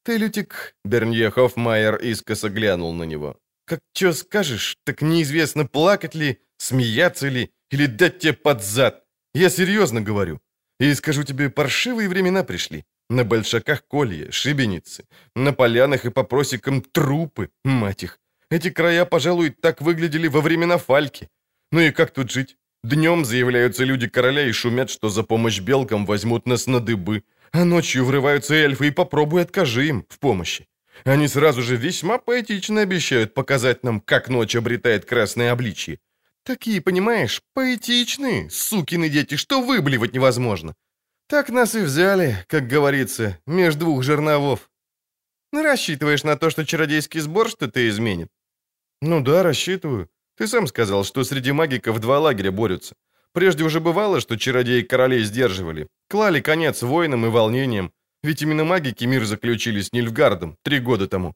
«Ты, Лютик...» — Бернье Хоффмайер искоса глянул на него. «Как чё скажешь, так неизвестно, плакать ли, смеяться ли, или дать тебе под зад. Я серьезно говорю. И скажу тебе, паршивые времена пришли. На большаках колья, шибеницы, на полянах и по просекам трупы, мать их. Эти края, пожалуй, так выглядели во времена Фальки. Ну и как тут жить? Днем заявляются люди короля и шумят, что за помощь белкам возьмут нас на дыбы, а ночью врываются эльфы и попробуй откажи им в помощи. Они сразу же весьма поэтично обещают показать нам, как ночь обретает красное обличье. Такие, понимаешь, поэтичные, сукины дети, что выблевать невозможно. Так нас и взяли, как говорится, между двух жерновов. Ну, рассчитываешь на то, что чародейский сбор что-то изменит? Ну да, рассчитываю. Ты сам сказал, что среди магиков два лагеря борются. Прежде уже бывало, что чародеи королей сдерживали. Клали конец войнам и волнениям. Ведь именно магики мир заключили с Нильфгардом три года тому.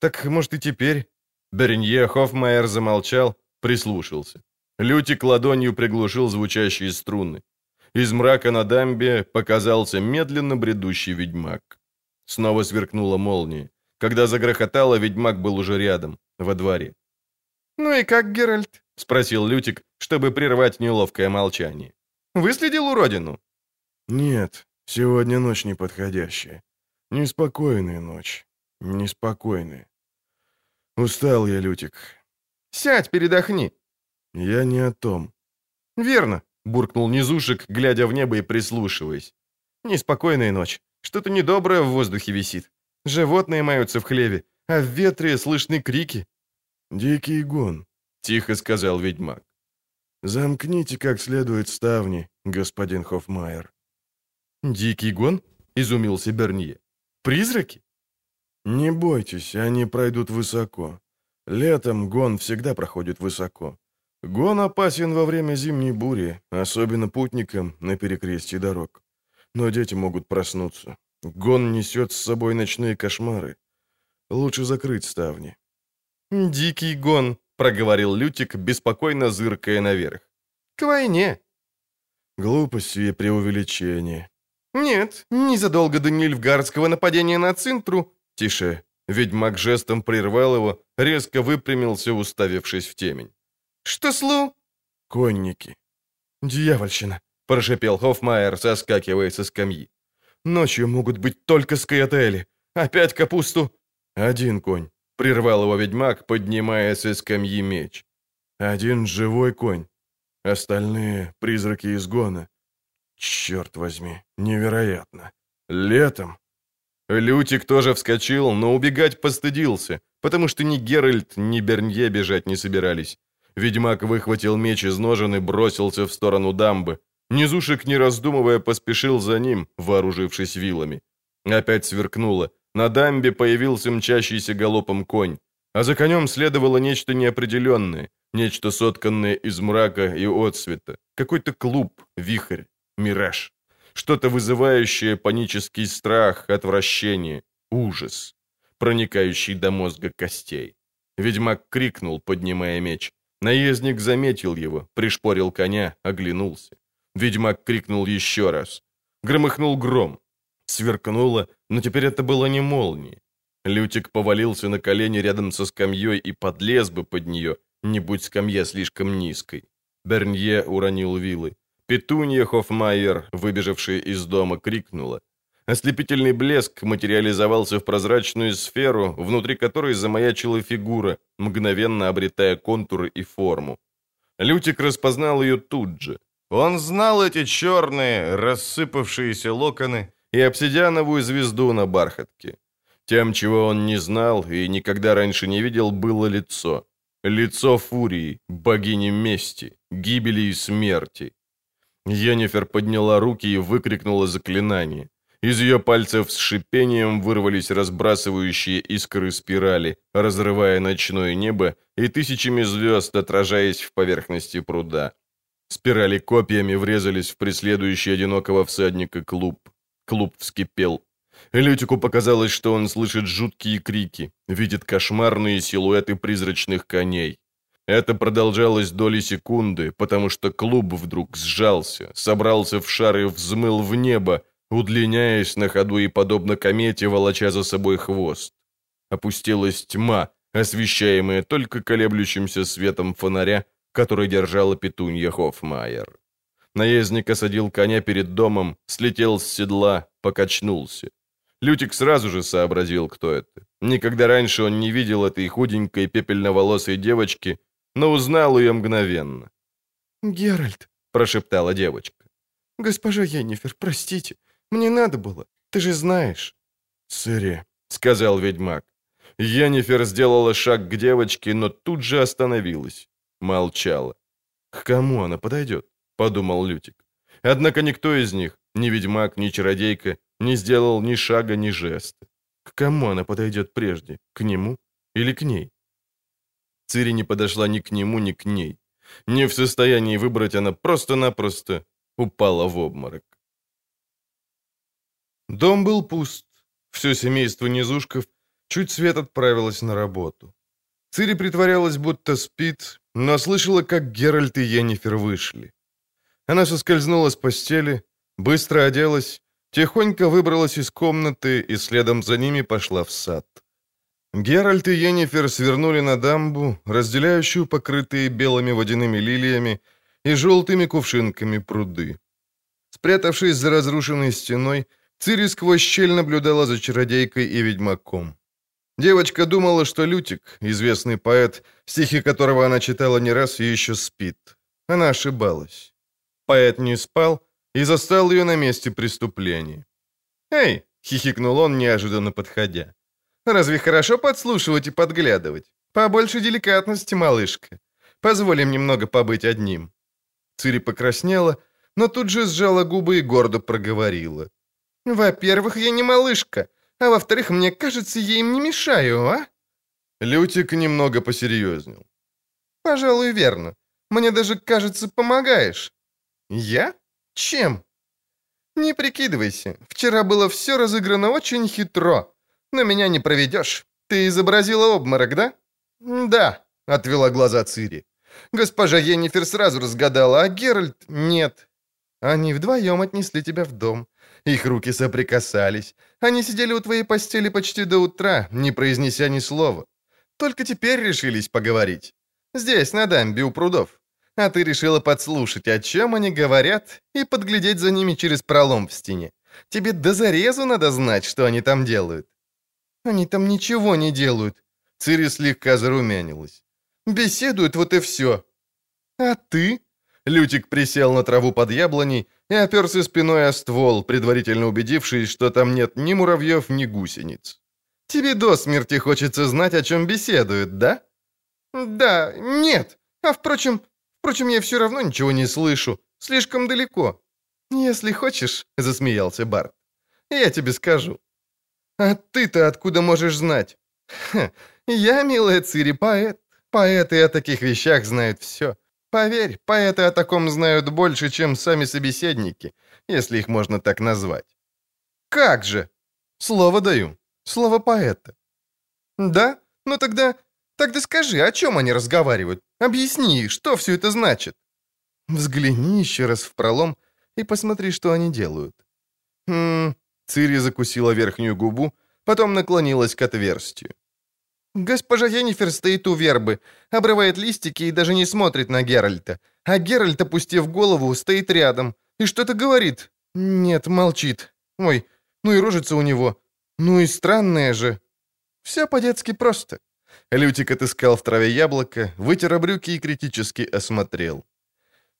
Так, может, и теперь?» Беренье Хоффмайер замолчал, прислушался. Лютик ладонью приглушил звучащие струны. Из мрака на дамбе показался медленно бредущий ведьмак. Снова сверкнула молния. Когда загрохотало, ведьмак был уже рядом, во дворе. «Ну и как, Геральт?» — спросил Лютик, чтобы прервать неловкое молчание. «Выследил уродину?» «Нет, сегодня ночь неподходящая. Неспокойная ночь. Неспокойная. Устал я, Лютик». «Сядь, передохни». «Я не о том». «Верно», — буркнул Низушек, глядя в небо и прислушиваясь. «Неспокойная ночь. Что-то недоброе в воздухе висит. Животные маются в хлеве, а в ветре слышны крики». «Дикий гон», — тихо сказал ведьмак. «Замкните как следует ставни, господин Хоффмайер». «Дикий гон?» — изумился Бернье. «Призраки?» «Не бойтесь, они пройдут высоко. Летом гон всегда проходит высоко. Гон опасен во время зимней бури, особенно путникам на перекрестье дорог. Но дети могут проснуться. Гон несет с собой ночные кошмары. Лучше закрыть ставни». «Дикий гон», — проговорил Лютик, беспокойно зыркая наверх. «К войне». «Глупости и преувеличение». «Нет, незадолго до Нильфгардского нападения на Цинтру...» «Тише». Ведьмак жестом прервал его, резко выпрямился, уставившись в темень. «Что слу?» «Конники». «Дьявольщина», — прошепел Хоффмайер, соскакивая со скамьи. «Ночью могут быть только скаятели. Опять капусту». «Один конь», — прервал его ведьмак, поднимая со скамьи меч. «Один живой конь. Остальные — призраки изгона. Черт возьми, невероятно. Летом Лютик тоже вскочил, но убегать постыдился, потому что ни Геральт, ни Бернье бежать не собирались. Ведьмак выхватил меч из ножен и бросился в сторону дамбы. Низушек, не раздумывая, поспешил за ним, вооружившись вилами. Опять сверкнуло. На дамбе появился мчащийся галопом конь. А за конем следовало нечто неопределенное, нечто сотканное из мрака и отсвета. Какой-то клуб, вихрь, мираж. Что-то вызывающее панический страх, отвращение, ужас, проникающий до мозга костей. Ведьмак крикнул, поднимая меч. Наездник заметил его, пришпорил коня, оглянулся. Ведьмак крикнул еще раз. Громыхнул гром. Сверкнуло, но теперь это было не молния. Лютик повалился на колени рядом со скамьей и подлез бы под нее, не будь скамья слишком низкой. Бернье уронил вилы. Петунья Хоффмайер, выбежавшая из дома, крикнула. Ослепительный блеск материализовался в прозрачную сферу, внутри которой замаячила фигура, мгновенно обретая контуры и форму. Лютик распознал ее тут же. Он знал эти черные, рассыпавшиеся локоны и обсидиановую звезду на бархатке. Тем, чего он не знал и никогда раньше не видел, было лицо. Лицо Фурии, богини мести, гибели и смерти. Йеннифер подняла руки и выкрикнула заклинание. Из ее пальцев с шипением вырвались разбрасывающие искры спирали, разрывая ночное небо и тысячами звезд отражаясь в поверхности пруда. Спирали копьями врезались в преследующий одинокого всадника клуб. Клуб вскипел. Лютику показалось, что он слышит жуткие крики, видит кошмарные силуэты призрачных коней. Это продолжалось доли секунды, потому что клуб вдруг сжался, собрался в шар и взмыл в небо, удлиняясь на ходу и подобно комете, волоча за собой хвост. Опустилась тьма, освещаемая только колеблющимся светом фонаря, который держала петунья Хоффмайер. Наездник осадил коня перед домом, слетел с седла, покачнулся. Лютик сразу же сообразил, кто это. Никогда раньше он не видел этой худенькой пепельноволосой девочки, но узнал ее мгновенно. «Геральт», — прошептала девочка. «Госпожа Йеннифер, простите, мне надо было, ты же знаешь». «Сыре», — сказал ведьмак. Йеннифер сделала шаг к девочке, но тут же остановилась. Молчала. «К кому она подойдет?» — подумал Лютик. Однако никто из них, ни ведьмак, ни чародейка, не сделал ни шага, ни жеста. К кому она подойдет прежде? К нему или к ней? Цири не подошла ни к нему, ни к ней. Не в состоянии выбрать, она просто-напросто упала в обморок. Дом был пуст. Все семейство Низушков чуть свет отправилось на работу. Цири притворялась, будто спит, но слышала, как Геральт и Йеннифер вышли. Она соскользнула с постели, быстро оделась, тихонько выбралась из комнаты и следом за ними пошла в сад. Геральт и Йеннифер свернули на дамбу, разделяющую покрытые белыми водяными лилиями и желтыми кувшинками пруды. Спрятавшись за разрушенной стеной, Цири сквозь щель наблюдала за чародейкой и ведьмаком. Девочка думала, что Лютик, известный поэт, стихи которого она читала не раз, еще спит. Она ошибалась. Поэт не спал и застал ее на месте преступления. «Эй!» — хихикнул он, неожиданно подходя. Разве хорошо подслушивать и подглядывать? Побольше деликатности, малышка. Позволим немного побыть одним». Цири покраснела, но тут же сжала губы и гордо проговорила. «Во-первых, я не малышка, а во-вторых, мне кажется, я им не мешаю, а?» Лютик немного посерьезнел. «Пожалуй, верно. Мне даже, кажется, помогаешь». «Я? Чем?» «Не прикидывайся. Вчера было все разыграно очень хитро. Но меня не проведешь. Ты изобразила обморок, да?» «Да», — отвела глаза Цири. «Госпожа Йеннифер сразу разгадала, а Геральт — нет. Они вдвоем отнесли тебя в дом. Их руки соприкасались. Они сидели у твоей постели почти до утра, не произнеся ни слова. Только теперь решились поговорить. Здесь, на дамбе у прудов. А ты решила подслушать, о чем они говорят, и подглядеть за ними через пролом в стене. Тебе до зарезу надо знать, что они там делают. Они там ничего не делают. Цири слегка зарумянилась. Беседуют, вот и все. А ты? Лютик присел на траву под яблоней и оперся спиной о ствол, предварительно убедившись, что там нет ни муравьев, ни гусениц. «Тебе до смерти хочется знать, о чем беседуют, да?» «Да, нет. А впрочем, впрочем, я все равно ничего не слышу. Слишком далеко». «Если хочешь», — засмеялся Барт, — «я тебе скажу. А ты-то откуда можешь знать? Ха, я, милая Цири, поэт. Поэты о таких вещах знают все. Поверь, поэты о таком знают больше, чем сами собеседники, если их можно так назвать. Как же? Слово даю. Слово поэта. Да? Ну тогда... Тогда скажи, о чем они разговаривают? Объясни, что все это значит? Взгляни еще раз в пролом и посмотри, что они делают. Хм, Цири закусила верхнюю губу, потом наклонилась к отверстию. Госпожа Йеннифер стоит у вербы, обрывает листики и даже не смотрит на Геральта. А Геральт, опустив голову, стоит рядом и что-то говорит. Нет, молчит. Ой, ну и рожица у него. Ну и странная же. Все по-детски просто. Лютик отыскал в траве яблоко, вытер брюки и критически осмотрел.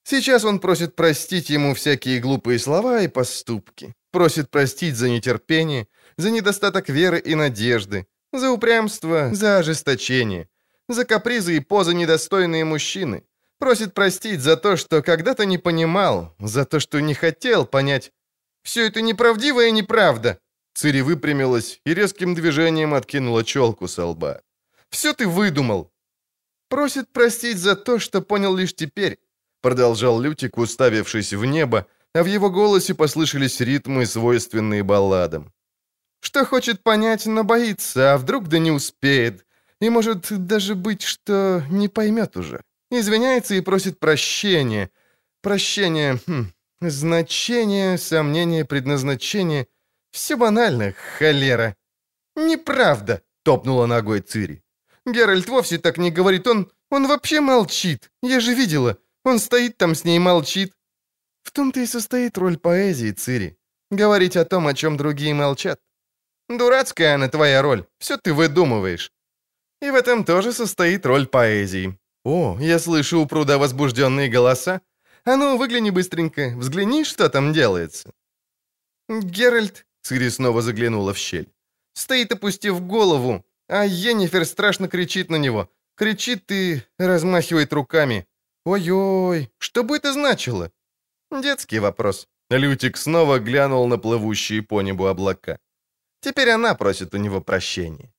Сейчас он просит простить ему всякие глупые слова и поступки. Просит простить за нетерпение, за недостаток веры и надежды, за упрямство, за ожесточение, за капризы и позы недостойные мужчины. Просит простить за то, что когда-то не понимал, за то, что не хотел понять. Все это неправдиво и неправда. Цири выпрямилась и резким движением откинула челку со лба. «Все ты выдумал!» «Просит простить за то, что понял лишь теперь», продолжал Лютик, уставившись в небо, а в его голосе послышались ритмы, свойственные балладам. Что хочет понять, но боится, а вдруг да не успеет. И может даже быть, что не поймет уже. Извиняется и просит прощения. Прощение, хм, значение, сомнение, предназначение. Все банально, холера. Неправда, топнула ногой Цири. Геральт вовсе так не говорит, он, он вообще молчит. Я же видела, он стоит там с ней и молчит. В том-то и состоит роль поэзии, Цири. Говорить о том, о чем другие молчат. Дурацкая она твоя роль, все ты выдумываешь. И в этом тоже состоит роль поэзии. О, я слышу у пруда возбужденные голоса. А ну, выгляни быстренько, взгляни, что там делается. Геральт, Цири снова заглянула в щель, стоит, опустив голову, а Йеннифер страшно кричит на него. Кричит и размахивает руками. Ой-ой, что бы это значило? Детский вопрос. Лютик снова глянул на плывущие по небу облака. Теперь она просит у него прощения.